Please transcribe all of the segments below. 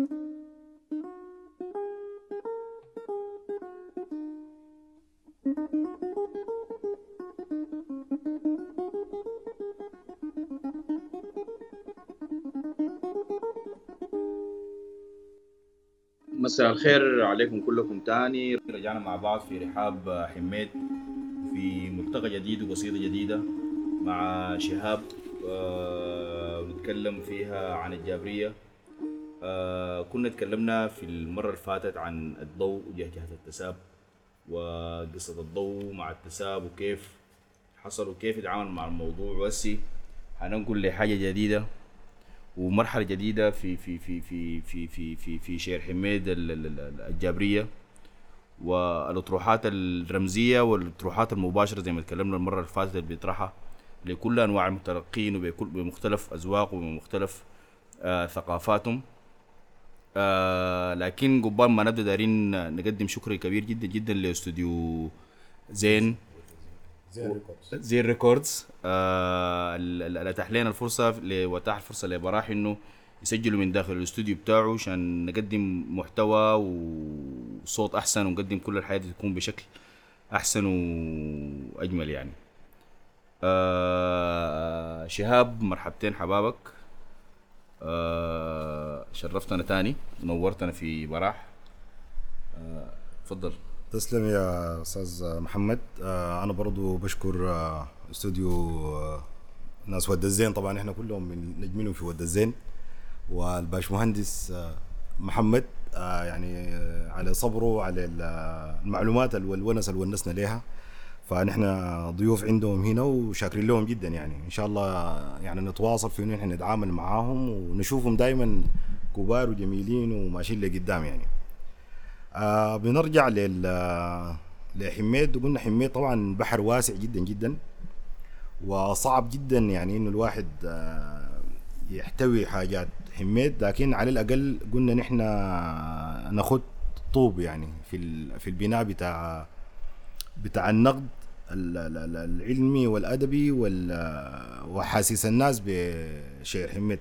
مساء الخير عليكم كلكم تاني. رجعنا مع بعض في رحاب حميد في ملتقى جديد وقصيدة جديدة مع شهاب آه، نتكلم فيها عن الجابرية. آه، كنا تكلمنا في المرة اللي فاتت عن الضوء وجهجهة التساب وقصة الضوء مع التساب وكيف حصل وكيف يتعامل مع الموضوع. وهسي هننقل لحاجة جديدة ومرحلة جديدة في في في في في في في, في شير حميد ال- ال- ال- الجابرية والأطروحات الرمزية والأطروحات المباشرة زي ما تكلمنا المرة اللي فاتت اللي بيطرحها لكل أنواع المتلقين وبكل بمختلف اذواقهم ومختلف آه ثقافاتهم. آه لكن قبل ما نبدأ دايرين نقدم شكر كبير جدا جدا لأستوديو زين. زين ريكوردز زين ريكوردز آه ال- ال- اتاح لنا الفرصة واتاح الفرصة لبراح إنه يسجلوا من داخل الأستوديو بتاعه عشان نقدم محتوى وصوت أحسن ونقدم كل الحياة دي تكون بشكل أحسن وأجمل يعني. آه شهاب مرحبتين حبابك. آه شرفتنا تاني نورتنا في براح. آه تفضل. تسلم يا أستاذ محمد. آه أنا برضو بشكر آه استوديو آه ناس ود الزين. طبعا إحنا كلهم من نجمينهم في ود الزين. والباشمهندس آه محمد آه يعني آه على صبره على ال- المعلومات ال- والونس اللي ونسنا ليها. فنحن ضيوف عندهم هنا وشاكرين لهم جدا يعني. إن شاء الله يعني نتواصل في إحنا نتعامل معاهم ونشوفهم دائما كبار وجميلين وماشيين لقدام يعني. آه بنرجع لل لحميد. وقلنا حميد طبعا بحر واسع جدا جدا وصعب جدا يعني إنه الواحد آه يحتوي حاجات حميد. لكن على الأقل قلنا نحن ناخد طوب يعني في في البناء بتاع بتاع النقد. ال- ال- ال- العلمي والأدبي وال- وحاسس الناس بشعر حميد.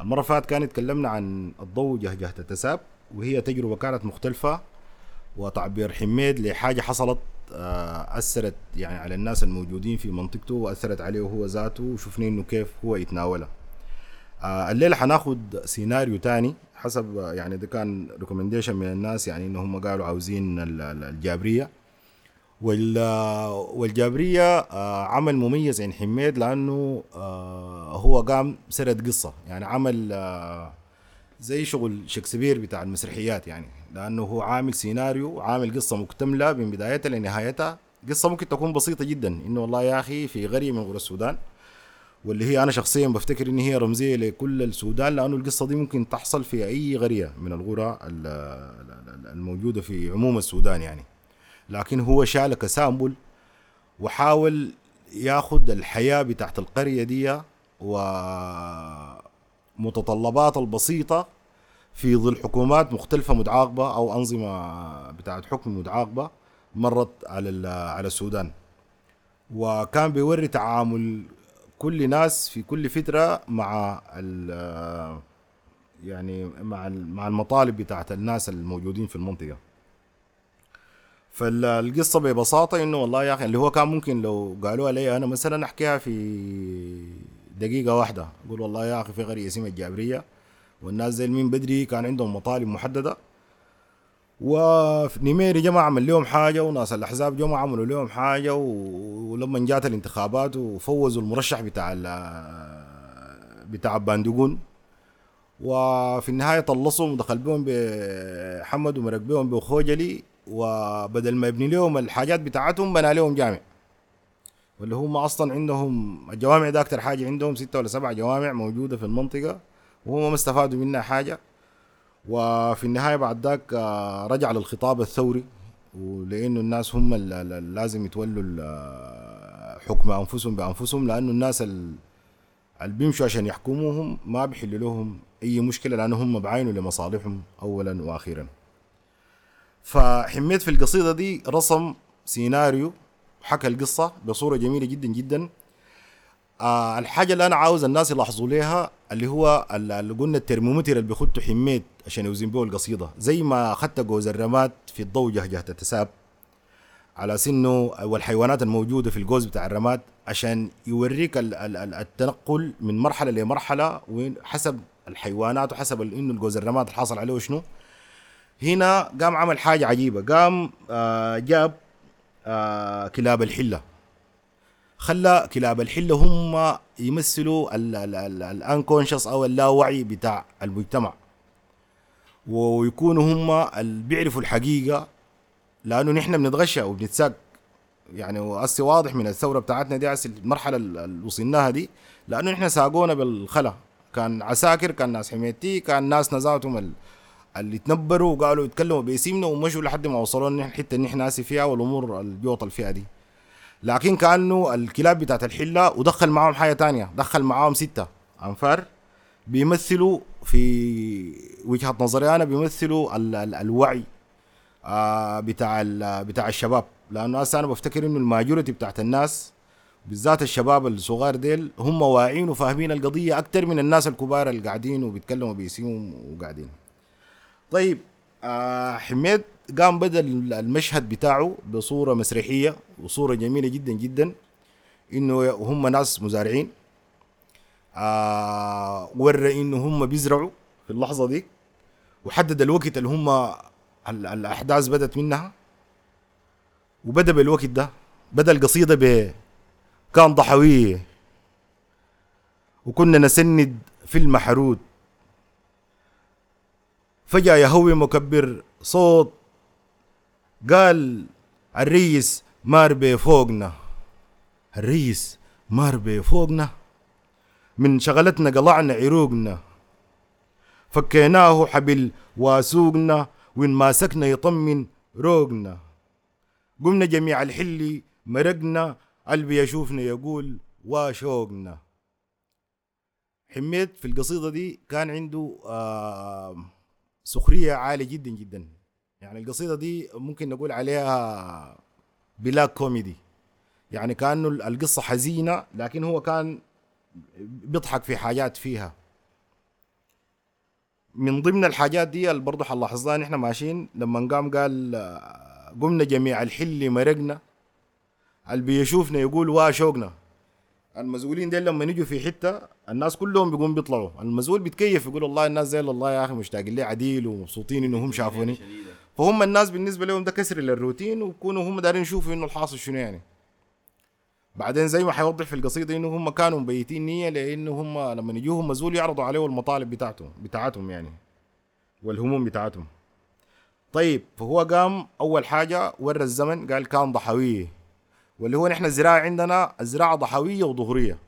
المرة فاتت كان اتكلمنا عن الضوء جهجهة التساب وهي تجربة كانت مختلفة وتعبير حميد لحاجة حصلت آه، أثرت يعني على الناس الموجودين في منطقته وأثرت عليه هو ذاته وشفنا إنه كيف هو يتناولها آه، الليلة حناخد سيناريو تاني حسب يعني ده كان recommendation من الناس يعني ان هم قالوا عاوزين ال- ال- الجابرية. وال والجابرية آه، عمل مميز عند حميد لأنه آه، هو قام سرد قصة. يعني عمل آه، زي شغل شكسبير بتاع المسرحيات يعني. لأنه هو عامل سيناريو عامل قصة مكتملة من بدايتها لنهايتها. قصة ممكن تكون بسيطة جدا. إنه والله يا أخي في قريه من قرى السودان واللي هي أنا شخصيا بفتكر إن هي رمزية لكل السودان لأنه القصة دي ممكن تحصل في أي قريه من القرى ال- ال- ال- الموجودة في عموم السودان يعني. لكن هو شال كسامبل وحاول ياخد الحياة بتاعت القرية دي ومتطلبات البسيطة في ظل حكومات مختلفة متعاقبة أو أنظمة بتاعت حكم متعاقبة مرت على على السودان. وكان بيوري تعامل كل ناس في كل فترة مع يعني مع مع المطالب بتاعت الناس الموجودين في المنطقة. فالقصة ببساطة إنه والله يا أخي اللي هو كان ممكن لو قالوها لي أنا مثلا أحكيها في دقيقة واحدة. أقول والله يا أخي في قريه اسمها الجابرية والناس زي من بدري كان عندهم مطالب محددة. ونميري جماعة عمل لهم حاجة وناس الأحزاب جماعة عملوا لهم حاجة ولما جات الانتخابات وفوزوا المرشح بتاع بتاع باندقون. وفي النهاية طلصهم ودخل بهم بحمد ومرق بهم بخوجلي. وبدل ما يبني لهم الحاجات بتاعتهم بنى لهم جامع. واللي هم أصلا عندهم الجوامع ده أكتر حاجة عندهم ستة ولا سبعة جوامع موجودة في المنطقة وهم ما استفادوا منها حاجة. وفي النهاية بعد ذاك آه، رجع للخطاب الثوري ولأنه الناس هم اللي لازم يتولوا ال- حكم أنفسهم بأنفسهم لأنه الناس ال- اللي بيمشوا عشان يحكموهم ما بيحلوا لهم أي مشكلة لأنه هم بعينوا لمصالحهم اولا وأخيرا. فحميت في القصيدة دي رسم سيناريو حكى القصة بصورة جميلة جدا جدا. آه الحاجة اللي أنا عاوز الناس يلاحظوا ليها اللي هو ال- اللي قلنا الترمومتر اللي بيخدوا حميت عشان يوزن به القصيدة. زي ما اخذت جوز الرماد في الضوء جهجه تتساب. على انه والحيوانات الموجودة في الجوز بتاع الرماد عشان يوريك ال- ال- ال- التنقل من مرحلة لمرحلة وين حسب الحيوانات وحسب إنه الجوز الرماد الحاصل عليه شنو. هنا قام عمل حاجة عجيبة. قام آه جاب آه كلاب الحلة. خلى كلاب الحلة هم يمثلوا الانكونشس أو اللاوعي بتاع المجتمع. ويكونوا هم اللي بيعرفوا الحقيقة لأنه نحن بنتغشى وبنتساق. يعني وأسي واضح من الثورة بتاعتنا دي المرحلة اللي وصلناها دي لأنه نحن ساقونا بالخلا. كان عساكر كان ناس حميتي كان ناس نزاتهم اللي تنبروا وقالوا يتكلموا باسمنا ومشوا لحد ما وصلوا الحتة اللي نحن ناسي فيها والأمور الجوط الفئة دي. لكن كأنه الكلاب بتاعت الحلة ودخل معاهم حاجة تانية دخل معاهم ستة. أنفار بيمثلوا في وجهه نظري أنا بيمثلوا ال ال الوعي آه بتاع ال- بتاع الشباب. لأنه هسه أنا بفتكر إنه الماجورتي بتاعت الناس بالذات الشباب الصغار ديل هم واعيين وفاهمين القضية أكثر من الناس الكبار اللي قاعدين وبيتكلموا باسمهم وقاعدين. طيب آه حميد قام بدأ المشهد بتاعه بصورة مسرحية وصورة جميلة جدا جدا إنه هم ناس مزارعين. آه ورى إنه هم بيزرعوا في اللحظة دي وحدد الوقت اللي هم ال- الأحداث بدت منها. وبدأ بالوقت ده بدأ القصيدة ب كان ضحويه. وكنا نسند في المحرود فجأة يهوي مكبر صوت قال الريس مار فوقنا الريس مار فوقنا من شغلتنا قلعنا عروقنا. فكيناه حبل واسوقنا وين ماسكنا يطمن روقنا. قمنا جميع الحلي مرقنا قلبي يشوفنا يقول واشوقنا. حميد في القصيدة دي كان عنده آه سخرية عالية جدا جدا. يعني القصيدة دي ممكن نقول عليها black comedy. يعني كأنه القصة حزينة لكن هو كان بيضحك في حاجات فيها. من ضمن الحاجات دي اللي برضه حنلاحظها نحن ماشيين لما قام قال قمنا جميع الحل مرقنا. اللي بيشوفنا يقول وا شوقنا. المسؤولين ديل لما يجوا في حتة الناس كلهم بيقوم بيطلعوا. المسؤول بيتكيف يقول والله الناس زي الله يا أخي مشتاقين لي عديل ومبسوطين إنه هم شافوني. فهم الناس بالنسبة لهم ده كسر للروتين ويكونوا هم دارين يشوفوا إنه الحاصل شنو يعني. بعدين زي ما حيوضح في القصيدة إنه هم كانوا مبيتين نية لإنه هم لما يجوهم مسؤول يعرضوا عليه المطالب بتاعتهم بتاعتهم يعني والهموم بتاعتهم. طيب فهو قام أول حاجة ورى الزمن قال كان ضحويه واللي هو نحن الزراعة عندنا الزراعة ضحوية وظهريه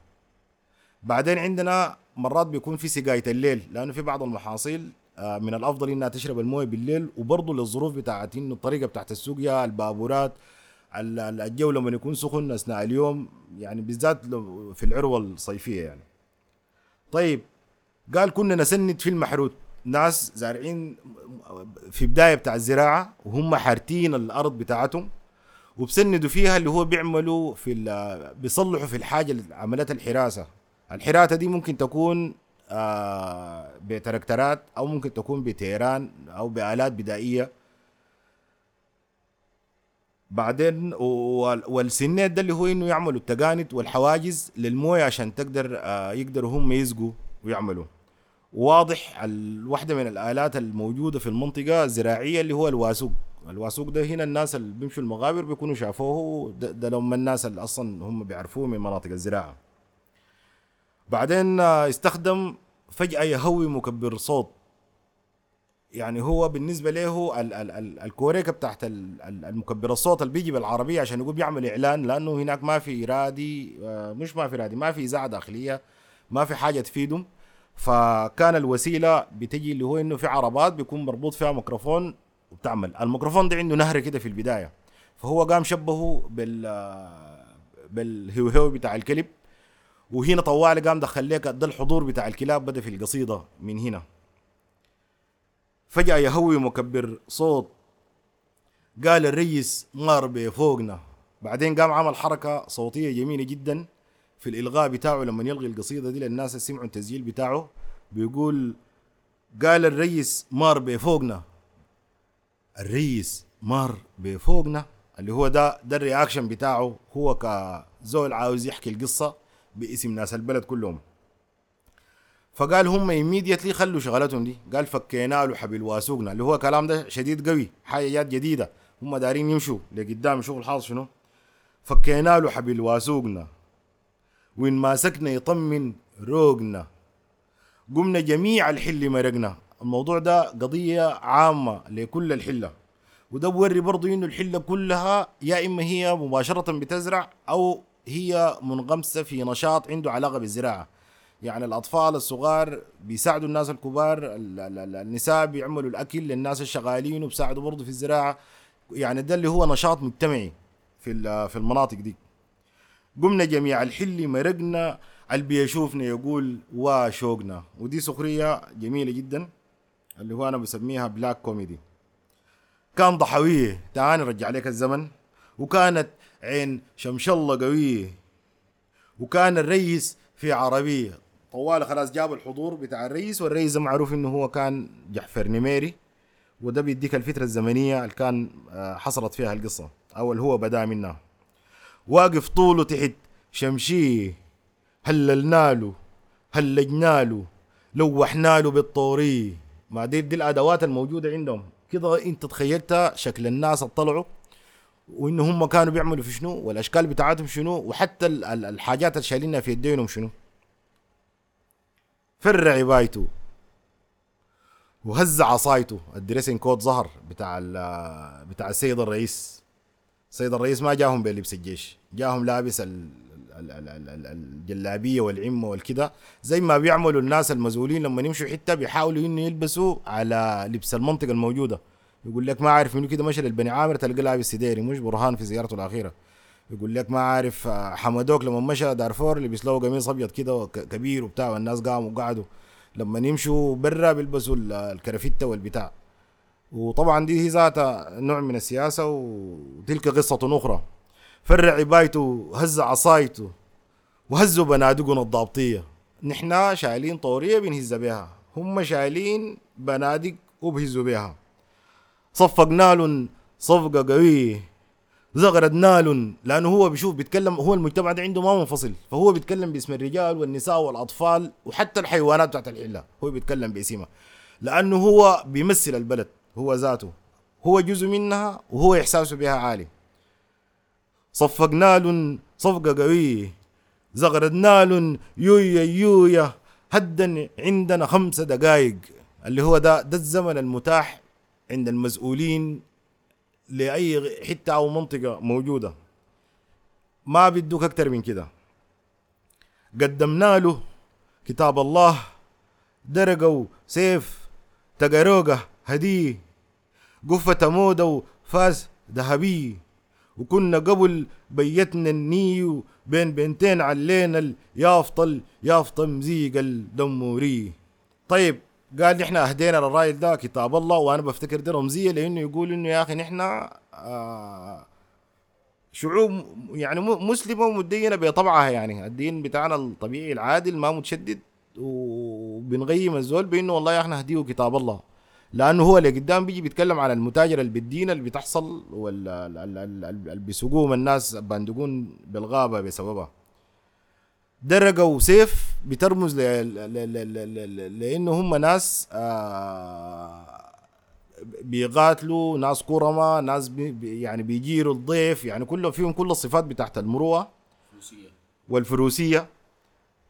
بعدين عندنا مرات بيكون في سقاية الليل لأنه في بعض المحاصيل آه، من الأفضل إنها تشرب الموية بالليل وبرضه للظروف بتاعت إنه الطريقة بتاعت السقيا البابورات ال- ال- الجو لما يكون سخن أثناء اليوم يعني بالذات في العروة الصيفية يعني. طيب قال كنا نسند في المحروت ناس زارعين في بداية بتاع الزراعة وهم حارتين الأرض بتاعتهم. وبسندوا فيها اللي هو بيعملوا في بيصلحوا في الحاجة اللي عملتها الحراسة. الحراسة دي ممكن تكون آه بتركترات أو ممكن تكون بتيران أو بآلات بدائية. بعدين وال- والسنيت ده اللي هو إنه يعملوا التقانت والحواجز للموية عشان تقدر آه يقدروا هم يسقوا ويعملوا. واضح ال- واحدة من الآلات الموجودة في المنطقة الزراعية اللي هو الواسوق. الواسوق ده هنا الناس اللي بيمشوا المغابر بيكونوا شافوه ده, ده لما الناس اللي أصلا هم بيعرفوه من مناطق الزراعة. بعدين آه، استخدم فجأة يهوي مكبر صوت. يعني هو بالنسبة له ال- ال- ال- الكوريكا بتاعت ال- ال- المكبر الصوت اللي بيجي بالعربية عشان يقول بيعمل إعلان لأنه هناك ما في رادي آه، مش ما في رادي ما في إذاعة داخلية ما في حاجة تفيدهم. فكان الوسيلة بتجي اللي هو إنه في عربات بيكون مربوط فيها ميكروفون وبتعمل. الميكروفون ده عنده نهر كده في البداية. فهو قام شبهه بال بالهوهو بتاع الكلب وهنا طوالي قام دخل لك ده الحضور بتاع الكلاب بدا في القصيدة من هنا. فجأة يهوي مكبر صوت. قال الريس مار فوقنا بعدين قام عمل حركة صوتية جميلة جدا في الإلغاء بتاعه لما يلغي القصيدة دي للناس اللي سمعوا التسجيل بتاعه. بيقول قال الرئيس مار بفوقنا. الرئيس مار بفوقنا اللي هو ده ده الرياكشن بتاعه هو كزول عاوز يحكي القصة باسم ناس البلد كلهم. فقال هم immediately خلوا شغلتهم دي قال فكينا له حبل واسوقنا اللي هو كلام ده شديد قوي حاجات جديدة هم دارين يمشوا لقدام شغل حاصل شنو؟ فكينا له حبل واسوقنا. وين ماسكنا يطمن روقنا. قمنا جميع الحل مرقنا. الموضوع ده قضية عامة لكل الحلة. وده بوري برضو إنه الحلة كلها يا إما هي مباشرة بتزرع أو هي منغمسة في نشاط عنده علاقة بالزراعة. يعني الأطفال الصغار بيساعدوا الناس الكبار ال- ال- ال- النساء بيعملوا الأكل للناس الشغالين وبيساعدوا برضو في الزراعة. يعني ده اللي هو نشاط مجتمعي في في المناطق دي. قمنا جميع الحل مرقنا اللي بيشوفنا يقول وشوقنا ودي سخرية جميلة جدا. اللي هو أنا بسميها black comedy كان ضحوية تعال نرجع لك الزمن. وكانت عين شمس الله قوية. وكان الرئيس في عربية. طوال خلاص جاب الحضور بتاع الرئيس والرئيس ده معروف إنه هو كان جعفر نميري. وده بيديك الفترة الزمنية اللي كان آه، حصلت فيها القصة. أو اللي هو بدأ منها. واقف طوله تحت شمشية. هللنا له هلجنا له لوحنا له بالطوري ما دي, دي الأدوات الموجودة عندهم. كده انت تخيلت شكل الناس اطلعوا وان هم كانوا بيعملوا في شنو والأشكال بتاعتهم شنو وحتى ال- ال- الحاجات اللي شايلينها في يدينهم شنو. فرع عبايته وهز عصايته ال dressing code ظهر بتاع بتاع السيد الرئيس. السيد الرئيس ما جاهم بلبس الجيش جاهم لابس ال- الجلابية والعمة والكده زي ما بيعملوا الناس المسؤولين لما يمشوا حتة بيحاولوا إنه يلبسوا على لبس المنطقة الموجودة. يقول لك ما عارف منو كده مشى للبني عامر تلقى لابس سديري مش برهان في زيارته الأخيرة. يقول لك ما عارف آه، حمدوك لما مشى دارفور لبس له قميص أبيض كده كبير وبتاع والناس قاموا وقعدوا لما يمشوا برا بيلبسوا ال- الكرافته والبتاع. وطبعا دي ذاتها نوع من السياسة وتلك قصة أخرى. فرع عبايته هز عصايته وهزوا بنادقنا الضابطية. نحنا شايلين طورية بنهز بها هم شايلين بنادق وبهزوا بها. صفقنا لهم صفقة قوية زغردنا لهم لأنه هو بيشوف بيتكلم هو المجتمع ده عنده ما منفصل. فهو بيتكلم باسم الرجال والنساء والأطفال وحتى الحيوانات بتاعت الحله هو بيتكلم باسمها. لأنه هو بيمثل البلد هو ذاته. هو جزء منها وهو إحساسه بها عالي. صفقنا لهم صفقة قويه زغردنا لهم يويا يويا. هدا عندنا خمسة دقائق اللي هو ده ده الزمن المتاح عند المسؤولين لأي حتة أو منطقة موجودة. ما بدوك أكتر من كده. قدمنا له كتاب الله. درقوا سيف تقروقة هديه قفة مودة وفاس ذهبي. وكنا قبل بيتنا النيو بين بنتين علينا اليافطل يافطة مزيق الدموري. طيب قال نحن أهدينا للرايل ده كتاب الله وأنا بفتكر دي رمزيه لأنه يقول إنه يا أخي نحن آه شعوب يعني مسلمة ومدينة بطبعها يعني. الدين بتاعنا الطبيعي العادل ما متشدد وبنقيم الزول بإنه والله يا أخي نهديه كتاب الله. لأنه هو اللي قدام بيجي بيتكلم على المتاجره اللي بالدين اللي بتحصل واللي بيسوقوهم الناس باندقون بالغابة بسببها. درقوا سيف بترمز. لأنه هم ناس آه بيقاتلوا ناس كرمة ناس بي يعني بيجيروا الضيف يعني كلهم فيهم كل الصفات بتاعت المروءة فلوسية والفروسية.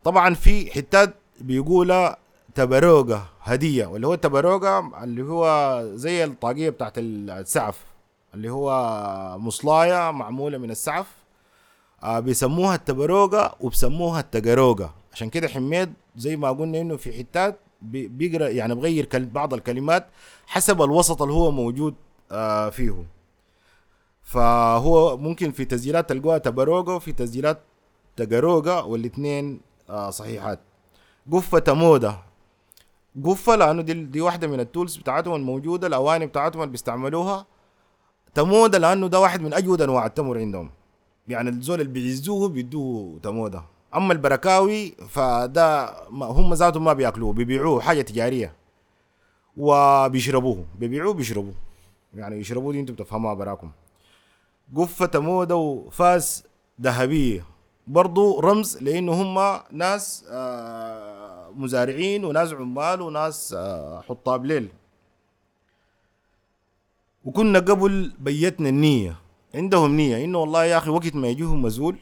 طبعا في حتات بيقولها تبروقه هدية واللي هو التبروقه اللي هو زي الطاقية بتاعت السعف اللي هو مصلاية معمولة من السعف آه بيسموها التبروقه وبسموها التقروقه عشان كده حميد زي ما قلنا إنه في حتات بي- بيقرأ يعني بغير بعض الكلمات حسب الوسط اللي هو موجود آه فيه. فهو ممكن في تسجيلات تلقوها تبروقه وفي تسجيلات تقروقه والاثنين آه صحيحات. قفة مودة قفة لأنه دي, دي واحدة من التولز بتاعتهم الموجودة الأواني بتاعتهم اللي بيستعملوها. تمودة لأنه ده واحد من أجود أنواع التمر عندهم. يعني الزول اللي بيعزوه بيدوه تمودة. أما البركاوي فده هم ذاتهم ما بيأكلوه بيبيعوه حاجة تجارية. وبيشربوه بيبيعوه بيشربوه. يعني يشربوه دي أنتم بتفهموها براكم. قفة مودة وفاس ذهبية. برضو رمز لأنه هم ناس آه، مزارعين وناس عمال وناس آه، حطاب ليل وكنا قبل بيتنا النية عندهم نية إنه والله يا أخي وقت ما يجيهم مزول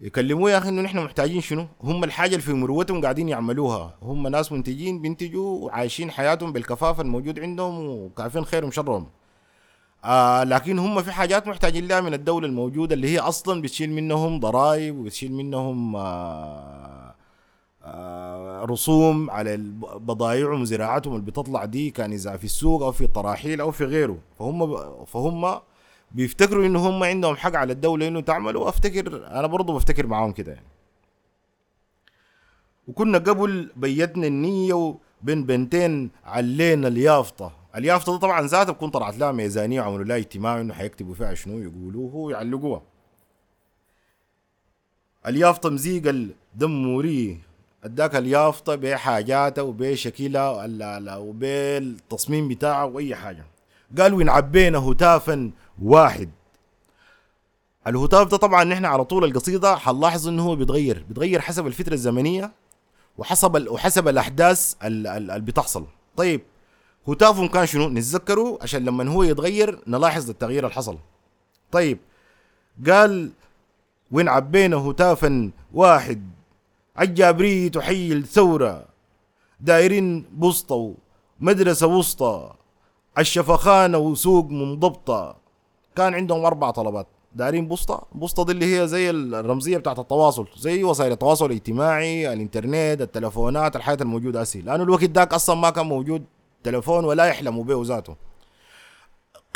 يكلموه يا أخي إنه نحن محتاجين شنو؟ هم الحاجة اللي في مروتهم قاعدين يعملوها، هم ناس منتجين بينتجوا وعايشين حياتهم بالكفاف الموجود عندهم وكافين خيرهم شرهم. آه لكن هم في حاجات محتاجين لها من الدولة الموجودة اللي هي أصلا بتشيل منهم ضرائب وبتشيل منهم آه رسوم على بضائعهم وزراعتهم اللي بتطلع دي كان إذا في السوق أو في طراحيل أو في غيره. فهم فهم بيفتكروا انه هم عندهم حق على الدولة إنه تعمل وأفتكر أنا برضو بفتكر معاهم كده يعني. وكنا قبل بيتنا النية وبين بنتين علينا اليافطة. اليافطة دي طبعا ذاتها بكون طلعت لها ميزانية وعملوا لها اجتماع إنه حيكتبوا فيها شنو يقولوه ويعلقوها. اليافطة مزيق الدمورية أداك اليافطة بحاجاتها وبشكلها ال- ال- وبالتصميم بتاعها وأي حاجة. قالوا ان عبينا هتافا واحد. الهتاف ده طبعا نحن على طول القصيدة حنلاحظ إنه هو بيتغير بيتغير حسب الفترة الزمنية وحسب. وحسب الأحداث ال- ال- اللي بتحصل. طيب هتافهم كان شنو؟ نتذكره؟ عشان لما هو يتغير نلاحظ التغيير اللي حصل. طيب قال وين عبينا هتافا واحد. الجابرية تحيي الثورة دايرين بسطة مدرسة وسطى. الشفخانة وسوق منضبطة. كان عندهم أربع طلبات. دارين بوسطة. بوسطة دي اللي هي زي الرمزية بتاعت التواصل. زي وسائل التواصل الاجتماعي الإنترنت التلفونات الحياة الموجودة أسي لأنه الوقت داك أصلا ما كان موجود تلفون ولا يحلموا به ذاته.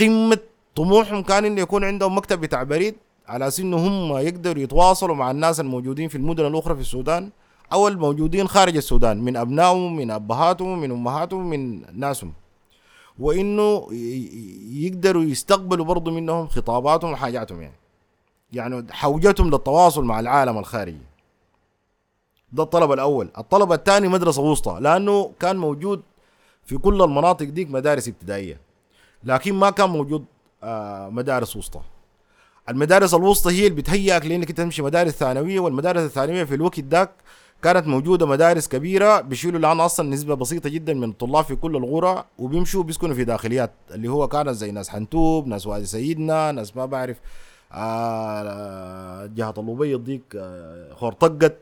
قمة طموحهم كان إنه يكون عندهم مكتب بتاع بريد. على إنه هم يقدروا يتواصلوا مع الناس الموجودين في المدن الأخرى في السودان أو الموجودين خارج السودان من أبنائهم من أبهاتهم من أمهاتهم من ناسهم. وإنه يقدروا يستقبلوا برضو منهم خطاباتهم وحاجاتهم يعني. يعني حوجتهم للتواصل مع العالم الخارجي. ده الطلب الأول. الطلب الثاني مدرسة وسطى لأنه كان موجود في كل المناطق ديك مدارس ابتدائية لكن ما كان موجود آه، مدارس وسطى. المدارس الوسطى هي اللي بتهيئك لإنك تمشي مدارس ثانوية والمدارس الثانوية في الوقت داك كانت موجودة مدارس كبيرة بيشيلوا الان أصلا نسبة بسيطة جدا من الطلاب في كل القرى وبيمشوا بيسكنوا في داخليات اللي هو كانت زي ناس حنتوب ناس وادي سيدنا ناس ما بعرف آه جهة الابيض ديك آه خورطقت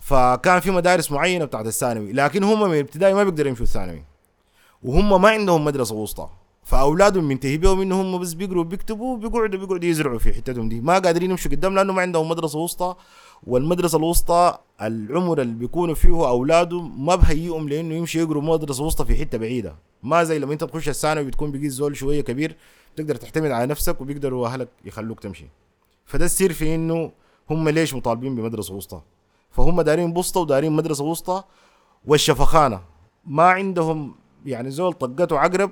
فكان في مدارس معينة بتاعت الثانوي لكن هم من الابتدائي ما بيقدروا يمشوا الثانوي. وهم ما عندهم مدرسة وسطى. فأولادهم منتهي بهم انه هم بس بيقروا بيكتبوا بيقعدوا بيقعدوا يزرعوا في حتتهم دي. ما قادرين يمشوا قدام لأنه ما عندهم مدرسة وسطى والمدرسة الوسطى العمر اللي بيكونوا فيه اولاده ما بهيئهم لإنه يمشي يقروا مدرسة وسطى في حتة بعيدة. ما زي لما أنت تخش الثانوي بتكون بقيت زول شوية كبير تقدر تعتمد على نفسك وبيقدروا أهلك يخلوك تمشي. فده السر في إنه هم ليش مطالبين بمدرسة وسطى؟ فهم دارين بسطة ودارين مدرسة وسطى والشفخانة. ما عندهم يعني زول طقته عقرب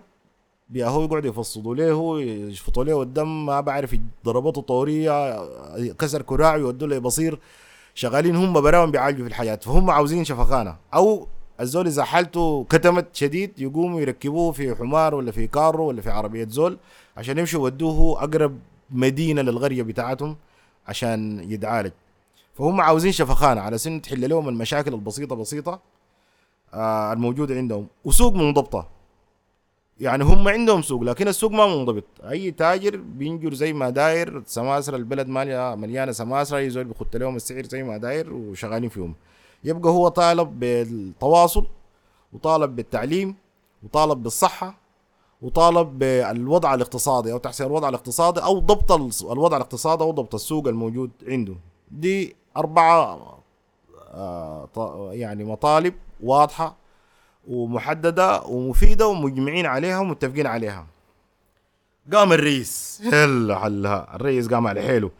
بياهو يقعد يفصلوا له يشفطوا له الدم ما بعرف ضربته طورية كسر كراعي يودوا له بصير شغالين هم براهم بيعالجوا في الحياة. فهم عاوزين شفخانة. أو الزول إذا حالته كتمت شديد يقوموا يركبوه في حمار ولا في كارو ولا في عربية زول عشان يمشوا يودوه أقرب مدينة للقرية بتاعتهم عشان يتعالج فهم عاوزين شفخانة على سن تحل لهم المشاكل البسيطة بسيطة آه الموجودة عندهم. وسوق منضبطة يعني هم عندهم سوق لكن السوق ما منضبط. أي تاجر بينجر زي ما داير سماسرة البلد مالية مليانة سماسرة يزول بيخط لهم السعر زي ما داير وشغالين فيهم. يبقى هو طالب بالتواصل وطالب بالتعليم وطالب بالصحة وطالب بالوضع الاقتصادي أو تحسين الوضع الاقتصادي أو ضبط الوضع الاقتصادي أو ضبط السوق الموجود عنده. دي أربعة آه يعني مطالب واضحة ومحددة ومفيدة ومجمعين عليها ومتفقين عليها. قام الرئيس. هلا حلها الرئيس قام على حيله.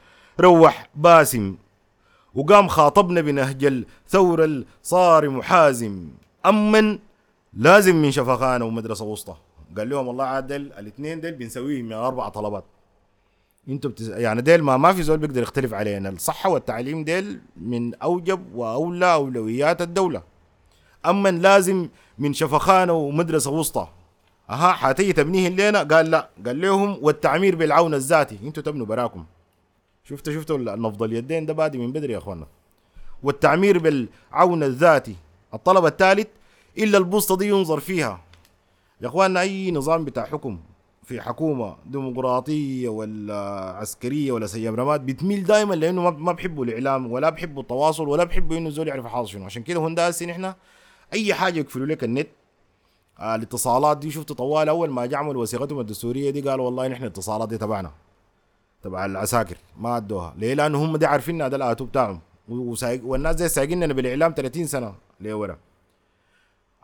روح باسم. وقام خاطبنا بنهج الثورة الصارم وحازم أمن لازم من شفخانة ومدرسة وسطى. قال لهم والله عادل الاثنين ديل بنسويهم من أربع طلبات. أنتوا بتز... يعني ديل ما ما في زول بيقدر يختلف علينا. الصحة والتعليم ديل من أوجب وأولى أولويات الدولة. اما لازم من شفخانة ومدرسة وسطى. أها حتيجي تبنيه لنا قال لا. قال لهم والتعمير بالعون الذاتي. إنتوا تبنوا براكم. شفتوا شفتوا النفض اليدين ده بادي من بدري يا أخوانا. والتعمير بالعون الذاتي. الطلب الثالث إلا البوسطة دي ينظر فيها. يا أخوانا أي نظام بتاع حكم في حكومة ديمقراطية ولا عسكرية ولا سيام رماد بتميل دائما لأنه ما بحبوا الإعلام ولا بحبوا التواصل ولا بحبوا إنه الزول يعرف حاصل شنو. عشان كده هون داسين إحنا أي حاجة يقفلوا لك النت. آه الاتصالات دي شفت طوال أول ما جعملوا وثيقتهم الدستورية دي قالوا والله نحن الاتصالات دي تبعنا تبع العساكر ما ادوها ليه؟ لأنه هم دي عارفين هذا الاتو بتاعهم وسايق والناس دي سايقيننا بالإعلام 30 سنة. لورا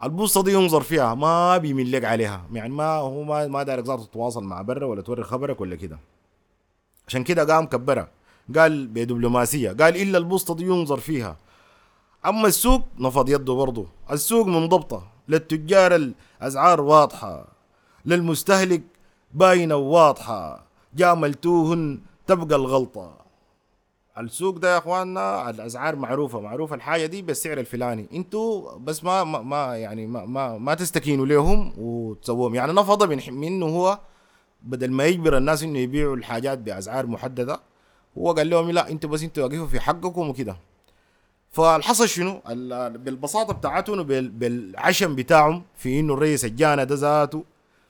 البوسطه دي ينظر فيها ما بيميل لك عليها. يعني ما هو ما ما دارك تتواصل مع برا ولا توري خبرك ولا كده. عشان كده قام كبرها. قال بدبلوماسية. قال إلا البوسطه دي ينظر فيها. أما السوق نفض يده برضه. السوق منضبطه للتجار الأسعار واضحة. للمستهلك باينة وواضحة. جاملتوهن تبقى الغلطة. السوق ده يا إخواننا الأسعار معروفة. معروفة الحاجة دي بالسعر الفلاني. أنتوا بس ما ما, يعني ما ما, ما تستكينوا لهم وتسووهم. يعني نفض من منه هو بدل ما يجبر الناس إنه يبيعوا الحاجات بأسعار محددة هو قال لهم لا أنتوا بس أنتوا واقفوا في حقكم وكده. فالحصل شنو؟ بالبساطة بتاعتهم بالعشم بتاعهم في إنه الرئيس الجانا ده ذاته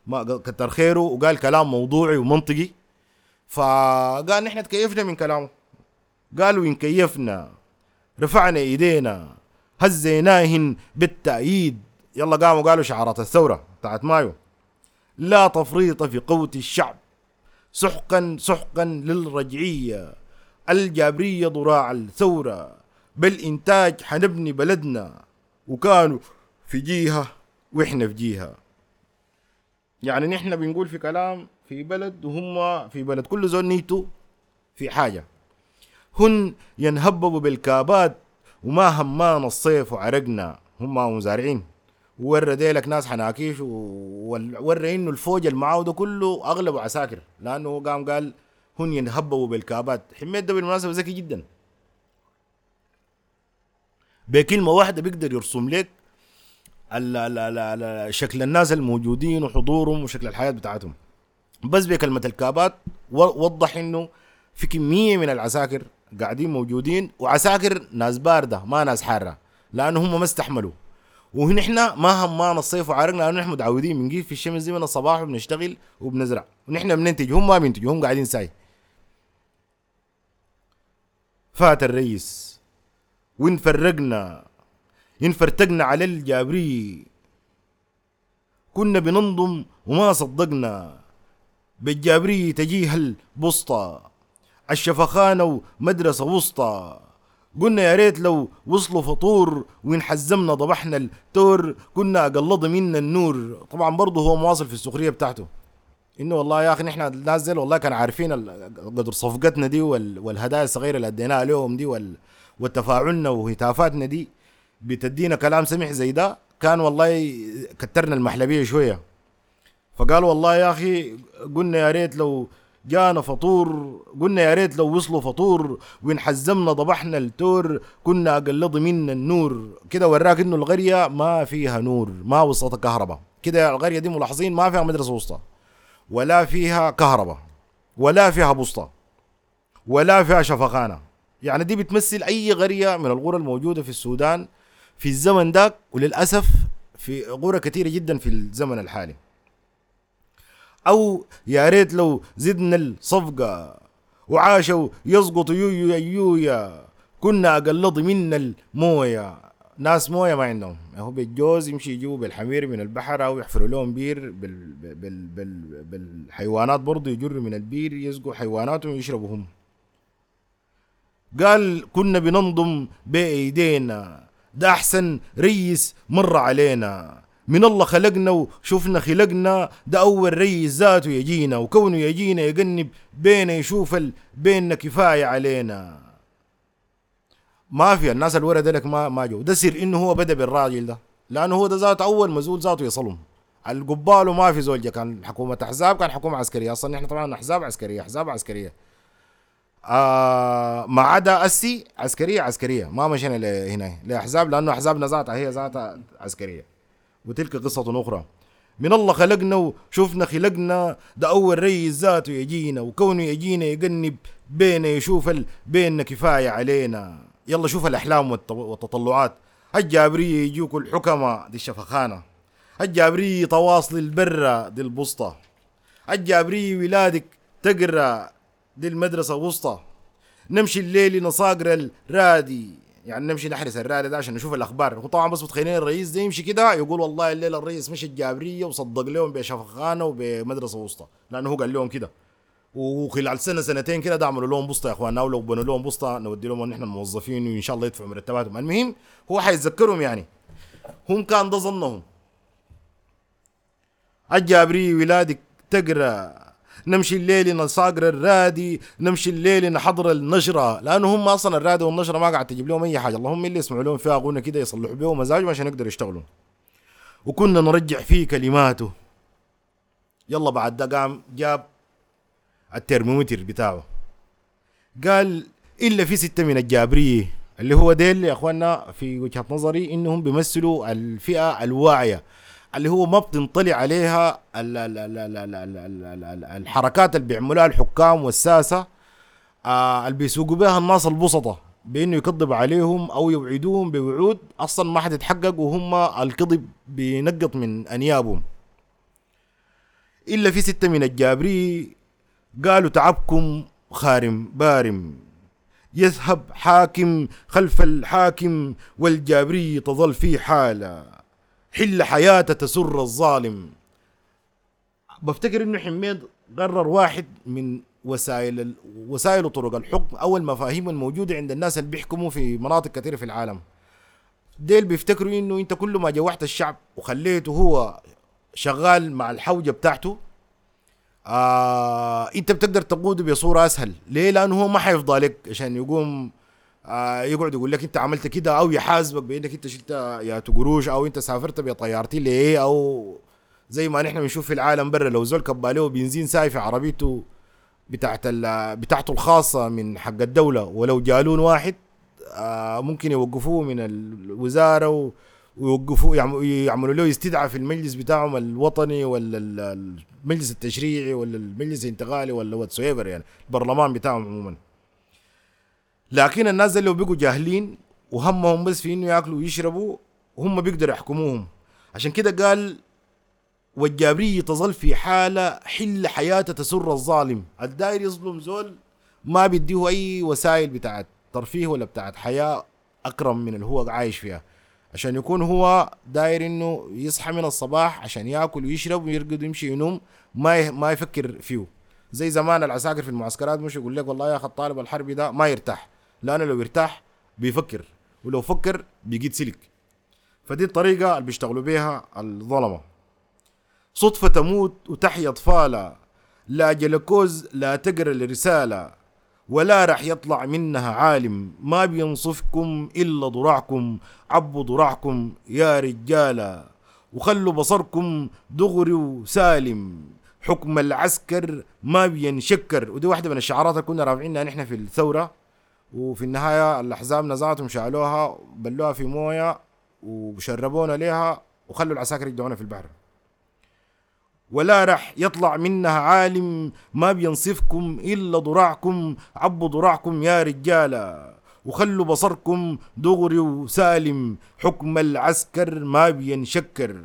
ما كتر خيره وقال كلام موضوعي ومنطقي. فقال نحن تكيفنا من كلامه. قالوا إن كيفنا رفعنا إيدينا هزيناهن بالتأييد. يلا قاموا قالوا شعارات الثورة بتاعت مايو. لا تفريط في قوت الشعب. سحقا سحقا للرجعية. الجابرية ضراع الثورة. بالإنتاج حنبني بلدنا وكانوا في جهة وإحنا في جهة يعني نحن بنقول في كلام في بلد وهم في بلد. كل زول نيته في حاجة. هن ينهببوا بالكابات وما همان الصيف وعرقنا. هم مزارعين ورى ديلك ناس حناكيش وورى إنه الفوج ده كله أغلبه عساكر. لأنه قام قال هن ينهببوا بالكابات. حميت ده بالمناسبة ذكي جدا. بكلمة واحدة بيقدر يرسم لك شكل الناس الموجودين وحضورهم وشكل الحياة بتاعتهم. بس بكلمة الكابات وضح إنه في كمية من العساكر قاعدين موجودين وعساكر ناس باردة ما ناس حارة لأنه هم ما استحملوا. ونحن ما همانا الصيف وعارقنا لأنه نحن متعودين بنجيب في الشمس دي من الصباح وبنشتغل وبنزرع. ونحن بننتج هم ما بينتجوا هم قاعدين ساي. فات الرئيس. وين فرقنا؟ إن فرتقنا على الجابري كنا بننضم وما صدقنا. بالجابري تجيه البسطة الشفخانة ومدرسة وسطى. قلنا يا ريت لو وصلوا فطور وين حزمنا ضبحنا التور. كنا أقلض منا النور. طبعا برضه هو مواصل في السخرية بتاعته. إنه والله يا أخي نحن نازل والله كان عارفين قدر صفقتنا دي والهدايا الصغيرة اللي أديناها لهم دي والتفاعلنا وهتافاتنا دي بتدينا كلام سمح زي ده كان والله كترنا المحلبية شوية. فقال والله يا أخي قلنا يا ريت لو جانا فطور قلنا يا ريت لو وصلوا فطور وين حزمنا ضبحنا التور كنا اقلض منا النور. كده وراك إنه القرية ما فيها نور ما وصلت كهرباء. كده القرية دي ملاحظين ما فيها مدرسة وسطى ولا فيها كهرباء ولا فيها بسطة ولا فيها شفخانة يعني دي بتمثل أي قرية من القرى الموجودة في السودان في الزمن ده وللأسف في قرى كثيرة جدا في الزمن الحالي. أو يا ريت لو زدنا الصفقة وعاشوا يسقطوا يويا يويا كنا اقلض منا الموية. ناس موية ما عندهم. هو بالجوز يمشي يجيبوا بالحمير من البحر أو يحفروا لهم بير بال بال بال بالحيوانات برضه يجروا من البير يسقوا حيواناتهم ويشربوا هم قال كنا بننضم بأيدينا. ده أحسن ريس مر علينا. من الله خلقنا وشفنا خلقنا. ده أول ريس ذاته يجينا وكونه يجينا يقنب بينا يشوف بيننا كفاية علينا. ما في الناس الورا لك ما ما جو. ده سر إنه هو بدأ بالراجل ده لأنه هو ده ذاته أول مزول ذاته يصلهم. القبال وما في زول. كان حكومة أحزاب كان حكومة عسكرية. أصلا إحنا طبعا أحزاب عسكرية أحزاب عسكرية. آه ما عدا السي عسكرية عسكرية. ما مشينا لهنا لأحزاب لأنه احزابنا ذاتها هي ذاتها عسكرية. وتلك قصة أخرى. من الله خلقنا وشوفنا خلقنا. ده أول رئيس ذاته يجينا وكونه يجينا يقنب بينا يشوف ال... بيننا كفاية علينا. يلا شوف الأحلام والت- والتطلعات. الجابريه يجوك الحكماء دي الشفخانة. الجابريه تواصل البرة دي البسطة. الجابريه ولادك تقرأ دي المدرسة وسطى. نمشي الليل نصاقر الرادي. يعني نمشي نحرس الرادي ده عشان نشوف الأخبار. وطبعا بس متخيلين الرئيس ده يمشي كده يقول والله الليلة الرئيس مشي الجابرية وصدق لهم بشفخانه وبمدرسة وسطى. لأنه هو قال لهم كده. وخلال سنة سنتين كده ده عملوا لهم بسطه يا إخواننا ولو بنوا لهم بسطه نودي لهم نحن الموظفين وإن شاء الله يدفعوا مرتباتهم. المهم هو حيتذكرهم يعني. هم كان ده ظنهم. الجابري ولادك تقرأ نمشي الليل نصاقر الرادي نمشي الليل نحضر النشرة لأنه هم أصلا الرادي والنشرة ما قاعد تجيب لهم أي حاجة. اللهم اللي يسمعوا لهم فيها أغنى كده يصلحوا بيه مزاجهم عشان يقدروا يشتغلوا وكنا نرجع فيه كلماته. يلا بعد ده قام جاب الترمومتر بتاعه. قال إلا في ستة من الجابرية اللي هو ديل يا أخوانا في وجهة نظري إنهم بيمثلوا الفئة الواعية. اللي هو ما بتنطلع عليها ال ال ال ال ال ال ال ال الحركات اللي بيعملوها الحكام والساسة آه اللي بيسوقوا بها الناس البسطة بانه يكذب عليهم أو يوعدوهم بوعود أصلا ما حتتحقق وهم الكذب بينقط من انيابهم الا في ستة من الجابري قالوا تعبكم خارم بارم يذهب حاكم خلف الحاكم والجابري تظل في حاله حل حياته تسر الظالم. بفتكر إنه حميد قرر واحد من وسائل. وسائل وطرق الحكم أو المفاهيم الموجودة عند الناس اللي بيحكموا في مناطق كثيرة في العالم. ديل بيفتكروا إنه أنت كل ما جوحت الشعب وخليته هو شغال مع الحوجة بتاعته آه أنت بتقدر تقوده بصورة أسهل. ليه؟ لأنه هو ما حيفضى لك عشان يقوم آه يقعد يقول لك انت عملت كده أو يحاسبك بانك انت شلت يا قروش أو انت سافرت بطيارتي ليه أو زي ما نحن بنشوف في العالم برا لو زول كب عليه بنزين ساي في عربيته بتاعت بتاعته الخاصة من حق الدولة ولو جالون واحد آه ممكن يوقفوه من الوزارة ويوقفوه يعم- يعملوا له استدعاء في المجلس بتاعهم الوطني ولا ال- المجلس التشريعي ولا المجلس الانتقالي ولا واتس يعني البرلمان بتاعهم عموما. لكن الناس دي لو بقوا جاهلين وهمهم بس في إنه يأكلوا ويشربوا هم بيقدروا يحكموهم. عشان كده قال والجابرية تظل في حالة حل حياته تسر الظالم. الداير يظلم زول ما بيديه أي وسائل بتاعت ترفيه ولا بتاعت حياة أكرم من اللي هو عايش فيها. عشان يكون هو داير إنه يصحى من الصباح عشان يأكل ويشرب ويرقد ويمشي ينوم ما ما يفكر فيه. زي زمان العساكر في المعسكرات مش يقول لك والله يا أخي الطالب الحربي ده ما يرتاح. لأنه لو يرتاح بيفكر ولو فكر بيجيد سلك. فدي الطريقة اللي بيشتغلوا بيها الظلمة. صدفة تموت وتحيا أطفالها لا جلكوز لا تقرأ الرسالة. ولا راح يطلع منها عالم. ما بينصفكم إلا ضراعكم. عبوا ضراعكم يا رجالة وخلوا بصركم دغري وسالم. حكم العسكر ما بينشكر. ودي واحدة من الشعارات اللي كنا رافعينها نحن في الثورة. وفي النهاية الأحزاب نزعتهم شالوها بلوها في موية وشربونا ليها وخلوا العساكر يدعونا في البحر. ولا رح يطلع منها عالم ما بينصفكم إلا ضراعكم عبوا ضراعكم يا رجالة وخلوا بصركم دغري وسالم حكم العسكر ما بينشكر.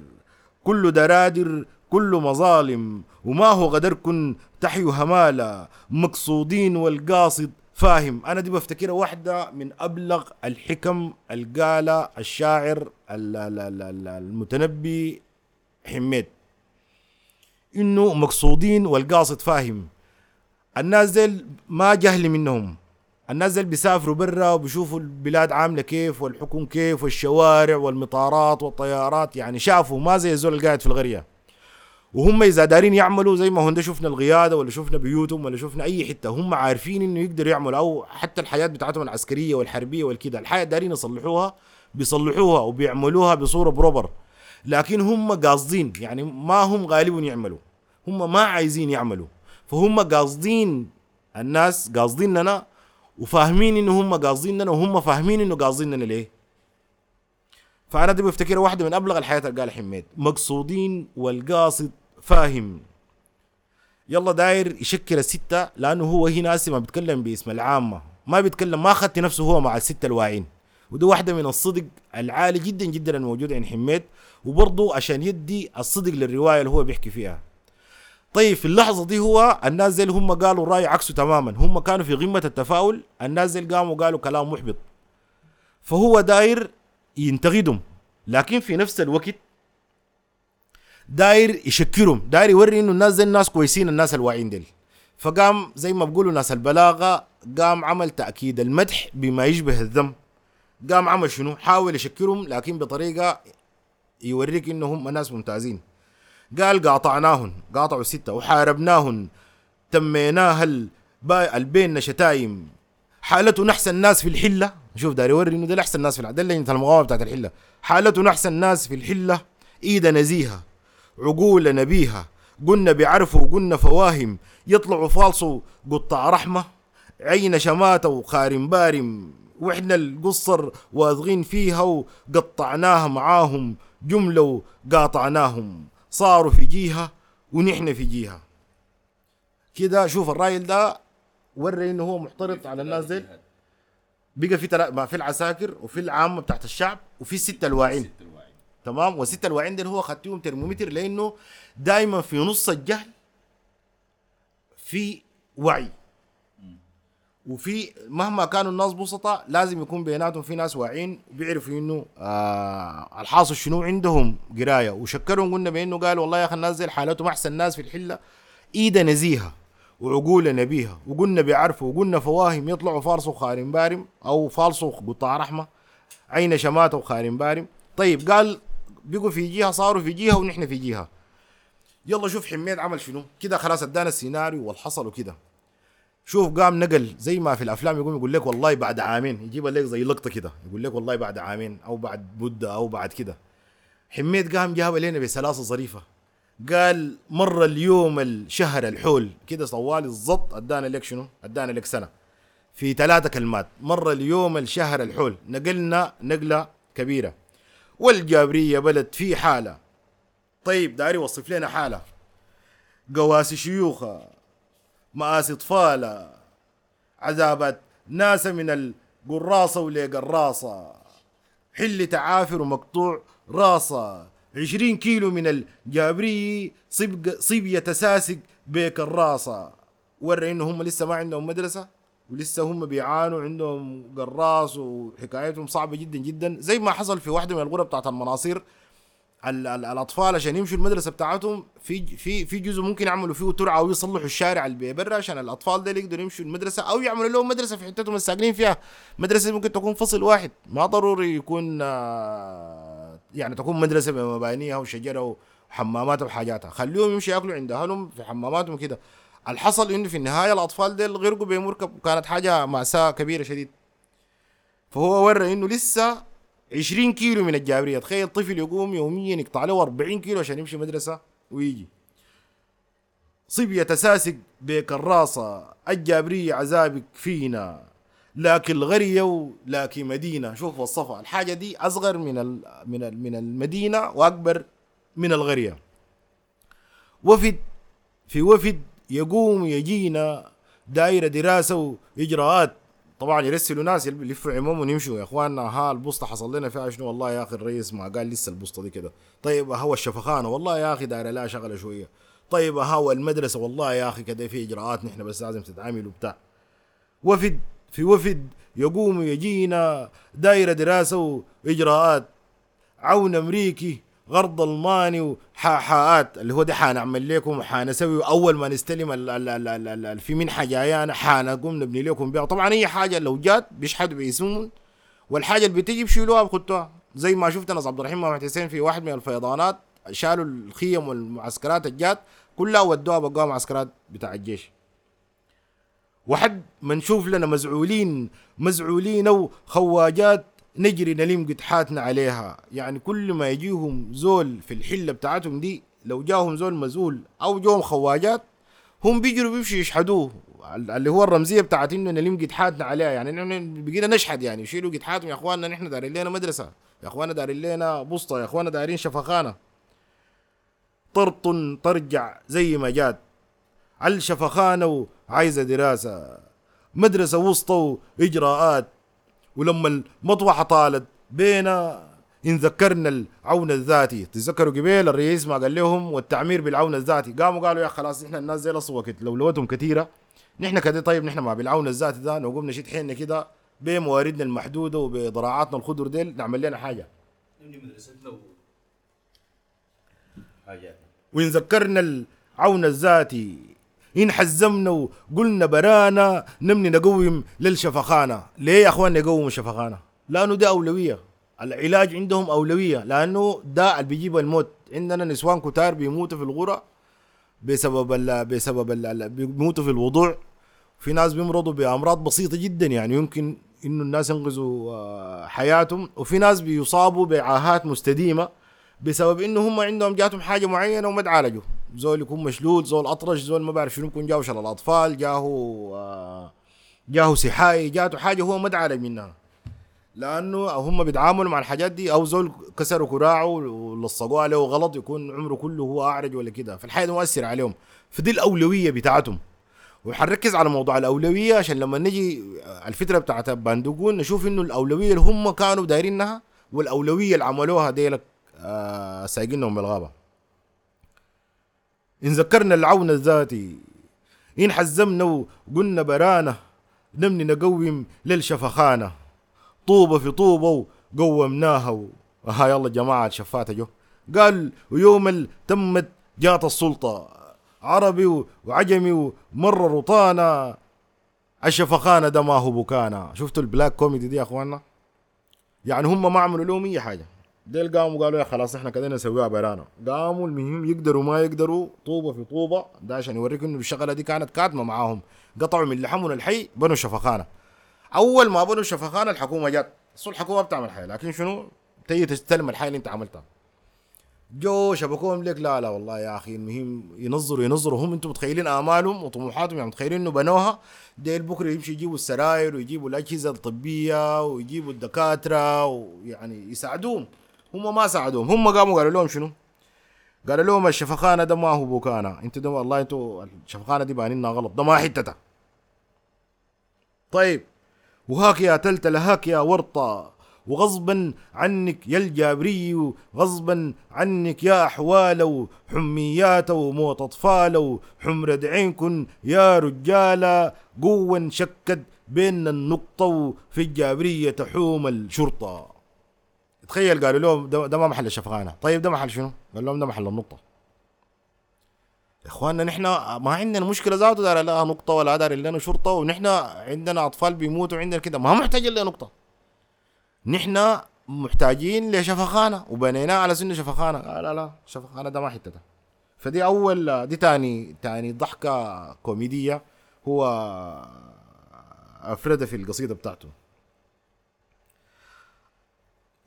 كل درادر كل مظالم وما هو غدركن تحيوا همالة مقصودين والقاصد فاهم أنا دي بفتكرها واحدة من أبلغ الحكم القالة الشاعر ال- ال- ال- ال- المتنبي حميد. إنه مقصودين والقاصد فاهم. الناس ديل ما جهل منهم. الناس ديل بيسافروا برا وبيشوفوا البلاد عاملة كيف والحكم كيف والشوارع والمطارات والطيارات يعني شافوا ما زي الزول القاعد في القرية. وهم إذا دارين يعملوا زي ما هون شفنا القياده ولا شفنا بيوتهم ولا شفنا أي حتة هم عارفين إنه يقدروا يعملوا أو حتى الحياة بتاعتهم العسكرية والحربية والكده الحياة دارين يصلحوها بيصلحوها وبيعملوها بصورة بروبر لكن هم قاصدين يعني ما هم غالبا يعملوا هم ما عايزين يعملوا فهم قاصدين الناس قاصديننا وفاهمين إنه هم قاصديننا وهم فاهمين إنه قاصديننا ليه؟ فأنا دي بفتكر واحدة من أبلغ الحياة اللي حميد مقصودين والقاصد فاهم. يلا داير يشكل الستة لأنه هو هنا ما بيتكلم باسم العامة. ما بيتكلم ما أخذت نفسه هو مع الستة الواعين. ودي واحدة من الصدق العالي جدا جدا الموجود عند حميد. وبرضه عشان يدي الصدق للرواية اللي هو بيحكي فيها. طيب في اللحظة دي هو الناس اللي هم قالوا الرأي عكسه تماما. هم كانوا في قمة التفاؤل الناس زي قاموا قالوا كلام محبط. فهو داير ينتقدهم. لكن في نفس الوقت داير يشكرهم داير يوري إنه الناس زي الناس كويسين الناس الواعيين ديل. فقام زي ما بقولوا ناس البلاغة قام عمل تأكيد المدح بما يشبه الذم. قام عمل شنو؟ حاول يشكرهم لكن بطريقة يوريك انهم ناس ممتازين. قال قاطعناهن قاطعوا ستة وحاربناهن تميناها البين شتايم حالته أحسن الناس في الحلة. شوف داري يوري إنه ده أحسن الناس في ده اللي المقاومه بتاعت الحلة. حالته أحسن الناس في الحلة إيد نزيهة. عقول نبيها. قلنا بيعرفوا وقلنا فواهم. يطلعوا فالصوا قطع رحمة. عين شماتة وخارم بارم. وإحنا القصر واثقين فيها وقطعناها معاهم. جملة وقاطعناهم. صاروا في جهه ونحن في جهه كده شوف الرايل ده وري إنه هو محترض على الناس دي بقى في. ما في العساكر وفي العامة بتاعت الشعب وفي الستة الواعين. تمام؟ والسته الواعين دول هو خدتهم ترمومتر لأنه دائما في نص الجهل في وعي. وفي مهما كانوا الناس بسطاء لازم يكون بيناتهم في ناس واعيين بيعرفوا إنه آه الحاصل شنو عندهم قراية. وشكرهم قلنا بأنه قال والله يا أخي الناس زي حالتهم أحسن ناس في الحلة ايد نزيهة وعقول نبيها وقلنا بيعرفوا وقلنا فواهم يطلعوا فالصوا خارم بارم أو فالصوا قطاع رحمة عين شماته وخارم بارم طيب قال بقوا في جهه صاروا في جهه ونحن في جهه يلا شوف حميد عمل شنو. كده خلاص ادانا السيناريو والحصل وكده شوف قام نقل زي ما في الأفلام يقوم يقول لك والله بعد عامين. يجيب لك زي لقطة كده. يقول لك والله بعد عامين أو بعد مده أو بعد كده. حميد قام جاب لنا بسلاسة ظريفة. قال مر اليوم الشهر الحول. كده طوال الضبط ادانا لك شنو؟ ادانا لك سنة. في ثلاثة كلمات. مر اليوم الشهر الحول. نقلنا نقلة كبيرة. والجابرية بلد في حالة. طيب داري وصف لنا حالة. قواسي شيوخة مآسي أطفالة عذابات ناس من القراصة ولقراصة حل تعافر ومقطوع راسة. عشرين كيلو من الجابري يتساسق بيك الراسة. ورى انه هم لسه ما عندهم مدرسة؟ ولسه هم بيعانوا عندهم قراص وحكايتهم صعبة جدا جدا. زي ما حصل في واحدة من الغرف بتاعت المناصير. ال- ال- الأطفال عشان يمشوا المدرسة بتاعتهم في في في جزء ممكن يعملوا فيه ترعة أو يصلحوا الشارع اللي برا عشان الأطفال دول يقدروا يمشوا المدرسة أو يعملوا لهم مدرسة في حتتهم الساكنين فيها. مدرسة ممكن تكون فصل واحد. ما ضروري يكون آه، يعني تكون مدرسة بمبانيها وشجرة وحماماتها وحاجاتها. خليهم يمشوا ياكلوا عند أهلهم في حماماتهم كده. الحصل إنه في النهاية الأطفال دول غرقوا بمركب وكانت حاجة مأساة كبيرة شديد. فهو ورى إنه لسه 20 كيلو من الجابرية. تخيل طفل يقوم يوميا يقطع له 40 كيلو عشان يمشي مدرسة ويجي. صبي يتساسق بكراسة. الجابرية عذابك فينا. لكن الغرية لكن مدينة. شوف وصفها. الحاجة دي أصغر من من من المدينة وأكبر من الغرية. وفد في وفد يقوم يجينا دايرة دراسة وإجراءات. طبعا يرسلوا ناس يلفوا عموم ويمشوا. يا إخواننا ها البوسطة حصل لنا فيها شنو؟ والله يا أخي الرئيس ما قال لسه البوسطة دي كده. طيب هو الشفخانة؟ والله يا أخي دايرة لا شغلة شوية. طيب هو المدرسة؟ والله يا أخي كده في إجراءات نحن بس لازم تتعامل وبتاع. وفد في وفد يقوم يجينا دايره دراسة وإجراءات. عون أمريكي غرض الماني وحاءات اللي هو ده حنعمل لكم حنسوي اول ما نستلم ال ال ال ال ال ال في منحة جايانا حنقوم نبني لكم بها طبعا أي حاجة لو جات بيشحدوا باسمهم والحاجة اللي بتيجي بيشيلوها بخطوها زي ما شفت ناس عبد الرحيم محمد حسين في واحد من الفيضانات شالوا الخيم والمعسكرات الجات كلها ودوها بقوها معسكرات بتاع الجيش. وحد ما نشوف لنا مزعولين مزعولين أو خواجات نجري نلم قدحاتنا عليها. يعني كل ما يجيهم زول في الحلة بتاعتهم دي لو جاهم زول مسؤول أو جوهم خواجات هم بيجروا بيمشوا يشحدوه. اللي هو الرمزية بتاعت إنه نلم قدحاتنا عليها. يعني نحن بقينا نشحد يعني. يشيلوا قدحاتهم يا إخواننا نحن دارين لنا مدرسة. يا إخواننا دارين لنا بسطه يا إخواننا دارين شفخانة. طرط ترجع زي ما جات. على الشفخانة وعايزة دراسة. مدرسة وسطى وإجراءات. ولما المطوحه طالت بينا إن ذكرنا العون الذاتي. تتذكروا قبيل الرئيس ما قال لهم والتعمير بالعون الذاتي؟ قاموا قالوا يا خلاص إحنا الناس زي الاصوات لو لوتهم كثيره نحن كده طيب نحن ما بالعون الذاتي ده نقوم نشيد حيلنا كده بمواردنا المحدودة وبضراعاتنا الخضر ديل نعمل لنا حاجات وإن ذكرنا العون الذاتي إن حزمنا وقلنا برانا نمني نقوم للشفخانة ليه يا أخوان نقوم الشفخانة لأنه ده أولوية. العلاج عندهم أولوية لأنه ده اللي بيجيب الموت. عندنا نسوان كتار بيموتوا في الغرة بسبب ال بسبب ال بيموتوا في الوضوع. في ناس بيمرضوا بأمراض بسيطة جدا يعني يمكن إنه الناس ينقذوا آه، حياتهم. وفي ناس بيصابوا بعاهات مستديمة بسبب إنه هم عندهم جاتهم حاجة معينة وما تعالجوا. زول يكون مشلول زول أطرش زول ما بعرف شنو يكون جاهو شلل الأطفال جاهو آه، جاهو سحاي جاته حاجة هو ما تعالج منها. لأنه هم بيتعاملوا مع الحاجات دي أو زول كسروا كراعه ولصقوه عليه غلط يكون عمره كله هو أعرج ولا كده. فالحاجه دي مؤثره عليهم. فدي الأولوية بتاعتهم. وحنركز على موضوع الأولوية عشان لما نجي الفترة بتاعت باندوقون نشوف إنه الأولوية اللي هم كانوا دايرينها والأولوية اللي عملوها ديلك آه سايقينهم بالغابة. إن ذكرنا العون الذاتي إن حزمنا وقلنا برانا نمني نقوم للشفخانة. طوبة في طوبة وقومناها و... ها يلا جماعة شفاته جو. قال ويوم تمت جات السلطة عربي وعجمي ومرروا طانا الشفخانة ده ما هو بكانا. شفتوا ال black comedy دي يا اخواننا يعني هم ما عملوا لهم أي حاجة. ديل قاموا قالوا يا خلاص إحنا كده نسويها برانا قاموا المهم يقدروا ما يقدروا طوبة في طوبة ده عشان يوريك إنه الشغلة دي كانت كاتمة معاهم. قطعوا من لحمهم الحي بنوا شفخانة. أول ما بنوا الشفخانه الحكومة جت. الحكومة بتعمل حي لكن شنو؟ تيجي تستلم الحي اللي أنت عملتها. جو شبكوهم لك لا لا والله يا أخي المهم ينظروا ينظروا. هم أنتم متخيلين آمالهم وطموحاتهم؟ يعني متخيلين إنه بنوها؟ ديل بكرة يمشي يجيبوا السراير ويجيبوا الأجهزة الطبية ويجيبوا الدكاترة ويعني يساعدوهم. هم ما ساعدوهم. هم قاموا قالوا لهم شنو؟ قالوا لهم الشفخانة ده ما هو بوكانا. أنتوا ده والله أنتوا الشفخانة دي بانينا غلط. ده ما حتتها طيب. وهاك يا تلتلة هاك يا ورطة. وغصبا عنك يا الجابري غصبا عنك يا أحوال وحميات وموت أطفال وحمرة عينكن يا رجالة قوة شكت بين النقطة في الجابرية تحوم الشرطة. تخيل قالوا لهم ده, ده ما محل الشفغانة طيب ده محل شنو؟ قال لهم ده محل النقطة. يا إخواننا نحن ما عندنا مشكلة ذاته دار لها نقطة ولا دار لنا شرطة ونحن عندنا أطفال بيموتوا عندنا كده. ما محتاج لنا نقطة. نحن محتاجين لشفخانه وبنيناه على سن شفخانه قال لا لا شفخانه ده ما حتتها فدي أول دي تاني تاني ضحكة كوميدية هو افردها في القصيدة بتاعته.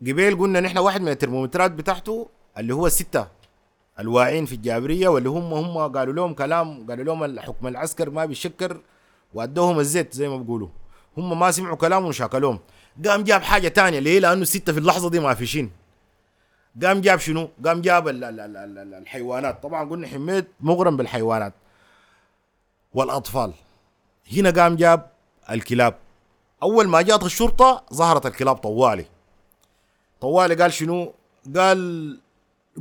قبيل قلنا نحن واحد من الترمومترات بتاعته اللي هو الستة الواعين في الجابرية واللي هم هم قالوا لهم كلام قالوا لهم الحكم العسكر ما بيشكر وأدوهم الزيت زي ما بيقولوا. هم ما سمعوا كلامهم وشاكلوهم. قام جاب حاجة تانية ليه لأنه الستة في اللحظة دي ما فيشين قام جاب شنو؟ قام جاب ال ال ال ال ال الحيوانات. طبعا قلنا حميد مغرم بالحيوانات. والأطفال. هنا قام جاب الكلاب. أول ما جات الشرطة ظهرت الكلاب طوالي. طوالي قال شنو؟ قال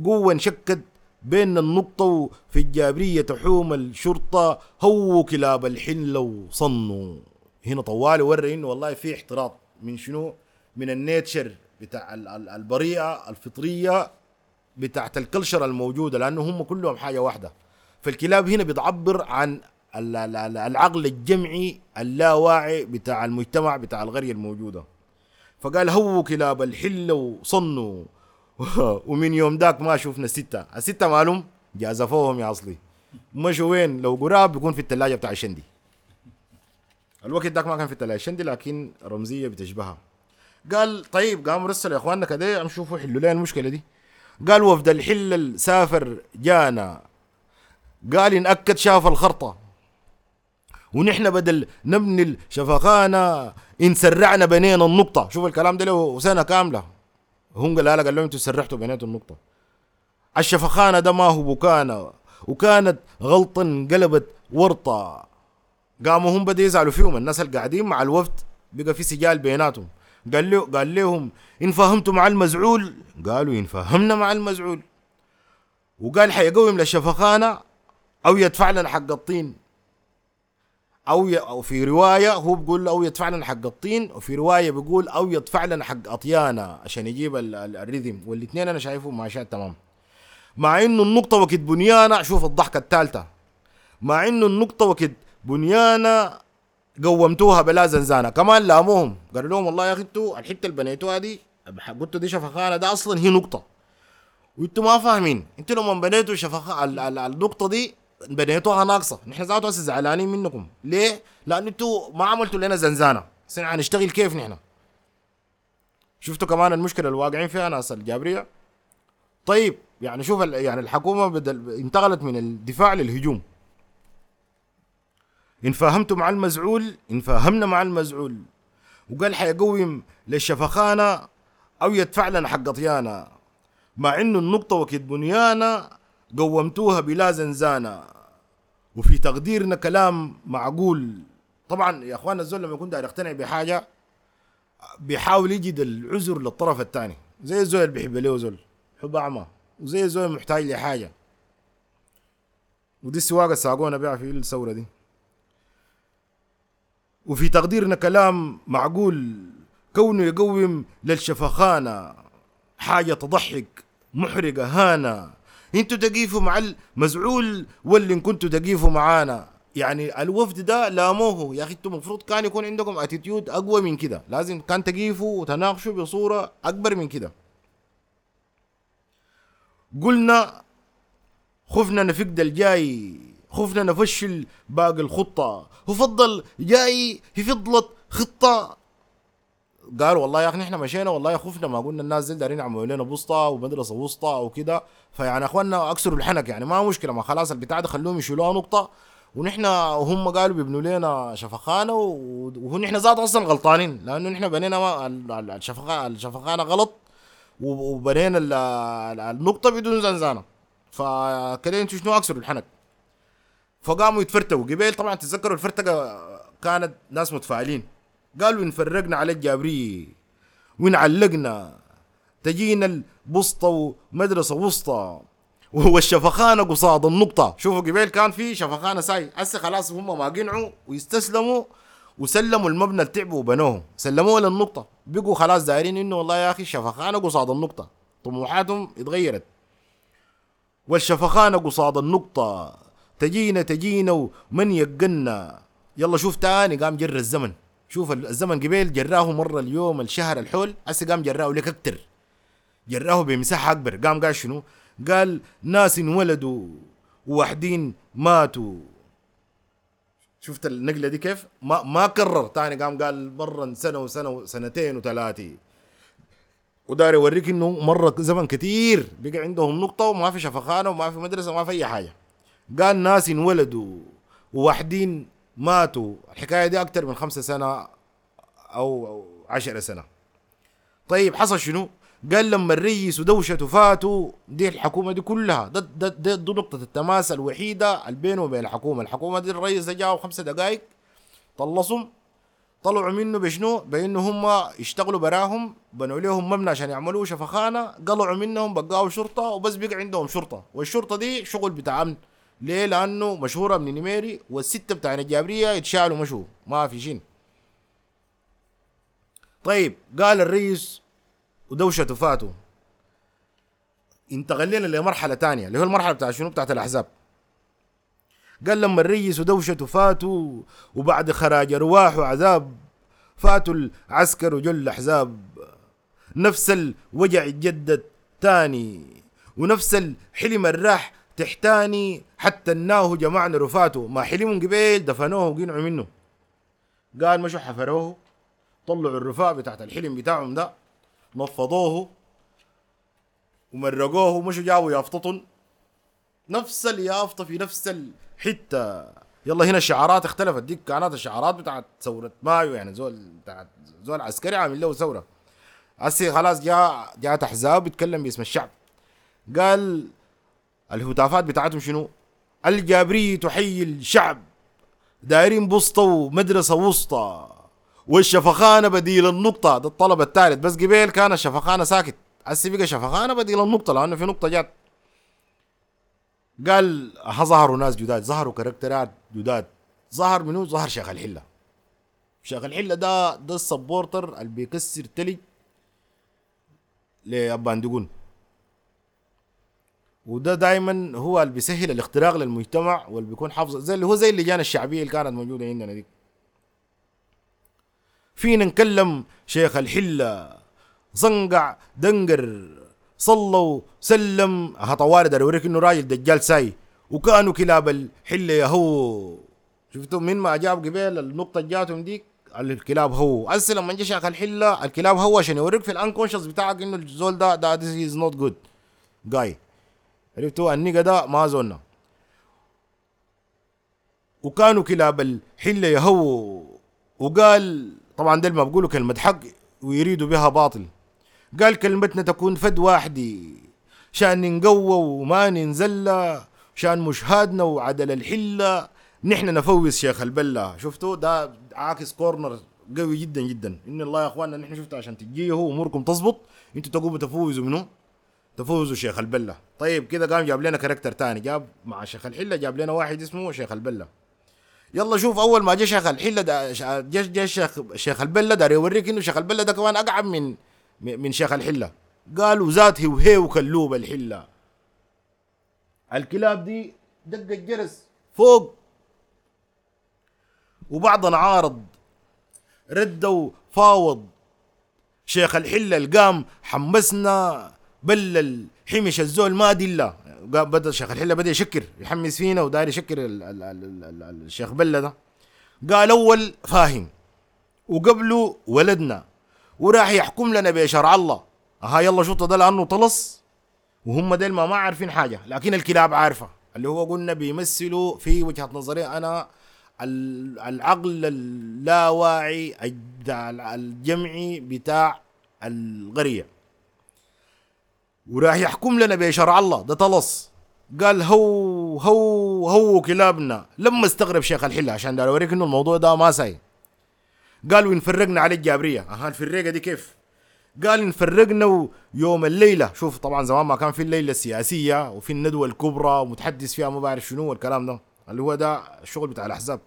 قوة انشكت بين النقطة في الجابرية تحوم الشرطة هو كلاب الحلة وصنوا هنا طوالي ورى إنه والله في احتراط من شنو؟ من النيتشر بتاع ال- ال- البريئة الفطرية بتاعت الكلشر الموجودة لأنه هم كلهم حاجة واحدة. فالكلاب هنا بتعبر عن ال- ال- ال- العقل الجمعي اللاواعي بتاع المجتمع بتاع القرية الموجودة. فقال هو كلاب الحلة وصنوا. ومن يوم داك ما شفنا الستة الستة مالهم جازفوهم يا أصلي. مشوا وين؟ لو قراب بيكون في الثلاجة بتاع الشندي. الوقت داك ما كان في الثلاجة الشندي لكن رمزية بتشبهها. قال طيب قاموا رسلوا يا إخواننا كده امشوا شوفوا حلوا. لنا المشكلة دي؟ قال وفد الحل سافر جانا. قال إن أكد شاف الخرطة. ونحن بدل نبني الشفخانه إن سرعنا بنينا النقطة. شوف الكلام ده له سنة كاملة. هم قال قال لهم أنتوا سرحتوا بنيتوا النقطة. الشفخانه ده ما هو بكانا وكانت غلطا انقلبت ورطة. قاموا هم بدا يزعلوا فيهم. الناس اللي قاعدين مع الوفد بقى في سجال بيناتهم. قال له قال لهم إن فهمتوا مع المزعول؟ قالوا إن فهمنا مع المزعول. وقال حيقوم للشفخانه أو يدفع لنا حق الطين. أو. أو في رواية هو بيقول أو يدفع لنا حق الطين وفي رواية بيقول أو يدفع لنا حق أطيانا عشان يجيب ال... ال... الريذم والاثنين أنا شايفهم ماشيات تمام. مع إنه النقطة وقت بنيانا شوف الضحكة الثالثه مع إنه النقطة وقت بنيانا قومتوها بلا زنزانة. كمان لاموهم. قالوا لهم والله يا أخي أنتوا الحتة اللي بنيتوها دي قلتوا دي شفخانة ده أصلا هي نقطة. وأنتوا ما فاهمين. أنتوا لما بنيتوا شفخ ال... ال... النقطة دي بنيتوها ناقصة. نحن ذاته هسه زعلانين منكم. ليه؟ لأن أنتوا ما عملتوا لنا زنزانة. هسه هنشتغل كيف نحن؟ شفتوا كمان المشكلة اللي واقعين فيها ناس الجابرية؟ طيب يعني شوف يعني الحكومة بدل انتقلت من الدفاع للهجوم. إن فاهمتوا مع المزعول إن فاهمنا مع المزعول. وقال حيقوم للشفخانة أو يدفع لنا حق طيانة. مع إنه النقطة وقت بنيانا قومتوها بلا زنزانة. وفي تقديرنا كلام معقول. طبعا يا أخوانا الزول لما يكون داير يقتنع بحاجة بيحاول يجد العذر للطرف الثاني. زي الزول اللي بيحب له زول حب أعمى. وزي الزول المحتاج لحاجة. ودي السواقة ساقونا بيها في الثورة دي. وفي تقديرنا كلام معقول. كونه يقوم للشفخانة حاجة تضحك محرقة هانة. أنتوا تقيفوا مع المزعول إن كنتوا تقيفوا معانا. يعني الوفد ده لاموه يا أخي أنتوا المفروض كان يكون عندكم اتيتيود أقوى من كده. لازم كان تقيفوا وتناقشوا بصورة أكبر من كده. قلنا خفنا نفقد الجاي خفنا نفشل باقي الخطة. وفضل جاي في فضلة خطة قال والله يا أخي إحنا مشينا والله خفنا ما قلنا الناس دي دارين يعملوا لنا بوسطة ومدرسة وسطى أو كده فيعني أخواننا أكسروا الحنك يعني ما مشكلة ما خلاص البتاع ده خلوهم يشيلوها نقطة. ونحن وهم قالوا بيبنوا لنا شفخانة و- ونحن ذات أصلا غلطانين لأنه نحن بنينا ما- ال- ال- الشفخانة الشفخانة غلط وبنينا ال- ال- النقطة بدون زنزانة. فكده أنتوا شنو أكسروا الحنك؟ فقاموا يتفرتقوا. قبيل طبعا تتذكروا الفرتقة كانت ناس متفائلين. قالوا ان فرقنا على الجابري؟ وان علقنا؟ تجينا البسطة ومدرسة وسطى والشفخانة قصاد النقطة. شوفوا قبيل كان في شفخانة ساي. هسه خلاص هم ما قنعوا ويستسلموا وسلموا المبنى اللي تعبوا وبنوه. سلموه للنقطة. بقوا خلاص دايرين إنه والله يا أخي الشفخانة قصاد النقطة. طموحاتهم اتغيرت. والشفخانة قصاد النقطة. تجينا تجينا ومن يقنا. يلا شوف تاني قام جر الزمن. شوف الزمن قبيل جراه مرة اليوم الشهر الحول هسه قام جراه لك أكتر. جراه بمساحة أكبر. قام قال شنو؟ قال ناس انولدوا وواحدين ماتوا. شفت النقلة دي كيف؟ ما ما كرر تاني قام قال مرة سنة وسنة وسنتين وثلاثة وداري يوريك إنه مرة زمن كتير. بقى عندهم نقطة وما في شفخانة وما في مدرسة وما في أي حاجة. قال ناس انولدوا وواحدين ماتوا. الحكاية دي أكتر من خمسة سنة أو عشرة سنة. طيب حصل شنو؟ قال لما الرئيس ودوشته فاتوا دي الحكومة دي كلها. ده ده ده, نقطة التماس الوحيدة اللي بينه وبين الحكومة. الحكومة دي الرئيس ده خمسة دقائق طلصهم طلعوا منه بشنو؟ بأنه هم يشتغلوا براهم بنوا لهم مبنى عشان يعملوا شفخانة قلعوا منهم بقاوا شرطة وبس بقى عندهم شرطة. والشرطة دي شغل بتاع أمن. ليه؟ لأنه مشهورة من نميري والستة بتاع الجابريه يتشالوا مشوا. ما في شين طيب قال الرئيس ودوشته فاتوا. انتقلنا لمرحلة تانية اللي هو المرحلة بتاع شنو؟ بتاعت الأحزاب. قال لما الريس ودوشته فاتوا وبعد خراج أرواح وعذاب فاتوا العسكر وجل الأحزاب. نفس الوجع يتجدد تاني ونفس الحلم الراح تحتاني حتى الناه جمعنا رفاته ما حلمهم قبيل دفنوه وقنعوا منه. قال مشوا حفروه طلعوا الرفاع بتاعت الحلم بتاعهم ده نفضوه ومرقوه ومشوا جابوا يافطتهم نفس اليافطة في نفس الحتة. يلا هنا الشعارات اختلفت. ديك كانت الشعارات بتاعت ثورة مايو يعني زول بتاعت زول عسكري عامل له ثورة. هسي خلاص جاء جاءت أحزاب بيتكلم باسم الشعب. قال الهتافات بتاعتهم شنو؟ الجابرية تحيي الشعب. دايرين بسطة ومدرسة وسطى. والشفخانة بديل النقطة. ده الطلب الثالث. بس قبيل كان الشفخانة ساكت. هسي بقى شفخانة بديل النقطة لأنه في نقطة جات. قال ظهروا ناس جداد. ظهروا كاركترات جداد. ظهر منو؟ ظهر شيخ الحلة. شيخ الحلة ده ده ال supporter اللي بيكسر تلج لأباندقون وده دائما هو اللي بيسهل الاختراق للمجتمع واللي بيكون حافظ زي اللي هو زي اللجان الشعبية اللي كانت موجودة عندنا دي. فينا نكلم شيخ الحلة صنقع دنقر صلوا سلم. ها طوارد اوريك إنه راجل دجال ساي. وكانوا كلاب الحلة يا هو. شفتوا من ما اجاب قبيل النقطة جاتهم ديك الكلاب هو. هسه لما جه شيخ الحلة. الكلاب هو عشان يوريك في الانكونشس بتاعك إنه الزول ده ده this is not good. جاي. عرفتوا؟ النيجا ده ما زولنا وكانوا كلاب الحله يهو وقال طبعا دل ما بقولوا كلمة حق ويريدوا بها باطل. قال كلمتنا تكون فد واحدة شأن نقوى وما ننزل شأن مشهادنا وعدل الحلة. نحن نفوز شيخ البلة. شفتوا؟ ده عاكس corner قوي جدا جدا. إن الله يا إخواننا نحن شفتوا عشان تجيه اموركم تظبط أنتوا تقوموا تفوزوا منه. تفوزوا شيخ البلة. طيب كده قام جاب لنا character تاني. جاب مع شيخ الحلة جاب لنا واحد اسمه شيخ البلة. يلا شوف أول ما جه شيخ الحلة ده جه شيخ شيخ البلة ده يوريك إنه شيخ البلة ده كمان أقعب من من شيخ الحلة. قالوا ذات وهي وكلوب الحلة. الكلاب دي دق الجرس فوق. وبعضنا عارض. ردوا فاوض. شيخ الحلة القام حمسنا. بل حمش الزول ما دلة بدأ شيخ الحلة بدأ يشكر يحمس فينا وداير يشكر ال ال ال ال ال الشيخ بلة ده. قال أول فاهم وقبله ولدنا وراح يحكم لنا بشرع الله. ها يلا شو ده لأنه طلص؟ وهم ديل ما ما عارفين حاجة لكن الكلاب عارفة. اللي هو قلنا بيمثلوا في وجهة نظري أنا العقل اللاواعي الجمعي بتاع القريه وراح يحكم لنا بشرع الله. ده طلص. قال هو هو هو كلابنا. لما استغرب شيخ الحلة عشان ده. أوريك إنه الموضوع ده ما ساي. قالوا انفرقنا على الجابرية أها الفريقة دي كيف؟ قال انفرقنا يوم الليلة. شوف طبعا زمان ما كان في الليلة السياسية وفي الندوة الكبرى ومتحدث فيها ما بعرف شنو والكلام ده. اللي هو ده الشغل بتاع الأحزاب.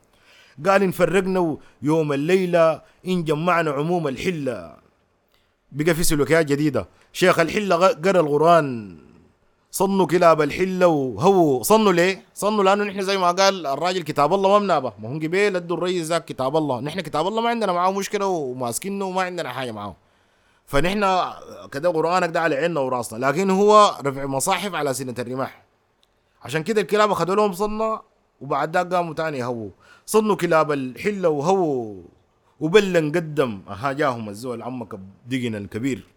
قال انفرقنا يوم الليلة إن جمعنا عموم الحلة. بقى في سلوكيات جديدة. شيخ الحلة قرأ القرآن. صنوا كلاب الحلة وهو صنوا ليه؟ صنوا لأنه نحن زي ما قال الراجل كتاب الله ما بنابه. ما هم قبيل ادوا الرئيس ذاك كتاب الله. نحن كتاب الله ما عندنا معاه مشكلة وماسكينه وما عندنا حاجة معاه. فنحن كده قرآنك ده على عيننا وراسنا. لكن هو رفع مصاحف على سنة الرماح. عشان كده الكلاب اخذوا لهم صنة وبعد ذاك قاموا تاني هو. صنوا كلاب الحلة وهو. وبلن قدم أها جاهم الزول عمك دقن الكبير.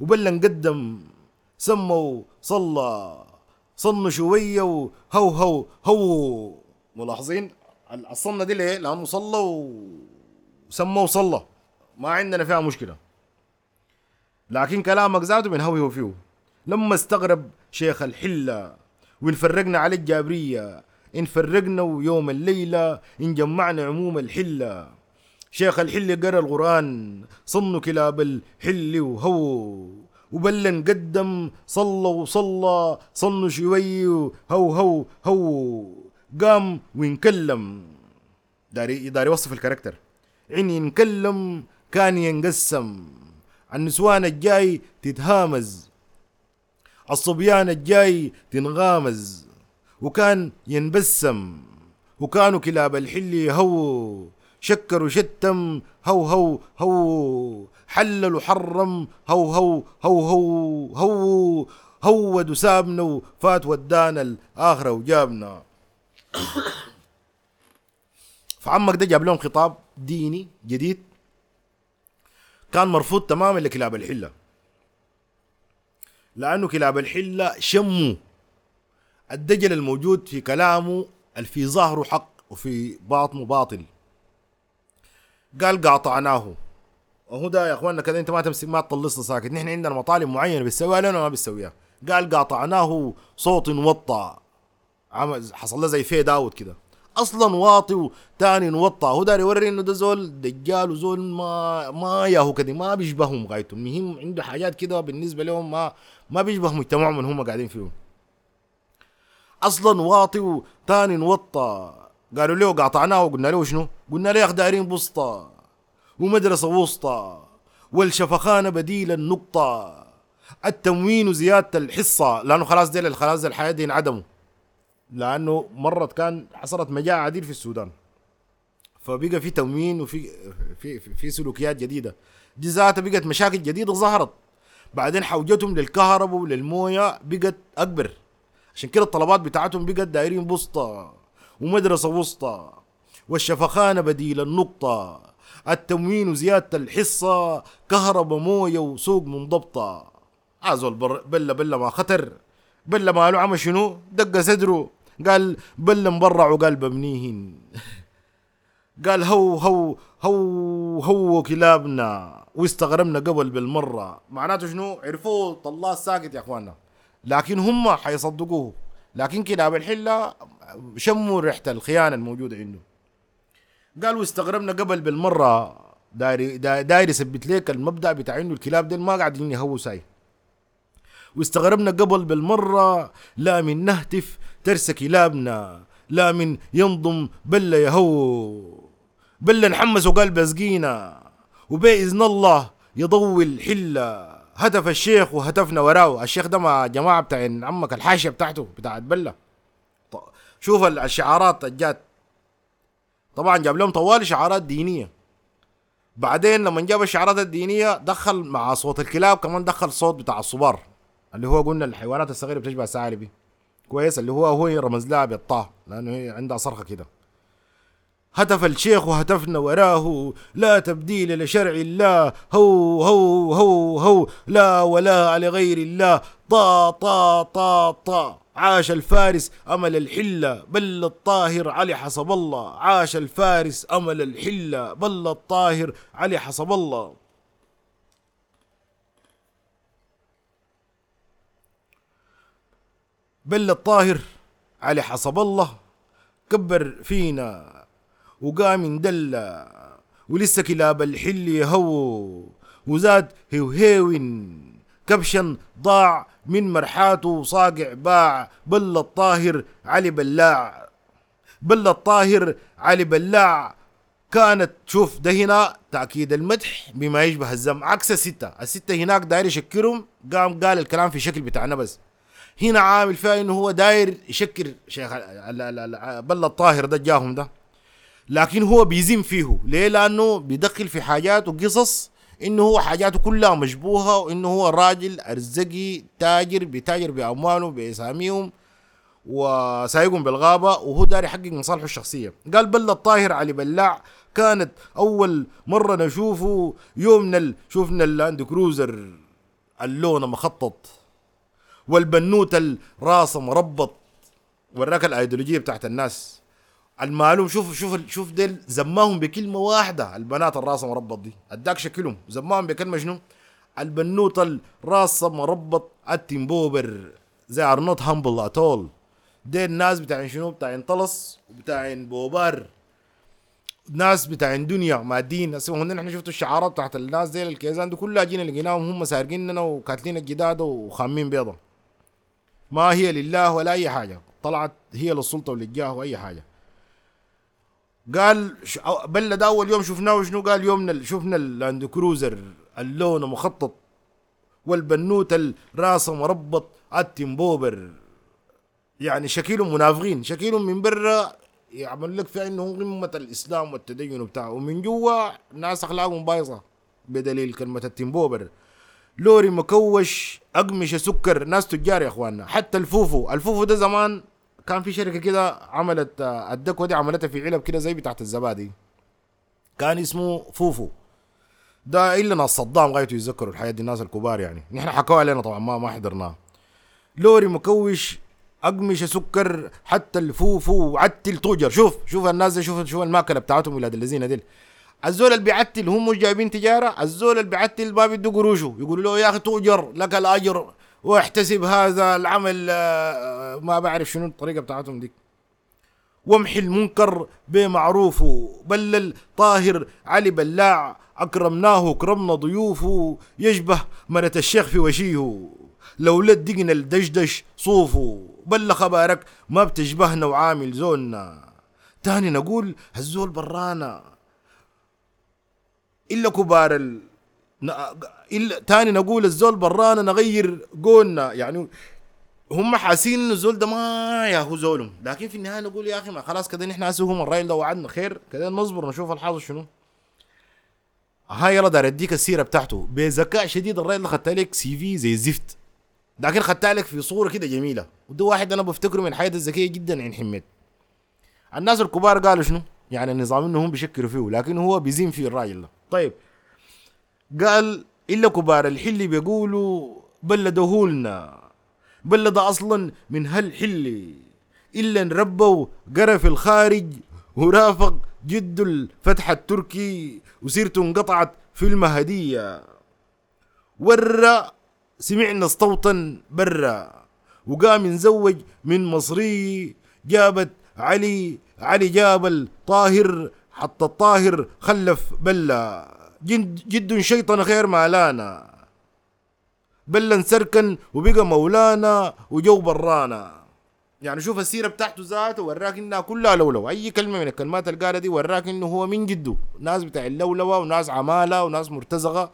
وبلن قدم سموا صلى صنوا شوية وهو هو هو ملاحظين؟ الصنة دي ليه؟ لأنه صلى وسموا صلى. ما عندنا فيها مشكلة. لكن كلامك ذاته من هو فيه. لما استغرب شيخ الحلة وإن فرقنا على الجابرية إن فرقنا ويوم الليلة إن جمعنا عموم الحلة. شيخ الحل قرأ القرآن صنوا كلاب الحل وهو. وبلن قدم صلى وصلى صنوا شوي هو هو هو. قام وينكلم. داري داري يوصف الكاركتر. عين ينكلم كان ينقسم. النسوان الجاي تتهامز. الصبيان الجاي تنغامز. وكان ينبسم. وكانوا كلاب الحل هو. شكر وشتم هو هو هو. حلل وحرم هو هو هو هو هو. هود وسابنا وفات ودانا الآخرة وجابنا. فعمك ده جاب لهم خطاب ديني جديد. كان مرفوض تماما لكلاب الحلة. لأنه كلاب الحلة شموا الدجل الموجود في كلامه اللي في ظاهره حق وفي باطنه باطل قال قاطعناه وهو ده يا أخواننا كذا أنت ما تمسك ما تطلصنا ساكت. نحن عندنا مطالب معينة بتسويها لنا ما بتسويها. قال قاطعناه صوت وطى عمل حصل له زي fade out كده. أصلا واطي وتاني نوطى هو داري يوري إنه ده زول دجال وزول ما ما ياهو كده ما بيشبههم غايته المهم عنده حاجات كده بالنسبة لهم ما ما بيشبه مجتمعهم اللي هم قاعدين فيه أصلا واطي وتاني نوطى قالوا له قاطعناه وقلنا له شنو؟ قلنا له يا دايرين بسطة ومدرسة وسطى والشفخانة بديل النقطة. التموين وزيادة الحصة لأنه خلاص ديل خلاص الحياة دي انعدموا. لأنه مرت كان حصلت مجاعة عديد في السودان. فبقى في تموين وفي في في, في سلوكيات جديدة. دي ذاتها بقت مشاكل جديدة ظهرت. بعدين حوجتهم للكهرباء وللموية بقت أكبر. عشان كده الطلبات بتاعتهم بقت دايرين بسطة ومدرسة وسطى والشفخانة بديل النقطة. التموين وزيادة الحصة كهرباء موية وسوق منضبطة. عازول بر بلا بلا ما خطر. بلا ما له عمل شنو؟ دق صدره. قال بلا مبرع وقال ببنيهن قال هو هو هو هو كلابنا. واستغربنا قبل بالمرة. معناته شنو؟ عرفوه طلاه ساكت يا اخوانا لكن هم حيصدقوه. لكن كلاب الحلة شموا ريحة الخيانة الموجودة عنده قال واستغربنا قبل بالمرة داير داير يثبت لك المبدأ بتاع انه الكلاب دي ما قاعدين يهووا ساي. واستغربنا قبل بالمرة لا من نهتف ترسى كلابنا لا من ينضم بلا يهو بلا نحمس وقلب سقينا وبإذن الله يضوي الحلة هتف الشيخ وهتفنا وراه الشيخ ده مع جماعة بتاع عمك الحاشية بتاعته بتاعت بلا شوف الشعارات الجات طبعا جاب لهم طوال شعارات دينية. بعدين لما جاب الشعارات الدينية دخل مع صوت الكلاب كمان دخل صوت بتاع الصبار اللي هو قلنا الحيوانات الصغيرة بتشبه الثعالبي كويس؟ اللي هو هو رمز لها بالطاء لأنه هي عندها صرخة كده. هتف الشيخ وهتفنا وراه لا تبديل لشرع الله هو هو هو هو لا ولا لغير الله. طا طا طا طا. عاش الفارس أمل الحلة بل الطاهر علي حسب الله. عاش الفارس أمل الحلة بل الطاهر علي حسب الله. بل الطاهر علي حسب الله. كبر فينا وقام دلة ولسه كلاب الحل يهو. وزاد هوهيوين كبشا ضاع من مرحاته صاقع باع بل الطاهر علي بلاع. بل الطاهر علي بلاع. كانت شوف ده هنا تأكيد المدح بما يشبه الزم. عكس الستة. الستة هناك داير يشكرهم. قام قال الكلام في شكل بتاعنا بس. هنا عامل فيها إنه هو داير يشكر شيخ بل الطاهر ده جاهم ده. لكن هو بيزم فيه. ليه؟ لأنه بيدخل في حاجات وقصص إنه هو حاجاته كلها مشبوهة وإنه هو راجل أرزقي تاجر بيتاجر بأمواله بأساميهم وسايقهم بالغابة وهو داري يحقق مصالحه الشخصية. قال بل الطاهر علي بلاع كانت أول مرة نشوفه يومنا ال... شوفنا ال Land Cruiser اللون مخطط والبنوت الراس مربط وراك الأيديولوجية بتاعت الناس. المعلوم شوف شوف شوف ديل زماهم بكلمة واحدة البنات الراس مربط دي. اداك شكلهم. زماهم بكلمة شنو؟ البنوت الراس مربط التنبوبر they are not humble at all دي الناس بتاعين شنو؟ بتاعين طلس وبتاعين بوبار ناس بتاعين دنيا مادين هسه إحنا شفتوا الشعارات بتاعت الناس دي الكيزان دي كلها جينا لقيناهم هم سارقيننا وكاتلين الجداد وخامين بيضة. ما هي لله ولا أي حاجة. طلعت هي للسلطة وللجاه وأي حاجة. قال بلا ده أول يوم شفناه شنو قال يومنا شفنا ال Land Cruiser اللون مخطط والبنوت الراس مربط التنبوبر يعني شكلهم منافقين شكلهم من برا يعمل لك فيها إنه قمه الإسلام والتدين وبتاع. ومن جوا ناس أخلاقهم بايظة بدليل كلمة التنبوبر. لوري مكوش أقمشة سكر ناس تجار يا إخواننا. حتى الفوفو الفوفو ده زمان كان في شركة كده عملت الدكوه دي عملتها في علب كده زي بتاعت الزبادي. كان اسمه فوفو. ده إلا ناس صدام غايته يتذكروا الحياة دي الناس الكبار يعني. نحن حكوا علينا طبعا ما ما حضرناه. لوري مكوش أقمشة سكر حتى الفوفو عتل توجر شوف شوف الناس دي شوف شوف الماكلة بتاعتهم ولاد الذين ديل. الزول اللي بيعتل هم مش جايبين تجارة الزول اللي بيعتل ما بده قروشه. يقولوا له يا أخي توجر لك الأجر واحتسب هذا العمل آه، ما بعرف شنو الطريقة بتاعتهم دي. وامحي المنكر بمعروفه بلل طاهر علي بلاع أكرمناه كرمنا ضيوفه يشبه مرة الشيخ في وشيه لو لدقنا الدشدش صوفه بل خبارك ما بتشبهنا وعامل زولنا. تاني نقول الزول برانا. إلا كبار ال... إلا تاني نقول الزول برانا نغير قولنا. يعني هم حاسين انه الزول ده ما يا هو زولهم. لكن في النهاية نقول يا أخي ما خلاص كده نحن هم الراجل ده وعدنا خير. كده نصبر نشوف الحاصل شنو. هاي يلا دار أديك السيرة بتاعته. بذكاء شديد الراجل ده خدت لك سي في زي الزفت لكن خدت لك في صورة كده جميلة. وده واحد أنا بفتكره من الحياة الذكية جدا عند حميد الناس الكبار قالوا شنو؟ يعني النظام إنه هم بيشكروا فيه لكن هو بيزين فيه الراجل ده طيب. قال إلا كبار الحلي بيقولوا بلدهولنا بلد أصلا من هالحلي إلا نربوا قرا في الخارج ورافق جد الفتح التركي وسيرته انقطعت في المهدية. ورا سمعنا استوطن برا وقام ينزوج من مصري جابت علي علي جاب الطاهر حتى الطاهر خلف بلا جد, شيطان خير مالانا. بلا انسركن وبقى مولانا وجو برانا. يعني شوف السيرة بتاعته ذاته وراك إنها كلها لولو. أي كلمة من الكلمات اللي قالها دي وراك إنه هو من جده ناس بتاع اللولوة وناس عمالة وناس مرتزقة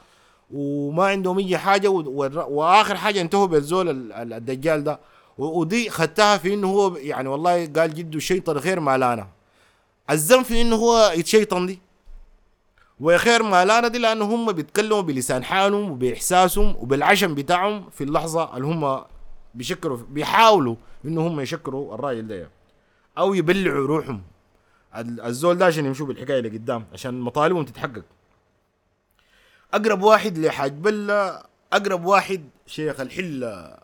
وما عندهم أي حاجة وآخر حاجة انتهوا بالزول ال- ال- الدجال ده. ودي خدتها في إنه هو يعني والله قال جده الشيطان خير مالانا. الزم في إنه هو يتشيطن دي. وخير مالانا دي لأنه هم بيتكلموا بلسان حالهم وبإحساسهم وبالعشم بتاعهم في اللحظة اللي هم بيشكروا بيحاولوا إنه هم يشكروا الراجل ده. أو يبلعوا روحهم. ال- الزول ده عشان يمشوا بالحكاية لقدام عشان مطالبهم تتحقق. أقرب واحد لحاج بلا أقرب واحد شيخ الحله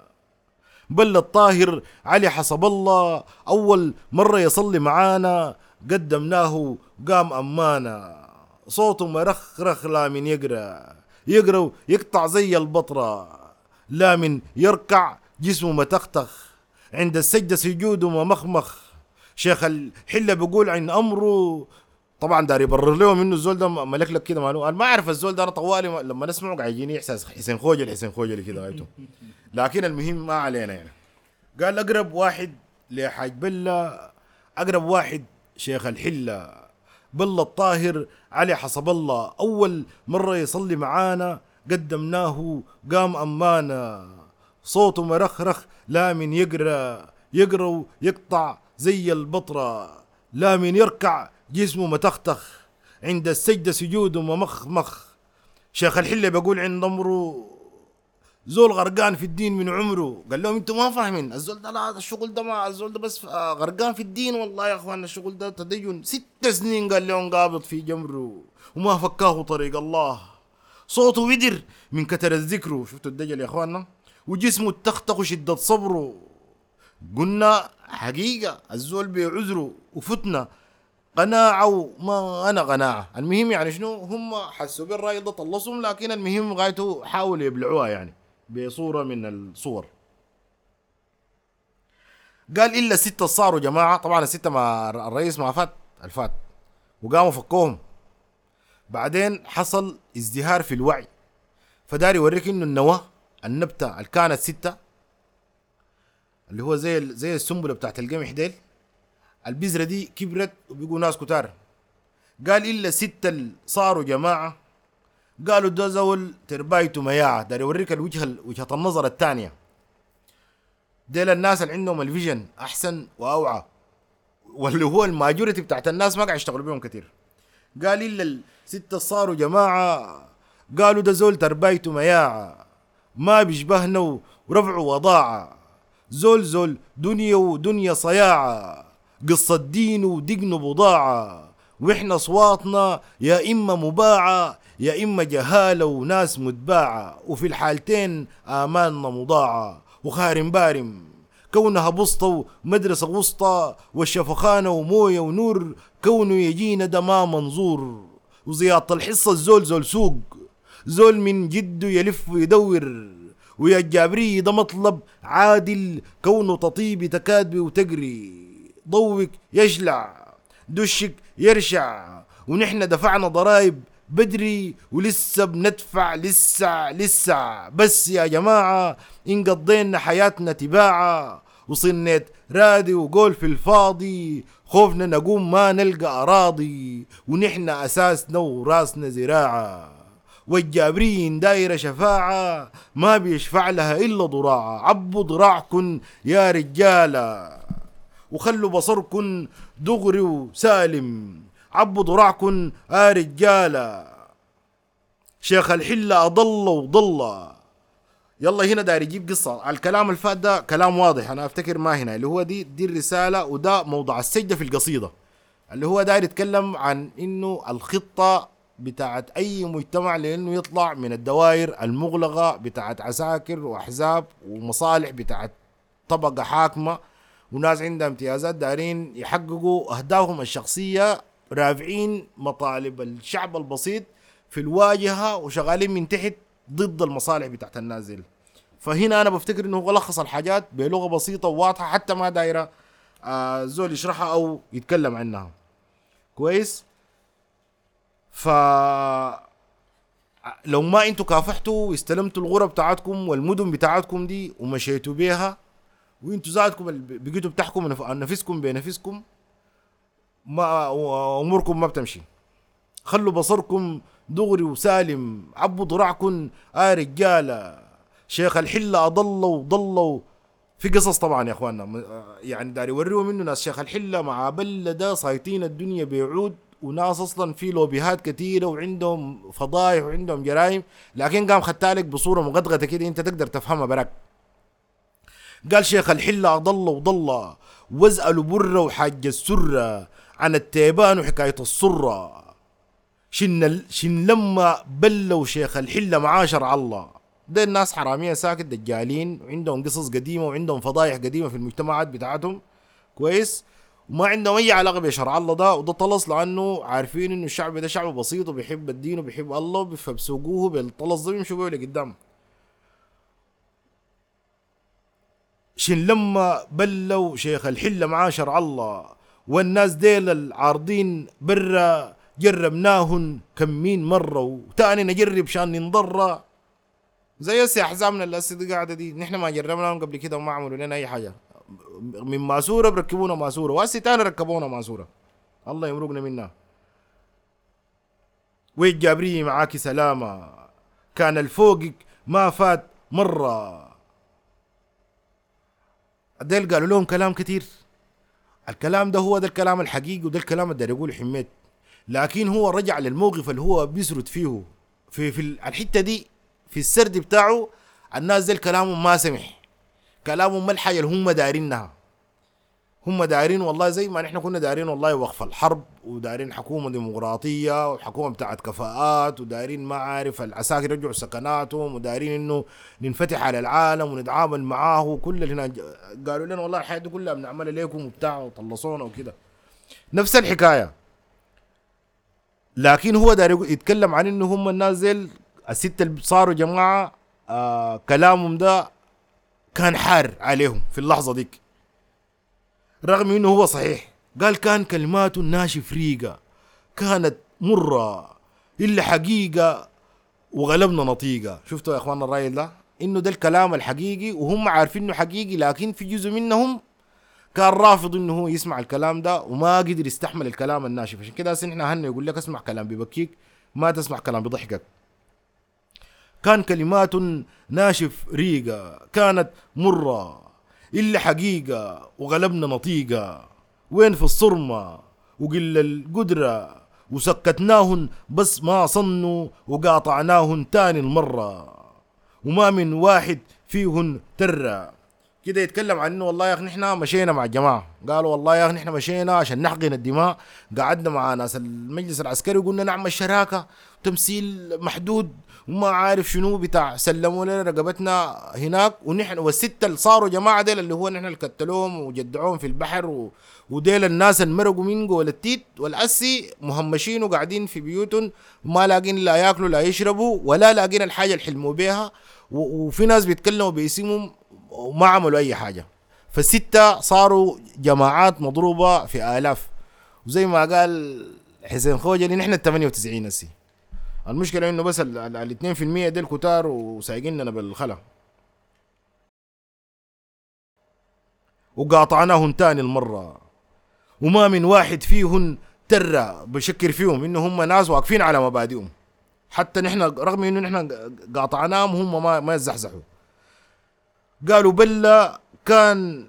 بل الطاهر علي حسب الله أول مرة يصلي معانا قدمناه قام أمانا. صوته مرخرخ لا من يقرأ. يقرأ يقطع زي البطرة. لا من يركع جسمه متختخ. عند السجدة سجوده ممخمخ. شيخ الحلة بيقول عن أمره. طبعا داري يبرر لهم إنه الزول ده ملك لك كده ماله أنا ما أعرف الزول ده أنا طوالي لما نسمعه قاعد يجيني احساس حسين خوجل حسين خوجل كده غايته لكن المهم ما علينا يعني. قال أقرب واحد لحاج بلا أقرب واحد شيخ الحلة. بلا الطاهر علي حسب الله. أول مرة يصلي معانا قدمناه قام أمانا. صوته مرخرخ لا من يقرأ يقرأ يقطع زي البطره لا من يركع جسمه متختخ. عند السجدة سجوده ممخمخ. شيخ الحلة بيقول عند أمره زول غرقان في الدين من عمره. قال لهم أنتم ما فاهمين. الزول ده لا الشغل ده ما الزول ده بس آه، غرقان في الدين والله يا اخوان. الشغل ده تدين. ست سنين قال لهم قابض في جمره وما فكاه طريق الله. صوته ودر من كتر الذكر. شفتوا الدجل يا اخواننا؟ وجسمه اتختخ شدة صبره. قلنا حقيقة الزول بعذره وفتنا قناعة وما أنا قناعة. المهم يعني شنو؟ هم حسوا بالرأي ده طلصهم لكن المهم غايته حاولوا يبلعوها يعني. بصورة من الصور. قال إلا ستة صاروا جماعة. طبعا الستة ما الرئيس ما فات الفات. وقاموا فكوهم. بعدين حصل ازدهار في الوعي. فدار يوريك إنه النواة النبتة اللي كانت ستة اللي هو زي زي السنبلة بتاعت القمح ديل البذرة دي كبرت وبقوا ناس كتار. قال إلا ستة اللي صاروا جماعة. قالوا ده زول تربايته مياعة. دار يوريك الوجهة وجهة النظر الثانية. ديل الناس اللي عندهم ال vision أحسن وأوعى. واللي هو ال majority بتاعت الناس ما قاعد يشتغلوا بيهم كتير. قال إلا الستة صاروا جماعة. قالوا ده زول تربايته مياعة. ما بيشبهنا ورفعوا وضاعة. زول زول دنيا ودنيا صياعة. قصة دين ودقن بضاعة وإحنا أصواتنا يا إما مباعة يا إما جهالة وناس متباعة. وفي الحالتين آمالنا مضاعة. وخارم بارم. كونها بسطة ومدرسة وسطى والشفخانة وموية ونور كونه يجينا ده ما منظور. وزيادة الحصة الزول زول سوق. زول من جده يلف ويدور. ويا الجابري ده مطلب عادل كونه تطيب تكاد وتجري. ضوك يجلع دشك يرشع ونحن دفعنا ضرائب بدري ولسه بندفع لسه لسه. بس يا جماعة إن قضينا حياتنا تباعة وصنت رادي وقول في الفاضي خوفنا نقوم ما نلقى أراضي. ونحن أساسنا وراسنا زراعة. والجابرين دايرة شفاعة ما بيشفع لها إلا ضراعة. عبوا ضراعكن يا رجالة وخلوا بصركن دغري وسالم. عبوا ضراعكن يا رجالة شيخ الحلة أضل وضل. يلا هنا داير يجيب قصة. الكلام الفات ده كلام واضح. أنا أفتكر ما هنا اللي هو دي دي الرسالة وده موضع السجدة في القصيدة. اللي هو داير يتكلم عن إنه الخطة بتاعت أي مجتمع لأنه يطلع من الدوائر المغلقة بتاعت عساكر وأحزاب ومصالح بتاعت طبقة حاكمة. وناس عندها امتيازات دارين يحققوا أهدافهم الشخصية رافعين مطالب الشعب البسيط في الواجهة وشغالين من تحت ضد المصالح بتاعت الناس فهنا أنا بفتكر إنه هو لخص الحاجات بلغة بسيطة وواضحة حتى ما دايرة آه زول يشرحها أو يتكلم عنها. كويس؟ ف لو ما أنتوا كافحتوا واستلمتوا الغرة بتاعتكم والمدن بتاعتكم دي ومشيتوا بيها وانتوا ذاتكم بقيتوا بتحكموا نف- نفسكم بنفسكم ما اموركم ما بتمشي. خلوا بصركم دغري وسالم عبوا ضرعكن آه رجالة شيخ الحلة أضلوا وضلوا. في قصص طبعا يا إخواننا آه يعني داري يوريهم إنه ناس شيخ الحلة مع بلة ده سايطين الدنيا بيعود وناس أصلا في لوبيهات كثيره وعندهم فضايح وعندهم جرائم. لكن قام خدتها لك بصورة مقطغطه كده أنت تقدر تفهمها براك. قال شيخ الحلة أضل وضل واسألوا برة وحاج السرة عن التيبان وحكاية الصرة شن, شن لما بلوا شيخ الحلة معاه شرع الله. ده الناس حرامية ساكت دجالين وعندهم قصص قديمة وعندهم فضايح قديمة في المجتمعات بتاعتهم. كويس؟ وما عندهم أي علاقة بشرع الله ده. وده طلس لأنه عارفين إنه الشعب ده شعب بسيط وبيحب الدين وبيحب الله فبسوقوه بالطلس ده بيمشوا بيه لقدام شن لما بلوا شيخ الحلة معاه شرع الله والناس ديل العارضين برا جربناهن كمين مرة وتاني نجرب شان ننضر زي هسه احزابنا اللي هسه دي نحن ما جربناهم قبل كده وما عملوا لنا أي حاجة. من ماسورة بركبونا ماسورة. وهسه تاني ركبونا ماسورة. الله يمرقنا منها والجابرية معاكي سلامة. كان الفوقك ما فات مرة. ديل قالوا لهم كلام كتير. الكلام ده هو ده الكلام الحقيقي وده الكلام اللي يقوله حميد. لكن هو رجع للموقف اللي هو بيسرد فيه في في الحتة دي في السرد بتاعه. الناس دي كلامهم ما سمح. كلامهم ما الحاجة اللي هم دايرينها. هم دايرين والله زي ما نحن كنا دايرين والله وقف الحرب ودايرين حكومة ديمقراطية وحكومة بتاعت كفاءات ودايرين ما عارف العساكر يرجعوا سكناتهم ودايرين إنه ننفتح على العالم ونتعامل معاه وكل اللي هنا قالوا لنا والله الحياة دي كلها بنعملها لكم وبتاع وطلصونا وكده. نفس الحكاية. لكن هو داير يقول- يتكلم عن إنه هم الناس ديل الستة اللي صاروا جماعة آه كلامهم ده كان حار عليهم في اللحظة ديك. رغم إنه هو صحيح. قال كان كلماته ناشف ريقة كانت مرة إلا حقيقة وغلبنا نطيقة. شفتوا يا إخواننا الرأي ده؟ إنه ده الكلام الحقيقي وهم عارفين إنه حقيقي لكن في جزء منهم كان رافض إنه هو يسمع الكلام ده وما قدر يستحمل الكلام الناشف. عشان كده إحنا هن يقول لك اسمع كلام ببكيك ما تسمع كلام بضحكك. كان كلمات ناشف ريقة. كانت مرة إلا حقيقة وغلبنا نطيقة. وين في الصرمة؟ وقل القدرة. وسكتناهن بس ما صنوا وقاطعناهن تاني المرة. وما من واحد فيهن ترى. كده يتكلم عن إنه والله يا أخي نحن مشينا مع الجماعه قالوا والله يا أخي نحن مشينا عشان نحقن الدماء. قعدنا مع ناس المجلس العسكري وقلنا نعمل شراكة. تمثيل محدود. وما عارف شنو بتاع. سلموا لنا رقبتنا هناك ونحن والستة اللي صاروا جماعة ديل اللي هو نحن اللي قتلوهم وجدعوهم في البحر و... وديل الناس اللي مرقوا من جوا التيت والأسي مهمشين وقاعدين في بيوتهم ما لاقين لا ياكلوا لا يشربوا ولا لاقين الحاجة اللي حلموا بيها. و... وفي ناس بيتكلموا باسمهم وما عملوا أي حاجة. فالستة صاروا جماعات مضروبة في آلاف. وزي ما قال حسين خوجلي نحن ال 98 هسي. المشكلة إنه بس ال 2% ديل كتار وسايقيننا بالخلا. وقاطعناهم تاني المرة. وما من واحد فيهن ترى بشكر فيهم إنه هم ناس واقفين على مبادئهم. حتى نحن رغم إنه نحن قاطعناهم هم ما ما يزحزحوا. قالوا بلا كان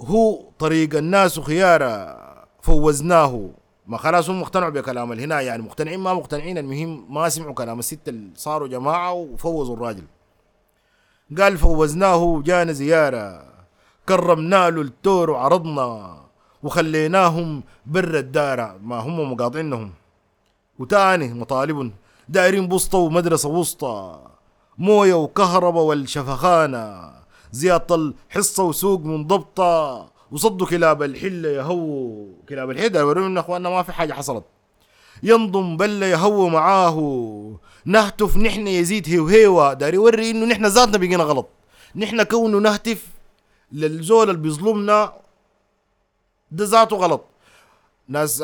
هو طريق الناس خيارة فوزناه. ما خلاص هم مقتنعوا بكلام الهنا يعني مقتنعين ما مقتنعين المهم ما سمعوا كلام. الستة اللي صاروا جماعة وفوزوا الراجل. قال فوزناه جانا زيارة. كرمنا له التور وعرضنا وخليناهم برا الدارة. ما هم مقاطعينهم وتاني مطالب. دايرين بسطة ومدرسة وسطى. موية وكهرباء والشفخانة. زيادة الحصة وسوق منضبطة. وصدوا كلاب الحلة يهو كلاب الحلة يورون أخواننا ما في حاجة حصلت. ينضم بلا يهو معاه. نهتف نحن يزيد هيو هيوة داري يوري إنه نحن ذاتنا بقينا غلط. نحن كونه نهتف للزول اللي بيظلمنا ده ذاته غلط. ناس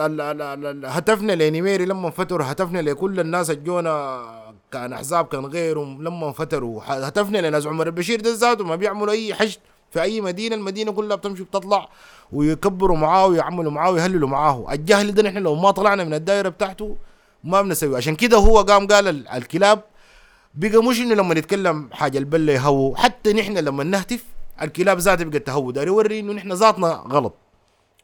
هتفنا لنيميري لما فتروا هتفنا لكل الناس الجونا كان أحزاب كان غيرهم لما فتروا هتفنا لناس عمر البشير ده ذاته ما بيعملوا أي حشد. في أي مدينة المدينة كلها بتمشي بتطلع ويكبروا معاه ويعملوا معاه ويهللوا معاه. الجهل ده نحن لو ما طلعنا من الدائرة بتاعته ما بنسوي عشان كده هو قام قال الكلاب بقى مش إنه لما نتكلم حاجة البلة يهووا حتى نحن لما نهتف الكلاب ذاتها بقت تهوى داري يوري إنه نحن ذاتنا غلط.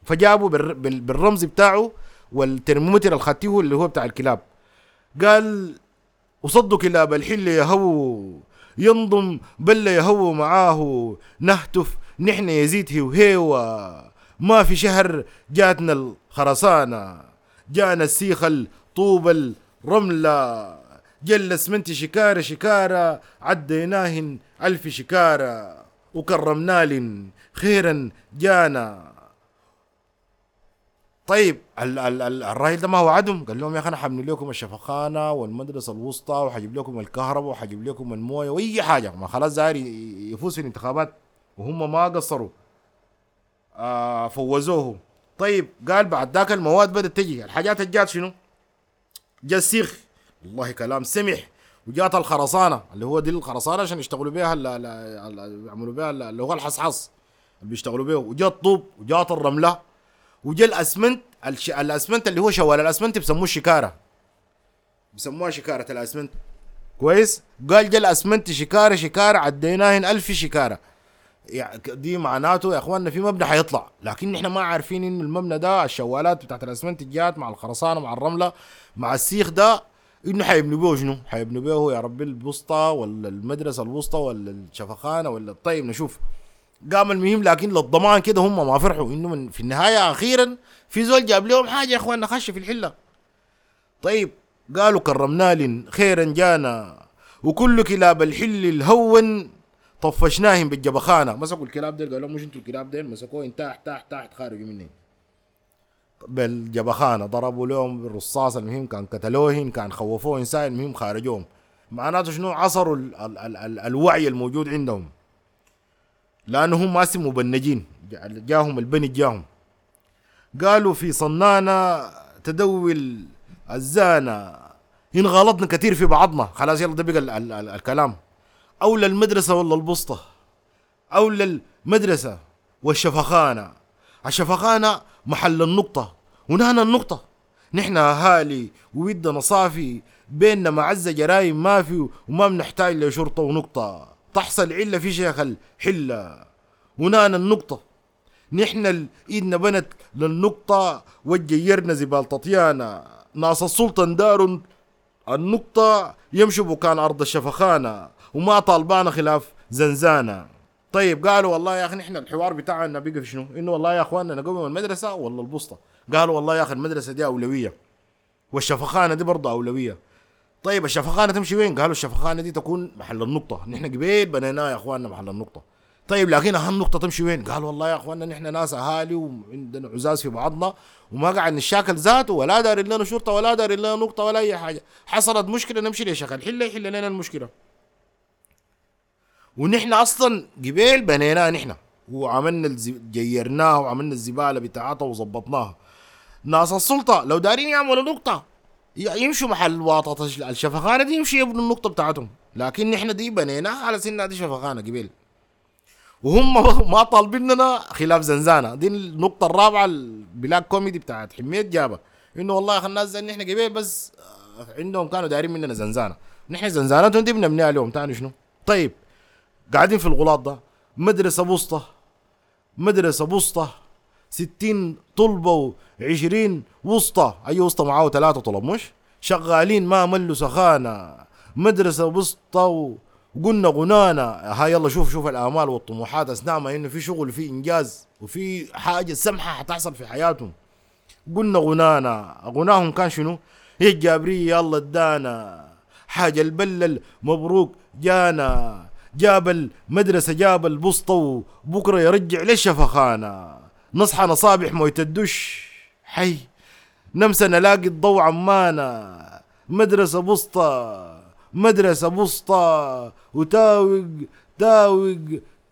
فجابوا بالرمز بتاعه والترمومتر الخاتيه اللي هو بتاع الكلاب. قال وصدوا كلاب الحل يهو ينضم بل يهو معاه. نهتف نحن يزيد هيو هيوة ما في شهر جاتنا الخرسانة. جانا السيخ الطوب الرملة. جل اسمنت شكارة شكارة عديناهن ألف شكارة. وكرمنال خيرا جانا. طيب ال ال ال الراجل ده ما هو عدم قال لهم يا أخي أنا حبني لكم الشفخانه والمدرسة الوسطى وحجيب لكم الكهرباء وحجيب لكم الموية وأي حاجة. ما خلاص زاير يفوز في الانتخابات. وهم ما قصروا. آه فوزوه طيب قال بعد ذاك المواد بدأت تجي. الحاجات الجات شنو؟ جا السيخ والله كلام سمح. وجات الخرسانة اللي هو دي الخرسانة عشان يشتغلوا بها يعملوا بها اللي هو الحصحص بيشتغلوا بها وجات الطوب وجات الرملة. وجا الأسمنت الش... الأسمنت اللي هو شوال الأسمنت بسموه شكارة. بسموها شكارة الأسمنت. كويس؟ قال جا الأسمنت شكارة شكارة عديناهن ألف شكارة. يعني دي معناته يا أخواننا في مبنى حيطلع. لكن إحنا ما عارفين ان المبنى ده الشوالات بتاعت الأسمنت جات مع الخرسانة مع الرملة مع السيخ ده إنه حيبنوا به شنو؟ حيبنوا به يا ربي الوسطى ولا المدرسة الوسطى ولا الشفخانة ولا طيب نشوف. قام المهم لكن للضمان كده هم ما فرحوا. إنه في النهاية أخيرا في زول جاب لهم حاجة يا إخواننا خش في الحلة. طيب قالوا كرمنا خيرا جانا وكل كلاب الحل الهون طفشناهم بالجبخانة. مسكوا الكلاب ديل قالوا مش أنتوا الكلاب ديل مسكوه تحت تحت تحت خارجوا مني. بالجبخانة ضربوا لهم بالرصاص المهم كان قتلوهن كان خوفوه انسان المهم خارجوهم. معناته شنو؟ عصروا ال ال ال ال الوعي الموجود عندهم. لأنهم ما مبنجين جاهم البني جاهم. قالوا في صنانة تدوي الزانة إن غلطنا كثير في بعضنا. خلاص يلا ده بقى ال ال ال الكلام. أو للمدرسة ولا البسطة. أو للمدرسة والشفخانة. الشفخانة محل النقطة. ونحن النقطة. نحن أهالي وودنا صافي. بيننا معزة جرايم ما في وما بنحتاج لشرطة ونقطة. تحصل علة في شيخ الحلة. ونانا النقطة نحن ايدنا بنت للنقطة وجيرنا زبال تطيانا. ناس السلطان دار النقطة يمشوا بكان أرض الشفخانة وما طالبانا خلاف زنزانة. طيب قالوا والله يا أخي نحن الحوار بتاعنا بقى في شنو؟ إنه والله يا أخواننا نقوم المدرسة ولا البسطه؟ قالوا والله يا أخي المدرسة دي أولوية والشفخانة دي برضه أولوية. طيب الشفخانه تمشي وين؟ قالوا الشفخانه دي تكون محل النقطة، نحن قبيل بنيناها يا أخواننا محل النقطة. طيب لكن أهم نقطة تمشي وين؟ قال والله يا أخواننا نحن ناس أهالي وعندنا عزاز في بعضنا وما قاعد نشاكل ذاته ولا داري لنا شرطة ولا داري لنا نقطة ولا أي حاجة، حصلت مشكلة نمشي لشيخ الحله يحل لنا المشكلة. ونحن أصلا قبيل بنيناه نحن وعملنا. جيرناها وعملنا الزبالة بتاعتها وظبطناها. ناس السلطة لو دارين يعملوا نقطة يمشوا محل واطة الشفخانة دي يمشي يبنوا النقطة بتاعتهم. لكن إحنا دي بنيناها على سنة دي شفخانة قبل. وهم ما طالبيننا خلاف زنزانة. دي النقطة الرابعة ال black comedy بتاعت حميد جابة. إنه والله يا الناس زي نحن قبل بس آه، عندهم كانوا دايرين مننا زنزانة. نحن زنزانتهم دي بنبنيها لهم تاني شنو؟ طيب قاعدين في الغلاط ده. مدرسة بوسطة. مدرسة بوسطة. 60 طلبة و20 وسطى. أي وسطى معاه ثلاثة طلب مش؟ شغالين ما ملوا سخانة. مدرسة وسطى وقلنا غنانا. ها يلا شوف شوف الآمال والطموحات. أثناء إنه في شغل وفي إنجاز وفي حاجة سمحة حتحصل في حياتهم قلنا غنانا. غناهم كان شنو؟ إيه، يا جابري يلا ادانا. حاجة البلل مبروك جانا. جاب المدرسة جاب البسطة وبكرة يرجع للشفخانة. نصحى نصابح موية الدش حي نمسى نلاقي الضوء عمانا. مدرسة بسطة مدرسة بسطة. وتاوق تاوق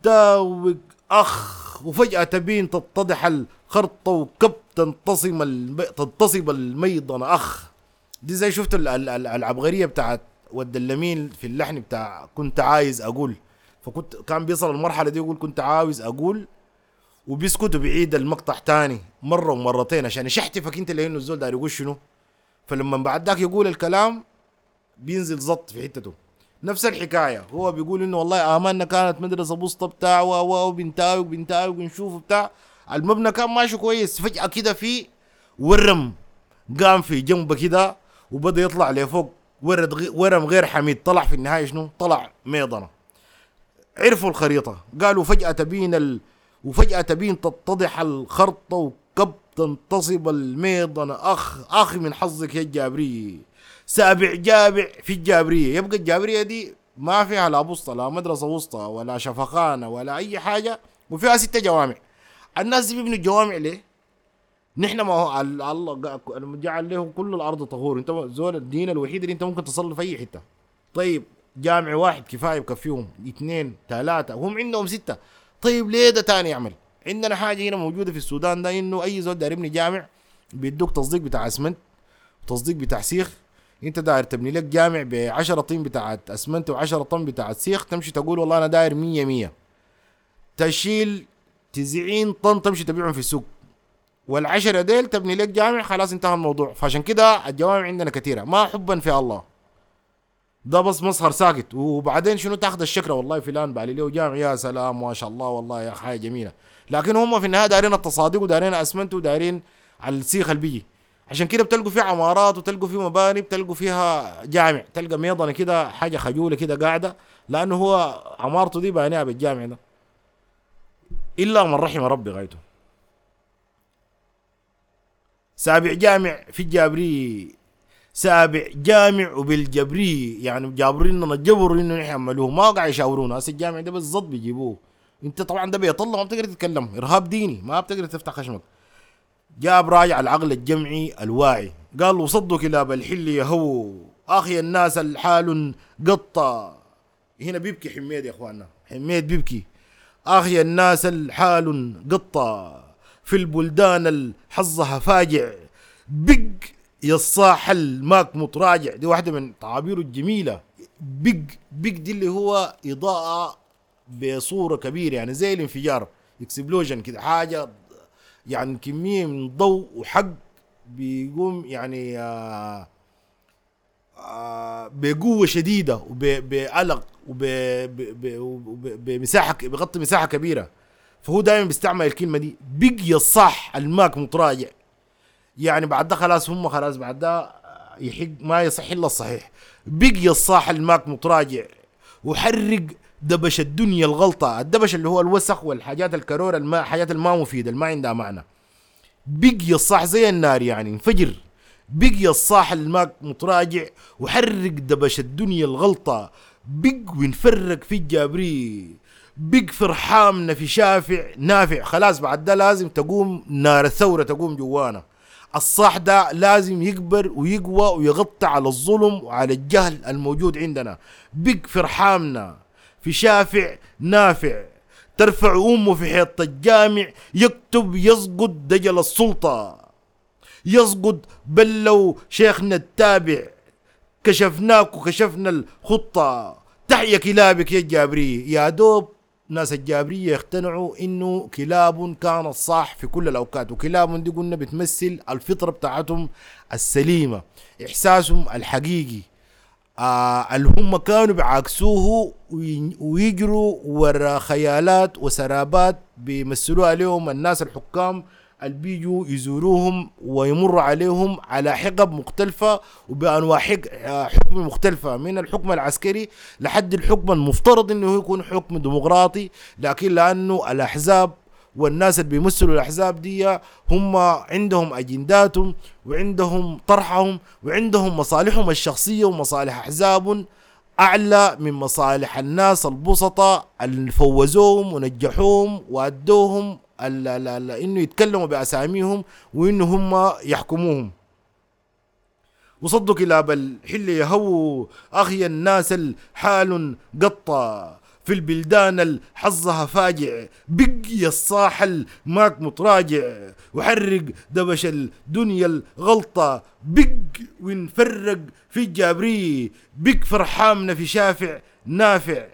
تاوق. أخ وفجأة تبين تتضح الخرطة وكب تنتصم الم... تنتصب الميضنة أخ دي زي شفت ال- ال- ال- العبقرية بتاعت ود اللمين في اللحن بتاع كنت عايز أقول. فكنت كان بيصل المرحلة دي يقول كنت عاوز أقول وبيسكت وبيعيد المقطع تاني مرة ومرتين عشان يشحتفك انت لأنه الزول داير يقول شنو. فلما بعد ذاك يقول الكلام بينزل زط في حتته. نفس الحكاية. هو بيقول إنه والله آماننا كانت مدرسة بسطة بتاع و و وبنتاوي وبنتاوي ونشوف بتاع المبنى كان ماشي كويس. فجأة كده في ورم قام في جنبه كده وبدأ يطلع لفوق. ورد ورم غير حميد. طلع في النهاية شنو؟ طلع ميضنة عرفوا الخريطة. قالوا فجأة تبين ال... وفجأة تبين تتضح الخرطة وكب تنتصب الميضنة أخ أخ من حظك يا الجابرية سابع جابع في الجابرية. يبقى الجابرية دي ما فيها لا بسطة لا مدرسة وسطى ولا شفخانة ولا أي حاجة وفيها ستة جوامع. الناس دي بيبنوا الجوامع ليه؟ نحن ما هو ال- الله جعل له كل الأرض طهور. أنت زول الدين الوحيد اللي أنت ممكن تصلي في أي حتة. طيب جامع واحد كفاية بكفيهم. اثنين ثلاثة وهم عندهم ستة. طيب ليه ده تاني يعمل؟ عندنا حاجة هنا موجودة في السودان ده إنه أي زول داير يبني جامع بيدوك تصديق بتاع أسمنت تصديق بتاع سيخ. أنت داير تبني لك جامع ب 10 طن بتاعت أسمنت و10 طن بتاعت سيخ تمشي تقول والله أنا داير 100 100 تشيل 90 طن تمشي تبيعهم في السوق. والعشرة ديل تبني لك جامع خلاص انتهى الموضوع. فعشان كده الجوامع عندنا كثيرة. ما حبا في الله. ده بس مسهر ساكت. وبعدين شنو تاخذ الشكرة؟ والله فلان بالي له جامع يا سلام ما شاء الله والله يا حاجة جميلة. لكن هم في النهاية دايرين التصادق ودايرين أسمنت ودايرين على السيخ اللي بيجي. عشان كده بتلقوا فيه عمارات وتلقوا فيه مباني بتلقوا فيها جامع. تلقى ميضنة كده حاجة خجولة كده قاعدة. لأنه هو عمارته دي بانيها بالجامع ده. إلا من رحم ربي غايته. سابع جامع في الجابري سابع جامع وبالجبري يعني جابرين لنا الجبر إنه نحن ما قاعد يشاورونا. هسه الجامع ده بالضبط بيجيبوه. انت طبعا ده الله ما بتقدر تتكلم. إرهاب ديني. ما بتقدر تفتح خشمك. جاب راجع العقل الجمعي الواعي. قال وصدوا كلاب الحل يهو أخي الناس الحال قطة. هنا بيبكي حميد يا إخواننا. حميد بيبكي. أخي الناس الحال قطة. في البلدان الحظها فاجع. بق يا الصاحل ماك متراجع دي واحدة من تعابيره الجميلة. بق بق دي اللي هو إضاءة بصورة كبيرة يعني زي الانفجار. explosion كده حاجة يعني كمية من ضوء وحق بيقوم يعني آه آه بقوة شديدة وبألق وبمساحة بيغطي مساحة كبيرة. فهو دائما بيستعمل الكلمة دي. بقي الصح الماك متراجع. يعني بعد ده خلاص هم خلاص بعد ده يحق ما يصح إلا الصحيح. بقي الصاح الماك متراجع وحرق دبش الدنيا الغلطة. الدبش اللي هو الوسخ والحاجات الكرورة الما حاجات الما مفيدة الما عندها معنى. بقي الصاح زي النار يعني انفجر. بقي الصاح الماء متراجع وحرق دبش الدنيا الغلطة. بق ونفرق في الجابري بق فرحامنا في شافع نافع. خلاص بعد ده لازم تقوم نار الثورة تقوم جوانا. الصاح ده لازم يكبر ويقوى ويغطي على الظلم وعلى الجهل الموجود عندنا. بق فرحامنا في شافع نافع. ترفع أمه في حيط الجامع يكتب يسقط دجل السلطة. يسقط بل لو شيخنا التابع. كشفناك وكشفنا الخطة. تحيا كلابك يا الجابرية يا دوب. ناس الجابرية يقتنعوا إنه كلاب كانت صح في كل الأوقات وكلاب دي قلنا بتمثل الفطرة بتاعتهم السليمة إحساسهم الحقيقي. آه اللي هم كانوا بيعاكسوه وي- ويجروا ورا خيالات وسرابات بيمثلوها عليهم الناس الحكام اللي بيجوا يزوروهم ويمروا عليهم على حقب مختلفة وبأنواع حكم مختلفة من الحكم العسكري لحد الحكم المفترض إنه يكون حكم ديمقراطي لكن لأنه الأحزاب والناس اللي بيمثلوا الأحزاب دي هم عندهم أجنداتهم وعندهم طرحهم وعندهم مصالحهم الشخصية ومصالح احزاب أعلى من مصالح الناس البسطاء اللي فوزوهم ونجحوهم وأدوهم إنه يتكلموا بأساميهم وإنه هم يحكموهم. وصدوا كلاب الحل يهووا أخي الناس الحال قطة في البلدان الحظها فاجع بقي الصاحل ماك متراجع وحرق دبش الدنيا الغلطة بق ونفرق في الجابرية بق فرحامنا في شافع نافع.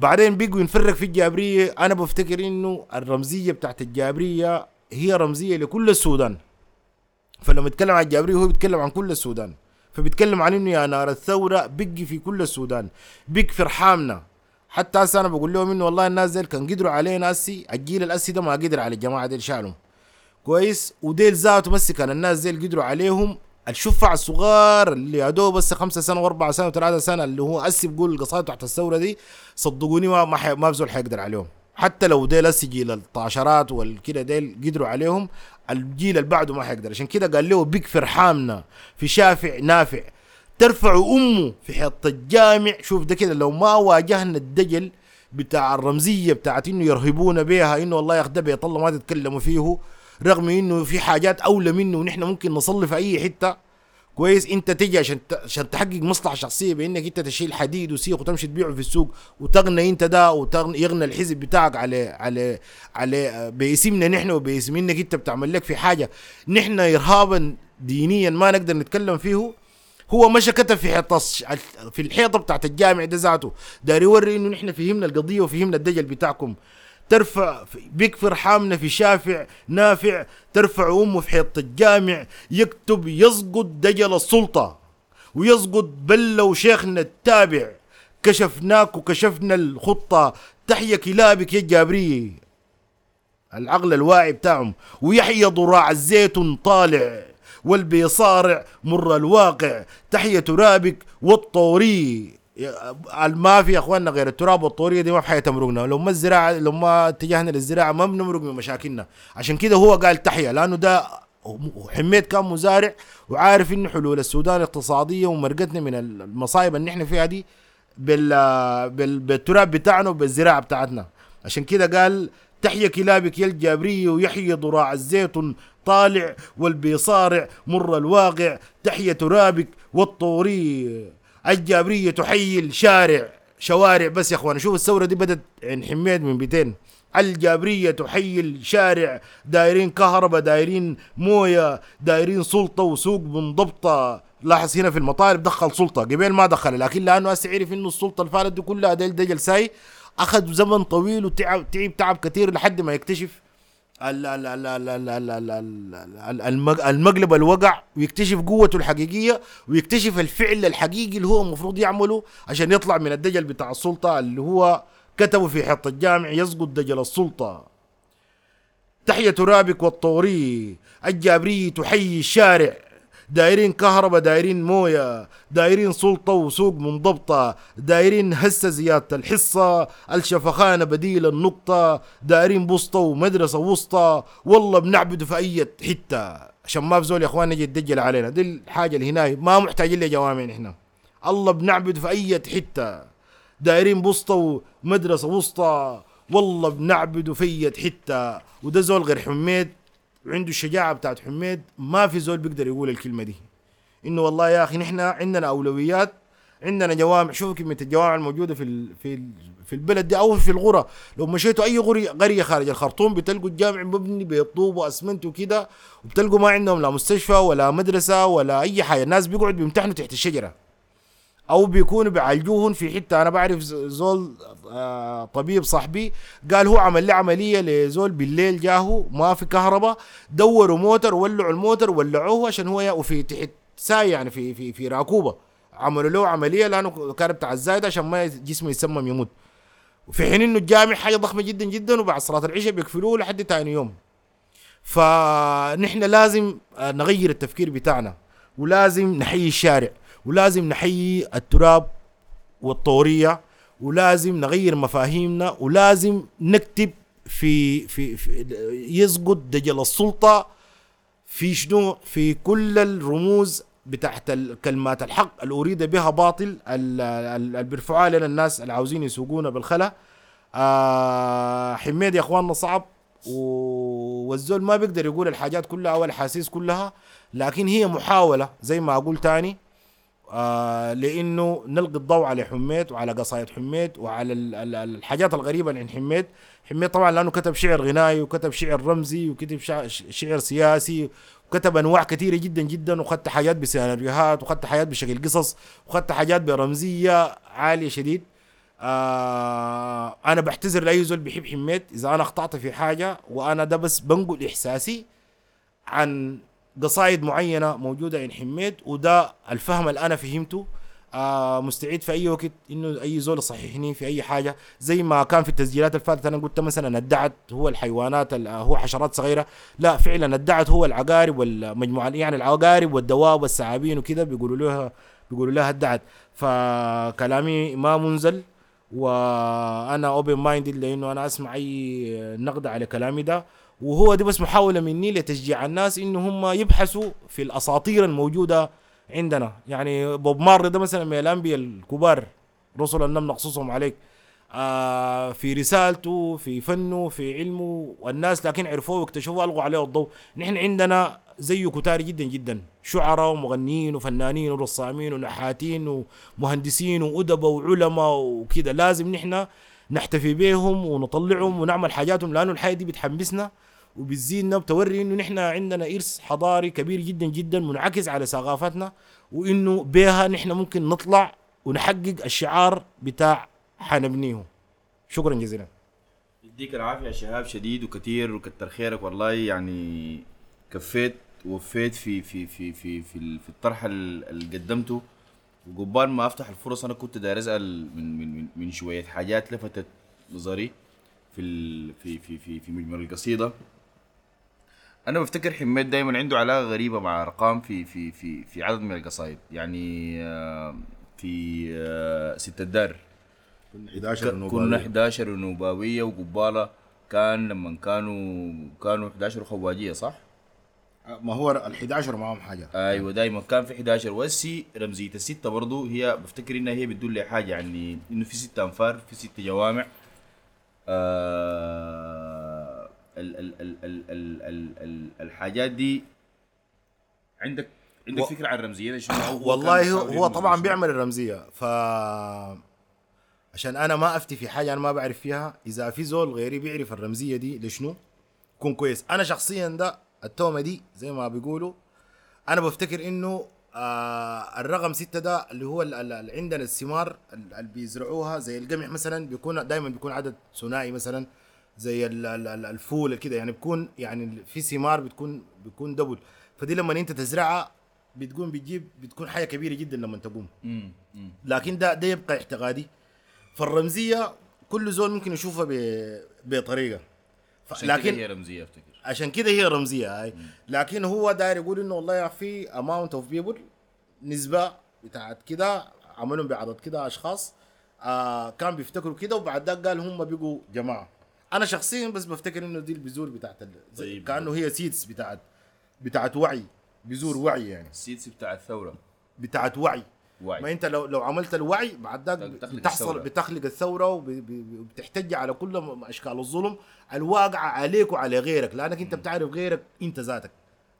بعدين بقوا ينفرق في الجابرية. أنا بفتكر إنه الرمزية بتاعت الجابرية هي رمزية لكل السودان. فلما يتكلم عن الجابرية هو بيتكلم عن كل السودان. فبيتكلم عن إنه يا نار الثورة بقي في كل السودان. بق في رحامنا. حتى هسه أنا بقول لهم إنه والله الناس ديل كان قدروا علينا اسي الجيل الاسي ده ما قدر على الجماعة ديل شالهم. كويس؟ وديل ذاته بس كان الناس ديل قدروا عليهم. الشفع الصغار اللي يا دوب بس خمسة سنة واربعة سنة وثلاثة سنة اللي هو اسي بقول القصائد تحت الثورة دي صدقوني ما ما. ما بزول حيقدر عليهم. حتى لو ديل أسي جيل الطاشرات والكده ديل قدروا عليهم الجيل اللي بعده ما حيقدر. عشان كده قال له بك فرحامنا في شافع نافع. ترفع أمه في حيط الجامع. شوف ده كده لو ما واجهنا الدجل بتاع الرمزية بتاعت إنه يرهبونا بيها إنه والله يا اخ ده الله ما تتكلموا فيه. رغم إنه في حاجات أولى منه ونحن ممكن نصلي في أي حتة كويس. أنت تجي عشان عشان تحقق مصلحة شخصية بإنك أنت تشيل حديد وسيخ وتمشي تبيعه في السوق وتغنى أنت ده ويغنى الحزب بتاعك على على على باسمنا نحن وباسم إنك أنت بتعمل لك في حاجة. نحن ارهابا دينيا ما نقدر نتكلم فيه. هو مشى كتب في حيطه في الحيطة بتاعت الجامع ده ذاته. داير يوري إنه نحن فهمنا القضية وفهمنا الدجل بتاعكم. ترفع بك فرحامنا في شافع نافع ترفع أمه في حيط الجامع يكتب يسقط دجل السلطة ويسقط بل وشيخنا التابع. كشفناك وكشفنا الخطة تحيا كلابك يا جابريه العقل الواعي بتاعهم ويحيى ضراع الزيت طالع والبيصارع مر الواقع. تحية ترابك والطوري ما في يا أخواننا غير التراب والطورية دي ما في حاجة تمرقنا لو ما الزراعة لو ما اتجهنا للزراعة ما بنمرق من مشاكلنا. عشان كده هو قال تحية لأنه ده حميد كان مزارع وعارف إنه حلول السودان اقتصادية ومرقتنا من المصايب اللي إحنا فيها دي بال بال بالتراب بتاعنا وبالزراعة بتاعتنا. عشان كده قال تحيا كلابك يا الجابرية ويحيى ضراع الزيت طالع والبيصارع مر الواقع. تحيا ترابك والطوري الجابرية تحيي الشارع شوارع بس يا أخوان. شوف الثورة دي بدت عند حميد من بيتين. الجابرية تحيي الشارع دايرين كهرباء دايرين موية دايرين سلطة وسوق منضبطة لاحظ هنا في المطالب دخل سلطة. قبل ما دخل لكن لأنه هسه عرف إنه السلطة اللي فاتت دي كلها ده ده جلساي أخذ زمن طويل وتعب تعب تعب كثير لحد ما يكتشف المقلب الوقع ويكتشف قوته الحقيقية ويكتشف الفعل الحقيقي اللي هو المفروض يعمله عشان يطلع من الدجل بتاع السلطة اللي هو كتبه في حط الجامع يسقط دجل السلطة تحيا ترابك والطوري الجابري تحيي الشارع دايرين كهرباء دايرين موية دايرين سلطة وسوق منضبطة دايرين هسة زيادة الحصة الشفخانة بديل النقطة دايرين بسطه ومدرسة وسطى. والله بنعبده في أي حتة. عشان ما في زول يا أخوان يجي يتدجل علينا. دي الحاجة اللي هنا ما محتاجين لجوامع نحن الله بنعبده في أي حتة. دايرين بسطة ومدرسة وسطى. والله بنعبده في حتة. وده زول غير حميد. وعنده الشجاعة بتاعت حميد ما في زول بيقدر يقول الكلمة دي. إنه والله يا أخي نحن عندنا أولويات عندنا جوامع. شوفوا كمية الجوامع الموجودة في في في البلد دي أو في القرى لو مشيتوا أي قرية خارج الخرطوم بتلقوا الجامع مبني بطوب وأسمنت وكده وبتلقوا ما عندهم لا مستشفى ولا مدرسة ولا أي حاجة. الناس بيقعدوا بيمتحنوا تحت الشجرة. أو بيكونوا بيعالجوهم في حتة. أنا بعرف زول آه طبيب صاحبي قال هو عمل لي عملية لزول بالليل جاهو ما في كهرباء دوروا موتر ولعوا الموتر ولعوه عشان هو وفي تحت ساي يعني في في في راكوبة. عملوا له عملية لأنه كان بتاع الزايده عشان ما جسمه يسمم يموت. وفي حين إنه الجامع حاجة ضخمة جدا جدا وبعد صلاة العشاء بيقفلوه لحد تاني يوم. فنحن لازم آه، نغير التفكير بتاعنا ولازم نحيي الشارع. ولازم نحيي التراب والطورية ولازم نغير مفاهيمنا ولازم نكتب في في, في يسقط دجل السلطة في شنو؟ في كل الرموز بتاعت كلمات الحق اللي أريد بها باطل اللي بيرفعوها لنا الناس اللي عاوزين يسوقونا بالخلا. آه حميد يا أخواننا صعب والزول ما بيقدر يقول الحاجات كلها أو الأحاسيس كلها لكن هي محاولة زي ما أقول تاني. آه لإنه نلقي الضوء على حميد وعلى قصايد حميد وعلى الحاجات الغريبة عن حميد. حميد طبعا لأنه كتب شعر غنائي وكتب شعر رمزي وكتب شعر سياسي وكتب أنواع كثيرة جدا جدا وخدت حاجات بسيناريوهات وخدت حاجات بشكل قصص وخدت حاجات برمزية عالية شديد. آه أنا بعتذر لأي زول بيحب حميد. إذا أنا أخطأت في حاجة وأنا ده بس بنقل إحساسي عن قصايد معينة موجودة عند حميد وده الفهم اللي أنا فهمته. آه مستعد في أي وقت إنه أي زول يصححني في أي حاجة. زي ما كان في التسجيلات الفاتت أنا قلت مثلا الدعت هو الحيوانات هو حشرات صغيرة. لا فعلا الدعت هو العقارب والمجموعة يعني العقارب والدواب والثعابين وكذا بيقولوا لها بيقولوا لها الدعت. فكلامي ما منزل وأنا open minded لإنه أنا أسمع أي نقد على كلامي ده. وهو دي بس محاولة مني لتشجيع الناس إن هم يبحثوا في الأساطير الموجودة عندنا. يعني بوب مار ده مثلا من الأنبياء الكبار رسل لم نقصصهم عليك. آه في رسالته في فنه في علمه والناس لكن عرفوه واكتشفوه ألقوا عليه الضوء. نحن عندنا زيه كتار جدا جدا. شعراء ومغنيين وفنانين ورسامين ونحاتين ومهندسين وأدباء وعلماء وكده. لازم نحن نحتفي بهم ونطلعهم ونعمل حاجاتهم لأنه الحياة دي بتحمسنا. وبتزيدنا وبتوري إنه نحن عندنا إرث حضاري كبير جدا جدا منعكس على ثقافتنا وإنه بها نحن ممكن نطلع ونحقق الشعار بتاع حنبنيه شكرا جزيلا. يديك العافية يا شهاب شديد وكثير وكتر خيرك والله يعني كفيت ووفيت في في في في في, في الطرح اللي قدمته. وقبال ما أفتح الفرص أنا كنت داير أسأل من من من شوية حاجات لفتت نظري في في في في في مجمل القصيدة. أنا بفتكر حميد دايما عنده علاقة غريبة مع أرقام في في في في عدد من القصائد يعني آه، في آه، ست الدار كنا 11 نوباويه كنا 11 نوباويه وقبالة كان لما كانوا كانوا 11 خواجية صح؟ آه، ما هو ال 11 معاهم حاجة. أيوه دايما كان في 11 والسي رمزية الستة برضه هي بفتكر إنها هي بتدل لي حاجة يعني إنه في ست أنفار في ست جوامع. آه ال ال ال ال ال ال ال الحاجات دي عندك عندك و... فكرة عن الرمزية؟ شنو والله هو, هو طبعا بيعمل الرمزية ف عشان أنا ما أفتي في حاجة أنا ما بعرف فيها إذا في زول غيري بيعرف الرمزية دي لشنو؟ يكون كويس. أنا شخصيا ده التومة دي زي ما بيقولوا أنا بفتكر إنه آه الرقم ستة ده اللي هو اللي عندنا الثمار اللي بيزرعوها زي القمح مثلا بيكون دائما بيكون عدد ثنائي مثلا. زي الفول كده يعني بيكون يعني في ثمار بتكون بيكون دبل. فدي لما انت تزرعها بتكون بتجيب بتكون حاجة كبيرة جدا لما تقوم. لكن ده ده يبقى اعتقادي فالرمزية كل زول ممكن يشوفها بطريقة. لكن هي رمزية افتكر. عشان كده هي رمزية هاي. لكن هو داير يقول إنه والله في amount of people نسبة بتاعت كده عملهم بعدد كده أشخاص آه كان بيفتكروا كده وبعد ذاك قال هم بقوا جماعة. أنا شخصيا بس بفتكر إنه دي البذور بتاعت ال- طيب. كأنه هي seeds بتاعت بتاعت وعي بذور وعي يعني. ال seeds بتاع الثوره بتاعت وعي. وعي. ما أنت لو لو عملت الوعي بعد ذاك بتخلق بتحصل الثورة. بتخلق الثورة وب- وبتحتج على كل أشكال الظلم الواقعة عليك وعلى غيرك لأنك أنت بتعرف غيرك أنت ذاتك.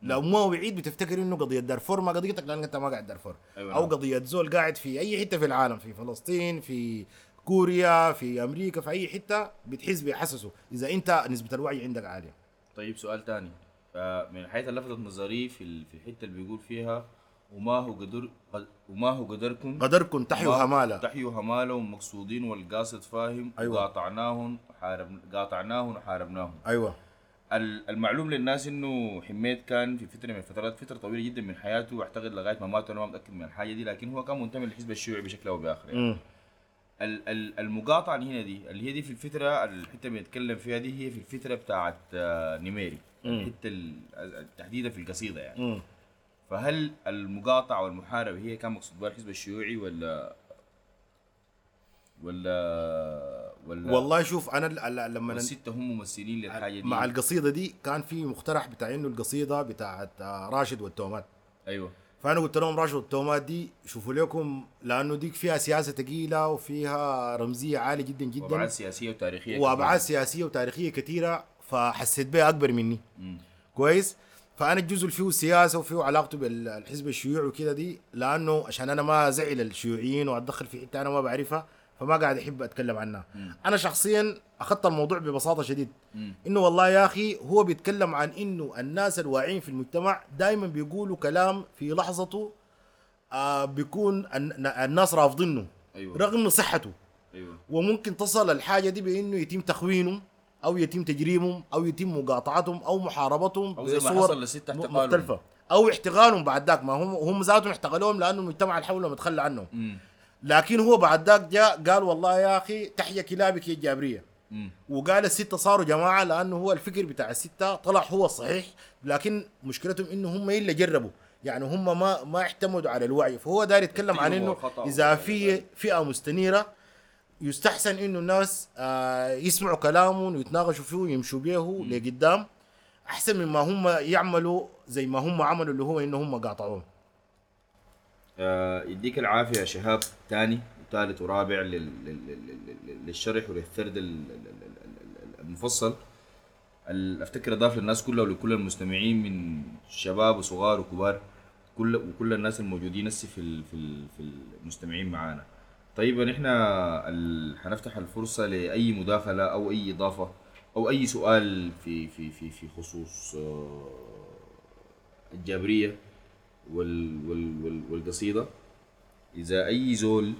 لو ما وعيد بتفتكر إنه قضية دارفور ما قضيتك لأنك أنت ما قاعد دارفور. أيوة أو نعم. قضية زول قاعد في أي حتة في العالم في فلسطين في كوريا في أمريكا في أي حتة بتحس بيحسسوا إذا أنت نسبة الوعي عندك عالية. طيب سؤال تاني. فمن حيث لفتت نظري في في الحتة اللي بيقول فيها وما هو قدر قد- وما هو قدركم؟ قدركم تحيوا هماله. تحيوا هماله ومقصودين والقاصد فاهم أيوة. قاطعناهم وحارب قاطعناهم وحاربناهم. أيوه. ال- المعلوم للناس إنه حميد كان في فترة من الفترات فترة طويلة جدا من حياته واعتقد لغاية ما مات أنا ما متأكد من الحاجة دي لكن هو كان منتمي للحزب الشيوعي بشكل أو بآخر يعني. المقاطعة اللي هنا دي اللي هي دي في الفترة الحتة اللي بنتكلم فيها دي هي في الفترة بتاعت آه، نيميري. الحتة ال- تحديدا في القصيدة يعني. فهل المقاطعة والمحاربة هي كان مقصود بها الحزب الشيوعي ولا ولا ولا والله شوف أنا لما الستة هم ممثلين للحاجة دي؟ مع القصيدة دي كان في مقترح بتاع انه القصيدة بتاعت آه، راشد والتومات أيوه. فأنا قلت لهم راشد والتومات دي شوفوا لكم لأنه ديك فيها سياسة ثقيله وفيها رمزية عالية جدا جدا. وأبعاد سياسية وتاريخية وأبعاد سياسية وتاريخية كثيره فحسيت بها أكبر مني. مم. كويس؟ فأنا الجزء اللي فيه سياسة وفيه علاقته بالحزب الشيوعي وكده دي لأنه عشان أنا ما زعل الشيوعيين وأتدخل في حتة أنا ما بعرفها فما قاعد احب أتكلم عنها. أنا شخصيا أخذت الموضوع ببساطة شديد. مم. إنه والله يا أخي هو بيتكلم عن إنه الناس الواعيين في المجتمع دائما بيقولوا كلام في لحظته آه بيكون الن- الناس رافضينه أيوه. رغم صحته. أيوه. وممكن تصل الحاجة دي بإنه يتم تخوينهم أو يتم تجريمهم أو يتم مقاطعتهم أو محاربتهم أو زي ما حصل احتقالهم. مختلفة. أو احتقالهم بعد ذاك. ما هم هم ذاتهم احتقلوهم لأنه المجتمع اللي حولهم تخلى عنهم. مم. لكن هو بعد ذاك جاء قال والله يا أخي تحيا كلابك يا الجابريه مم. وقال الستة صاروا جماعة لأنه هو الفكر بتاع الستة طلع هو الصحيح لكن مشكلتهم إنه هم إلا جربوا. يعني هم ما ما اعتمدوا على الوعي. فهو داير يتكلم عن إذا وكذا. في فئة مستنيرة يستحسن إنه الناس آه يسمعوا كلامه ويتناقشوا فيه ويمشوا به لقدام. أحسن مما هم يعملوا زي ما هم عملوا اللي هو إنه هم قاطعوه يديك العافية يا شهاب تاني وثالث ورابع لل... لل... لل... لل- للشرح وللثرد ال- ال- ال- ال- المفصل ال- أفتكر أضاف للناس كلها ولكل المستمعين من شباب وصغار وكبار كل وكل الناس الموجودين هسه في. في. في المستمعين معانا طيب ال... حنفتح الفرصة لأي مداخلة أو أي إضافة أو أي سؤال في في في في خصوص آه، الجابرية وال وال وال والقصيدة. إذا أي زول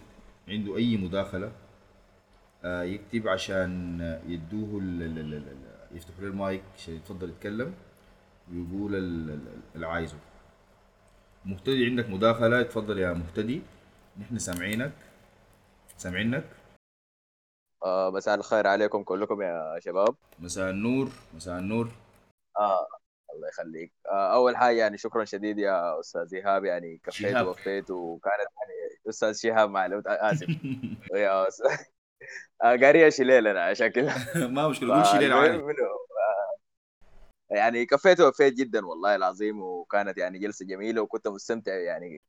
عنده أي مداخلة آه يكتب عشان يدوه ال- ال- ال- ال- يفتحوا له المايك عشان يتفضل يتكلم ويقول ال- ال- اللي عايزه. مهتدي عندك مداخلة اتفضل يا مهتدي. نحن سامعينك. سامعينك؟ آه مساء الخير عليكم كلكم يا شباب. مساء النور مساء النور. آه الله يخليك. آه أول حاجة يعني شكرا شديد يا أستاذ ايهاب يعني كفيت. ووفيت وكانت يعني أستاذ شهاب معلومات آسف. يا أستاذ. آه قاري شليل أنا عشان كده ما مشكلة قول شيء ليل عادي. آه، يعني كفيت ووفيت جدا والله العظيم وكانت يعني جلسة جميلة وكنت مستمتع يعني.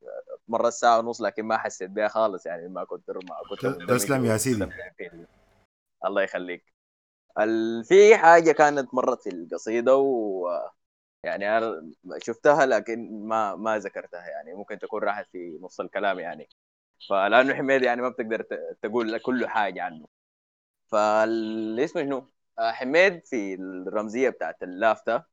مرة ساعة ونص لكن ما حسيت بها خالص يعني ما كنت ما كنت تسلم يا سيدي. الله يخليك. في حاجة كانت مرت في القصيدة و يعني أنا شفتها لكن ما ما ذكرتها يعني. ممكن تكون راحت في نص الكلام يعني. فلانه حميد يعني ما بتقدر تقول كل حاجة عنه. فالاسم شنو؟ آه، حميد في الرمزية بتاعت اللافتة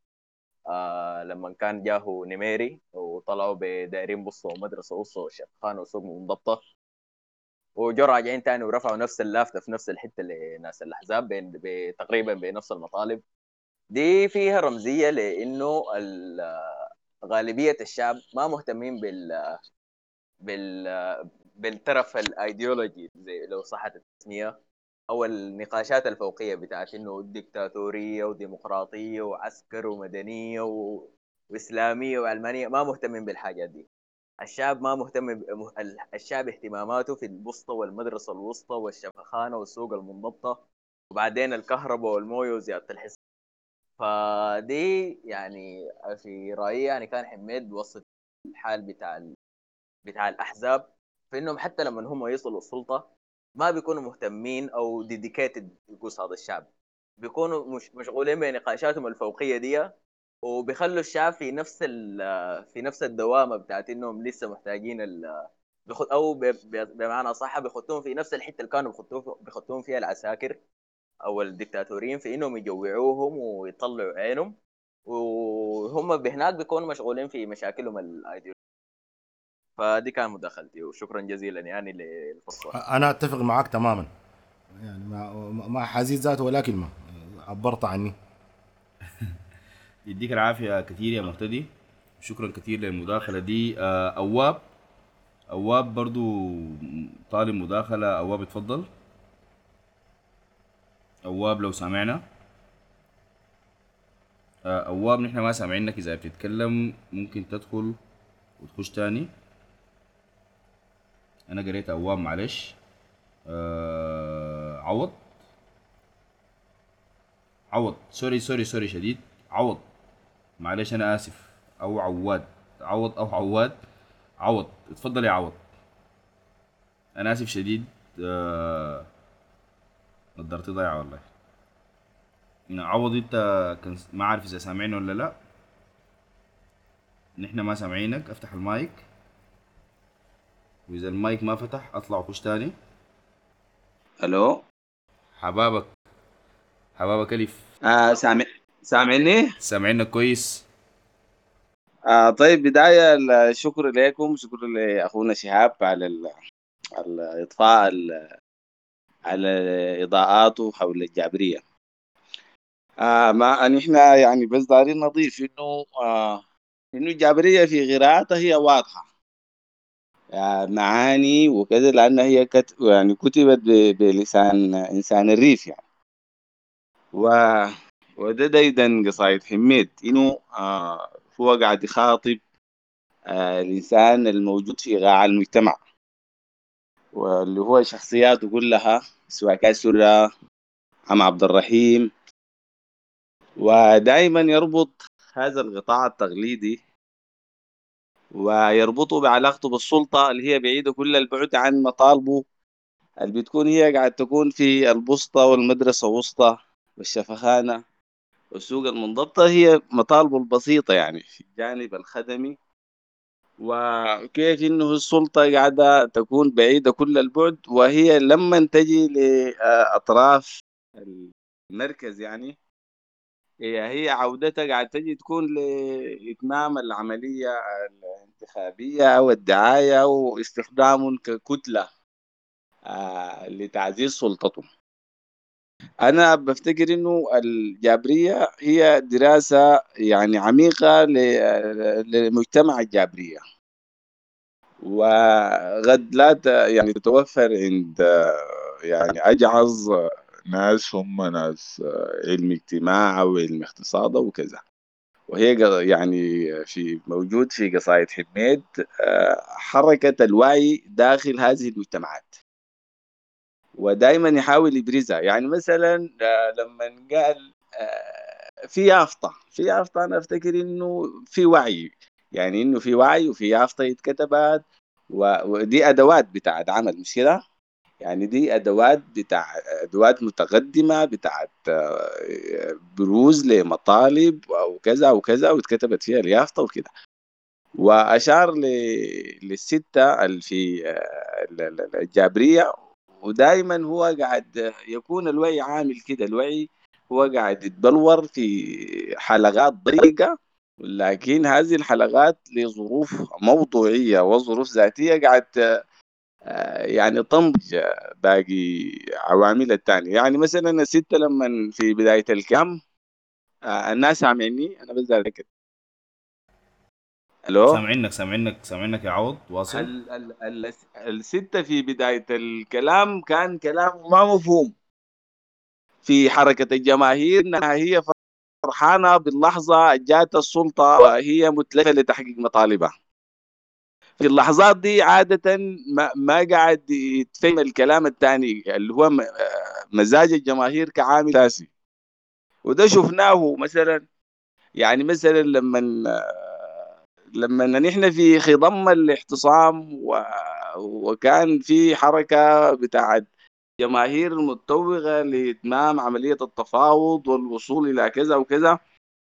آه لما كان جاهو نميري وطلعوا بدايرين بصوا مدرسة وصوا وشيخان وسوق منضبطة وجو راجعين تاني ورفعوا نفس اللافتة في نفس الحتة لناس الأحزاب بين تقريبا بنفس المطالب. دي فيها رمزية لأنه ال- غالبية الشعب ما مهتمين بال بال بالطرف الأيديولوجي زي لو صحت التسمية أو النقاشات الفوقية بتاعت إنه ديكتاتوريه وديمقراطية وعسكر ومدنية و... وإسلامية وعلمانيه ما مهتمين بالحاجات دي. الشعب ما مهتم ب... الشعب اهتماماته في البسطه والمدرسة الوسطى والشفخانة والسوق المنضبطة وبعدين الكهرباء والموية وزيادة الحصه فدي يعني في رأيي يعني كان حميد بوسط الحال بتاع ال... بتاع الأحزاب فانهم حتى لما هم يصلوا السلطة ما بيكونوا مهتمين أو ديديكيتد قصاد الشعب. بيكونوا مش مشغولين بنقاشاتهم الفوقية دي وبيخلوا الشعب في نفس في نفس الدوامة بتاعت إنهم لسه محتاجين ال أو بمعنى صح بيخطوهم في نفس الحتة اللي كانوا بيخطوهم فيها العساكر. أو الدكتاتوريين في إنهم يجوعوهم ويطلعوا عينهم وهم بهناك بيكونوا مشغولين في مشاكلهم الأيديولوجية. فدي كانت مداخلتي وشكرا جزيلا يعني للفرصة. أنا أتفق معك تماما. يعني ما ما حزيد ذاته ولا كلمه عبرت عني. يديك العافية كثير يا مهتدي. شكرا كثير للمداخلة دي. أواب. أواب برضو طالب مداخلة. أواب اتفضل. أواب لو سامعنا آه، أواب نحن ما سامعينك إذا بتتكلم. ممكن تدخل وتخش تاني. أنا قريت أواب معلش. آه عوض. عوض. sorry sorry sorry شديد. عوض. معلش أنا آسف. أو عواد. عوض أو عواد. عوض. اتفضل يا عوض. أنا آسف شديد. آه نضارتي ضايعه والله. عوض انت كان ما عارف إذا سامعين ولا لا. نحن ما سامعينك افتح المايك. وإذا المايك ما فتح اطلع وخش تاني. ألو؟ حبابك. حبابك ألف. آه سامع سامعني؟ سامعينك كويس؟ آه طيب بداية الشكر لكم شكر لأخونا شهاب على الإضفاء على إضاءاته حول الجابرية آه ما نحن يعني بس دارين نضيف إنه آه إنه الجابرية في قراءتها هي واضحة. يعني معاني وكذا لأنها هي كت يعني كتبت بلسان إنسان الريف يعني. و وده دايدا قصايد حميد. إنه آه هو قاعد يخاطب آه الإنسان الموجود في قاع المجتمع. واللي هو شخصياته كلها سواء كان عم عبد الرحيم. ودائما يربط هذا القطاع التقليدي ويربطه بعلاقته بالسلطة اللي هي بعيدة كل البعد عن مطالبه اللي بتكون هي قاعد تكون في البسطة والمدرسة وسطى والشفخانة والسوق المنضبطة هي مطالبه البسيطة يعني في الجانب الخدمي. وكيف إنه السلطة قاعدة تكون بعيدة كل البعد وهي لما تجي لأطراف المركز يعني هي هي عودتها قاعد تجي تكون لإتمام العملية الانتخابية أو الدعاية واستخدام ككتلة آه لتعزيز سلطته. أنا بفتكر إنه الجابرية هي دراسة يعني عميقة لمجتمع الجابرية. وقد لا يعني تتوفر عند يعني أجعظ ناس هم ناس علم اجتماع أو علم اقتصاد وكذا وهي يعني في موجود في قصائد حميد حركة الوعي داخل هذه المجتمعات. ودائما يحاول يبرزها. يعني مثلا لما قال في يافطة. في يافطة أنا أفتكر إنه في وعي. يعني إنه في وعي وفي يافطة اتكتبت ودي أدوات بتاعت عمل مش كده؟ يعني دي أدوات بتاع أدوات متقدمة بتاعت بروز لمطالب أو كذا أو كذا واتكتبت فيها اليافطة وكده. وأشار للستة اللي في الجابرية ودائما هو قاعد يكون الوعي عامل كده الوعي هو قاعد يتبلور في حلقات ضيقة لكن هذه الحلقات لظروف موضوعية وظروف ذاتية قاعد يعني طمج باقي عوامل الثانية يعني مثلا الستة لما في بداية الكام الناس سامعني أنا بس ألو؟ سامعينك سامعينك سامعينك يا عوض واصل؟ ال ال ال الستة في بداية الكلام كان كلام ما مفهوم. في حركة الجماهير إنها هي فرحانة باللحظة جات السلطة وهي متلفة لتحقيق مطالبها. في اللحظات دي عادة ما, ما قاعد يتفهم الكلام الثاني اللي هو مزاج الجماهير كعامل أساسي وده شفناه مثلا يعني مثلا لما لما نحن في خضم الاعتصام و... وكان في حركة بتاعت جماهير متوغة لإتمام عملية التفاوض والوصول إلى كذا وكذا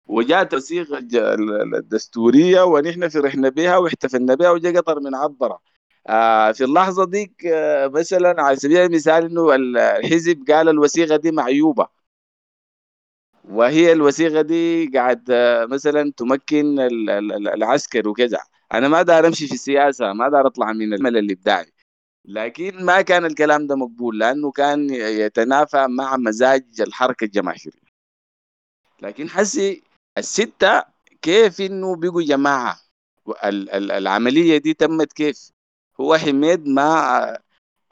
وجاءت الصيغة الج- ال- الدستورية ونحن فرحنا بها واحتفلنا بها وجاء قطر من عبرة. آه في اللحظة ديك آه مثلا على سبيل المثال إنه الحزب قال الوثيقة دي معيوبة. وهي الوثيقة دي قاعد آه، مثلا تمكن ال- ال- ال- العسكر وكذا. أنا ما دار أمشي في السياسة ما دار أطلع من الملل الابداعي لكن ما كان الكلام ده مقبول لأنه كان يتنافى مع مزاج الحركة الجماهيرية. لكن حسي الستة كيف إنه بيجوا جماعة؟ ال- ال- العملية دي تمت كيف؟ هو حميد ما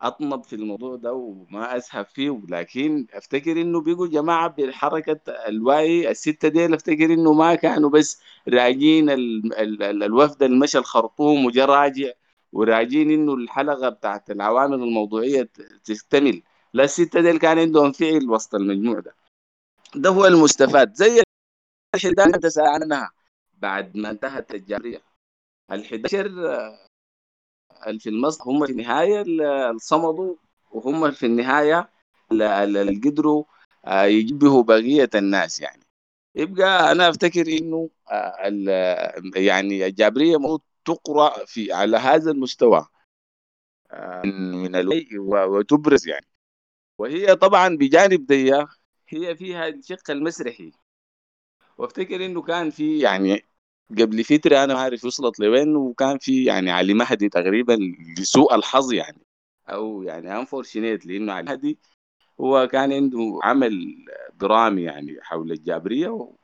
أطنب في الموضوع ده وما اسهب فيه لكن أفتكر إنه بيجوا جماعة بحركة الوعي الستة ديل أفتكر إنه ما كانوا بس راجين ال ال ال الوفد المشى الخرطوم وجا راجع وراجين إنه الحلقة بتاعت العوامل الموضوعية ت- تكتمل. لا الستة ديل كان عندهم فعل وسط المجموع ده. ده هو المستفاد. زي الحدان أنت سأل عنها بعد ما انتهت الجارية ال 11 اللي في المصر هم في النهاية اللي صمدوا وهم في النهاية اللي قدروا آه، يجبهوا بقية الناس يعني. يبقى أنا أفتكر إنه آه، يعني الجابرية المفروض تقرأ في على هذا المستوى آه، من وتبرز يعني. وهي طبعا بجانب دي هي فيها الشق المسرحي. وأفتكر إنه كان في يعني قبل فترة أنا ما عارف وصلت لوين وكان في يعني علي مهدي تقريبا لسوء الحظ يعني. أو يعني unfortunate لأنه علي مهدي هو كان عنده عمل درامي يعني حول الجابرية و...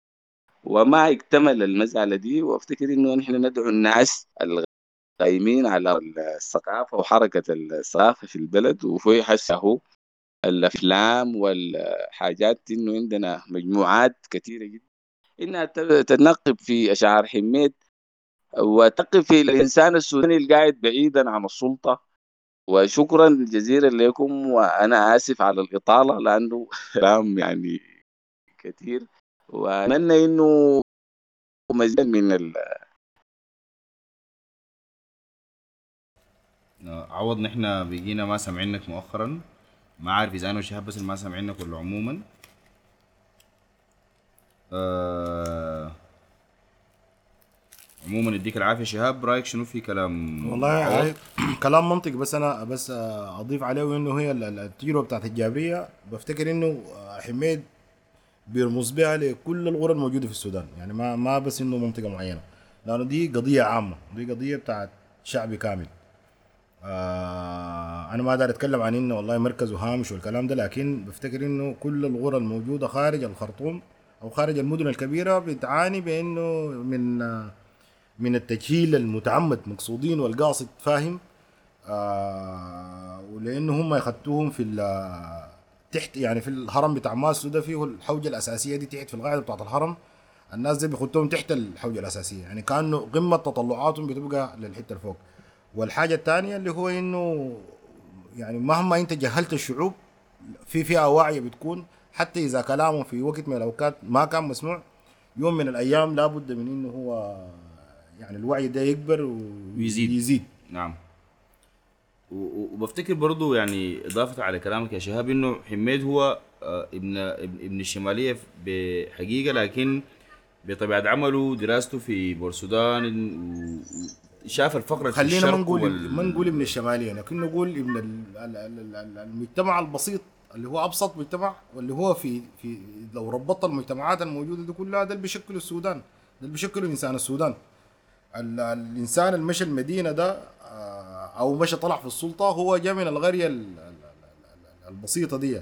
وما اكتمل المسألة دي. وأفتكر إنه نحن ندعو الناس القايمين على الثقافة وحركة الثقافة في البلد. وفي حسه الأفلام والحاجات إنه عندنا مجموعات كثيرة جدا. إنها تنقب في اشعار حميد وتقف في الإنسان السوداني القاعد بعيدا عن السلطة. وشكرا جزيلا لكم وأنا آسف على الإطالة لأنه كلام يعني كثير. وأتمنى إنه مزيد من ال... عوض نحن بقينا ما سامعينك مؤخرا. ما عارف إذا أنا وشهاب بس ما سامعينك ولا عموما آه عموما يديك العافية شهاب رأيك شنو في كلام والله كلام منطقي بس أنا بس أضيف عليه إنه هي ال- ال- التجربة بتاعت الجابرية. بفتكر إنه حميد بيرمز بها لكل الغرى الموجودة في السودان. يعني ما ما بس إنه منطقة معينة لأنه دي قضية عامة دي قضية بتاعت شعبي كامل. آه أنا ما أقدر أتكلم عن إنه والله مركز وهامش والكلام ده لكن بفتكر إنه كل الغرى الموجودة خارج الخرطوم أو خارج المدن الكبيرة بتعاني بأنه من من التجهيل المتعمد مقصودين والقاصد فاهم؟ آه ولأنه هم يخدوهم في تحت يعني في الهرم بتاع ماسو ده فيه الحوجة الأساسية دي تحت في القاعدة بتاعت الهرم. الناس دي بيخدوهم تحت الحوجة الأساسية. يعني كأنه قمة تطلعاتهم بتبقى للحتة الفوق. والحاجة الثانية اللي هو إنه يعني مهما أنت جهلت الشعوب في فئة واعية بتكون حتى إذا كلامه في وقت من الأوقات ما كان مسموع يوم من الأيام لابد من إنه هو يعني الوعي ده يكبر ويزيد. ويزيد نعم و- و- وبفتكر برضو يعني إضافة على كلامك يا شهاب إنه حميد هو آه، ابن ابن الشمالية بحقيقة لكن بطبيعة عمله دراسته في بورسودان وشاف الفقرة خلينا ما نقول ما نقول ابن الشمالية لكن نقول ابن ال- ال- ال- ال- المجتمع البسيط اللي هو أبسط مجتمع واللي هو في في لو ربطت المجتمعات الموجودة دي كلها ده اللي بيشكلوا السودان ده اللي بيشكلوا انسان السودان. ال- الإنسان اللي مشى المدينة ده آه، أو مشى طلع في السلطة هو جاء من القريه ال- ال- ال- ال- البسيطة دي.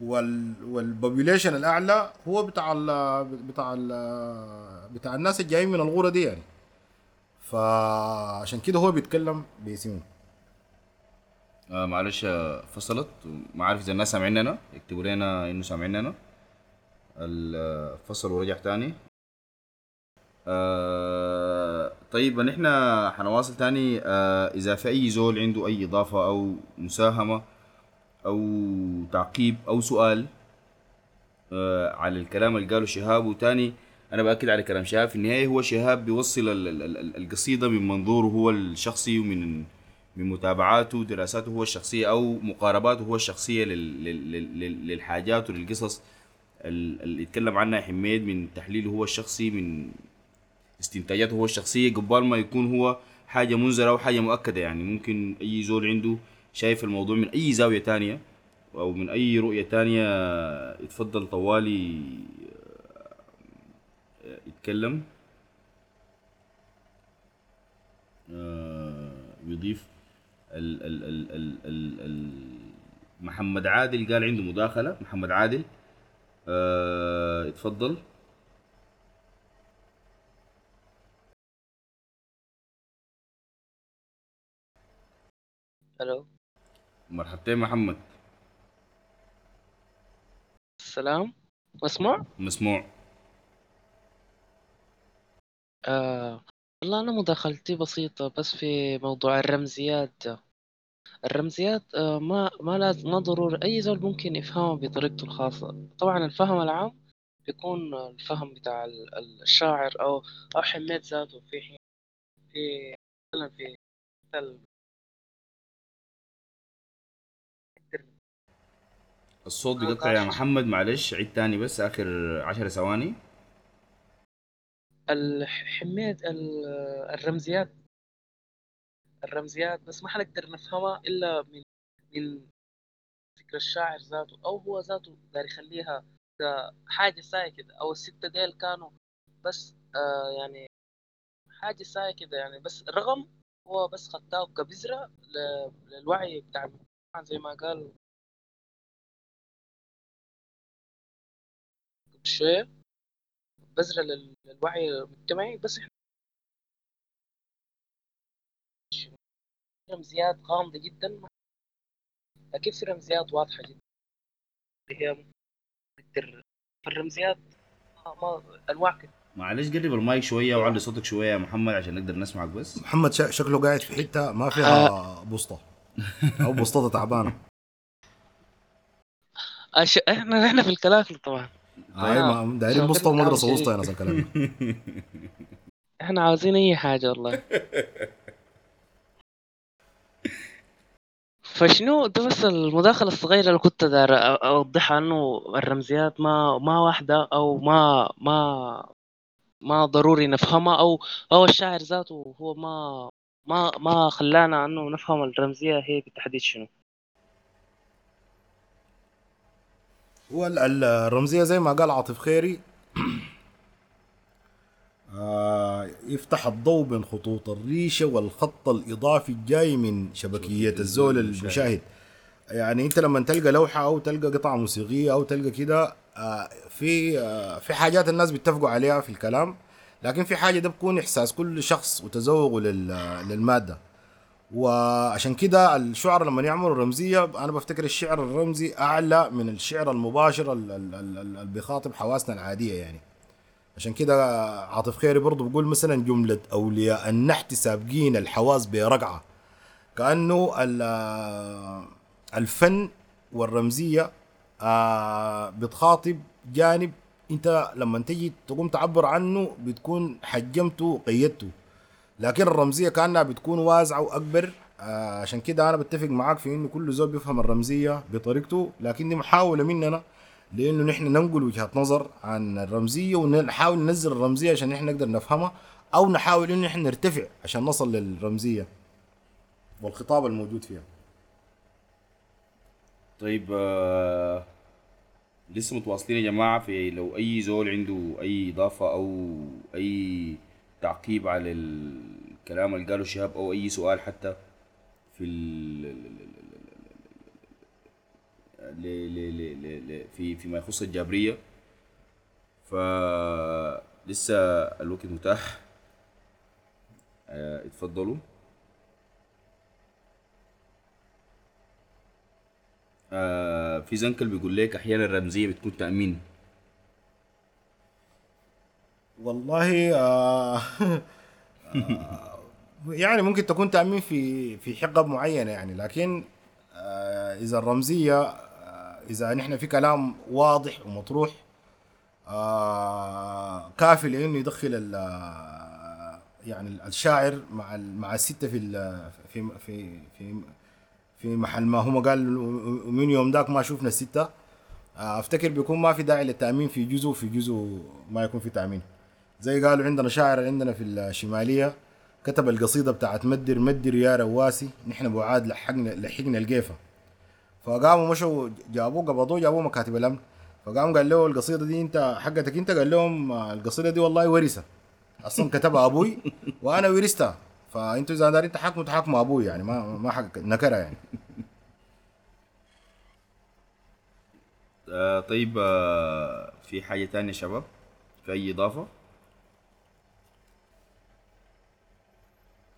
وال والبوبيوليشن الأعلى هو بتاع ال بتاع ال بتاع الناس الجايين من الغوره دي يعني. فعشان كده هو بيتكلم باسمه. آه معلش فصلت. ما عارف إذا الناس سامعيننا يكتبوا لنا إنه سامعيننا الفصل ورجع تاني. آه طيب نحن حنواصل تاني. آه إذا في أي زول عنده أي إضافة أو مساهمة أو تعقيب أو سؤال آه على الكلام اللي قاله شهاب وتاني أنا بأكد على كلام شهاب. في النهاية هو شهاب بيوصل ال- ال- ال- القصيدة من منظوره هو الشخصي ومن من متابعاته ودراساته هو الشخصية أو مقارباته هو لل- للحاجات وللقصص ال- اللي يتكلم عنها حميد من تحليله هو الشخصي من استنتاجاته هو الشخصية قبل ما يكون هو حاجة منزلة أو حاجة مؤكدة يعني. ممكن أي زول عنده شايف الموضوع من أي زاوية تانية أو من أي رؤية تانية يتفضل طوالي آه، يتكلم آه، يضيف. ال ال ال ال ال ال محمد عادل قال عنده مداخلة. محمد عادل آه، اتفضل. ألو. مرحبتين محمد. السلام. مسموع؟ مسموع. آه. والله أنا مداخلتي بسيطة بس في موضوع الرمزيات ده. الرمزيات آه ما ما لازم ما ضروري أي زول ممكن يفهمها بطريقته الخاصة. طبعا الفهم العام بيكون الفهم بتاع ال- ال- الشاعر أو أو حميد ذاته. في حين في مثلا في مثل الصوت بيقطع يا محمد معلش. عيد تاني بس آخر عشر ثواني. ال- الرمزيات. الرمزيات بس ما حنقدر نفهمها إلا من من فكر الشاعر ذاته أو هو ذاته داير يخليها حاجة ساي كده أو الستة ديل كانوا بس آه يعني حاجة ساي كده يعني. بس الرغم هو بس خداه كبذرة للوعي بتاع زي ما قال شوية. بذرة لل- للوعي المجتمعي بس إحنا رمزيات غامضة جدا. لكن في رمزيات واضحة جدا. اللي هي نقدر في الرمزيات ما, كتير. معلش قرب المايك شوية وعلي صوتك شوية يا محمد عشان نقدر نسمعك بس. محمد شكله قاعد في حتة ما فيها بسطه أو بسطته تعبانة. أش... إحنا إحنا في الكلاكل طبعا. دايرين ومدرسه كلام وسطى يا ناس الكلام إحنا عاوزين أي حاجة والله. فشنو؟ ده بس المداخلة الصغيرة اللي كنت داير أ- أوضحها إنه الرمزيات ما ما واحدة أو ما ما ما ضروري نفهمها أو أو الشاعر ذاته هو ما ما ما خلانا إنه نفهم الرمزية هي بالتحديد شنو. هو ال- ال- الرمزيه زي ما قال عاطف خيري. آه يفتح الضوء بين خطوط الريشة والخط الإضافي الجاي من شبكية الزول المشاهد. يعني انت لما تلقى لوحة أو تلقى قطعة موسيقية أو تلقى كده آه في آه في حاجات الناس بيتفقوا عليها في الكلام لكن في حاجة ده بكون إحساس كل شخص وتذوقه لل- للمادة. وعشان كده الشعراء لما يعملوا رمزية أنا بفتكر الشعر الرمزي أعلى من الشعر المباشر ال- ال- ال- ال- اللي بيخاطب حواسنا العادية يعني. عشان كده عاطف خيري برضه بيقول مثلا جملة أولياء النحت سابقين الحواس برقعه كأنه ال- الفن والرمزية آه، بتخاطب جانب انت لما تجي تقوم تعبر عنه بتكون حجمته وقيدته لكن الرمزية كأنها بتكون واسعه وأكبر. آه عشان كده أنا بتفق معاك في إنه كل زول بيفهم الرمزية بطريقته لكن دي محاولة مننا لإنه نحن ننقل وجهة نظر عن الرمزية ونحاول ننزل الرمزية عشان نحن نقدر نفهمها أو نحاول إنه نحن نرتفع عشان نصل للرمزية والخطاب الموجود فيها. طيب آه لسه متواصلين يا جماعة في لو أي زول عنده أي إضافة أو أي تعقيب على الكلام اللي قاله شهاب أو أي سؤال حتى في ال في فيما يخص الجابرية. فلسه الوقت متاح. آه، اتفضلوا. في زنكل بيقول لك أحيانا الرمزية بتكون تأمين. والله آه آه يعني ممكن تكون تأمين في في حقب معينة يعني لكن آه إذا الرمزية آه إذا نحن في كلام واضح ومطروح آه كافي لأنه يدخل آه، يعني الشاعر مع مع الستة في في في في في محل ما. هم قال ومن يوم ذاك ما شفنا الستة. آه، أفتكر بيكون ما في داعي للتأمين في جزء في جزء ما يكون في تأمين. زي قالوا عندنا شاعر عندنا في الشمالية كتب القصيدة بتاعت مدر مدر يا رواسي نحن بعاد لحقنا لحقنا القيفة. فقاموا مشوا جابوه قبضوه جابوه مكاتب الأمن. فقام قال له القصيدة دي انت حقتك انت قال لهم القصيدة دي والله ورثة. أصلا كتبها أبوي وأنا ورثتها. فأنتوا إذا دارين تحاكموا تحاكموا أبوي يعني ما ما حق نكرة يعني. آه طيب آه في حاجة تانية شباب؟ في أي إضافة؟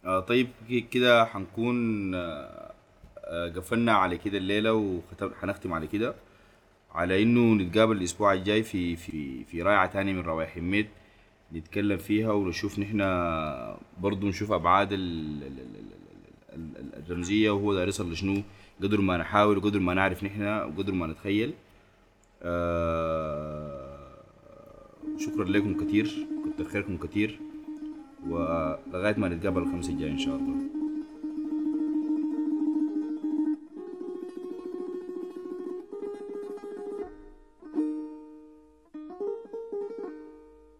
آه طيب كده حنكون آه آه، قفلنا على كده الليلة وحنختم على كده على إنه نتقابل الأسبوع الجاي في في في رايعه تانية من روايح حميد نتكلم فيها ونشوف نحن برضو نشوف أبعاد ال- ال- ال- ال- ال- الرمزية وهو داير يصل لشنو قدر ما نحاول وقدر ما نعرف نحن وقدر ما نتخيل. آه شكرا لكم كثير كتر خيركم كثير ولغاية ما نتقابل الخميس الجاي إن شاء الله.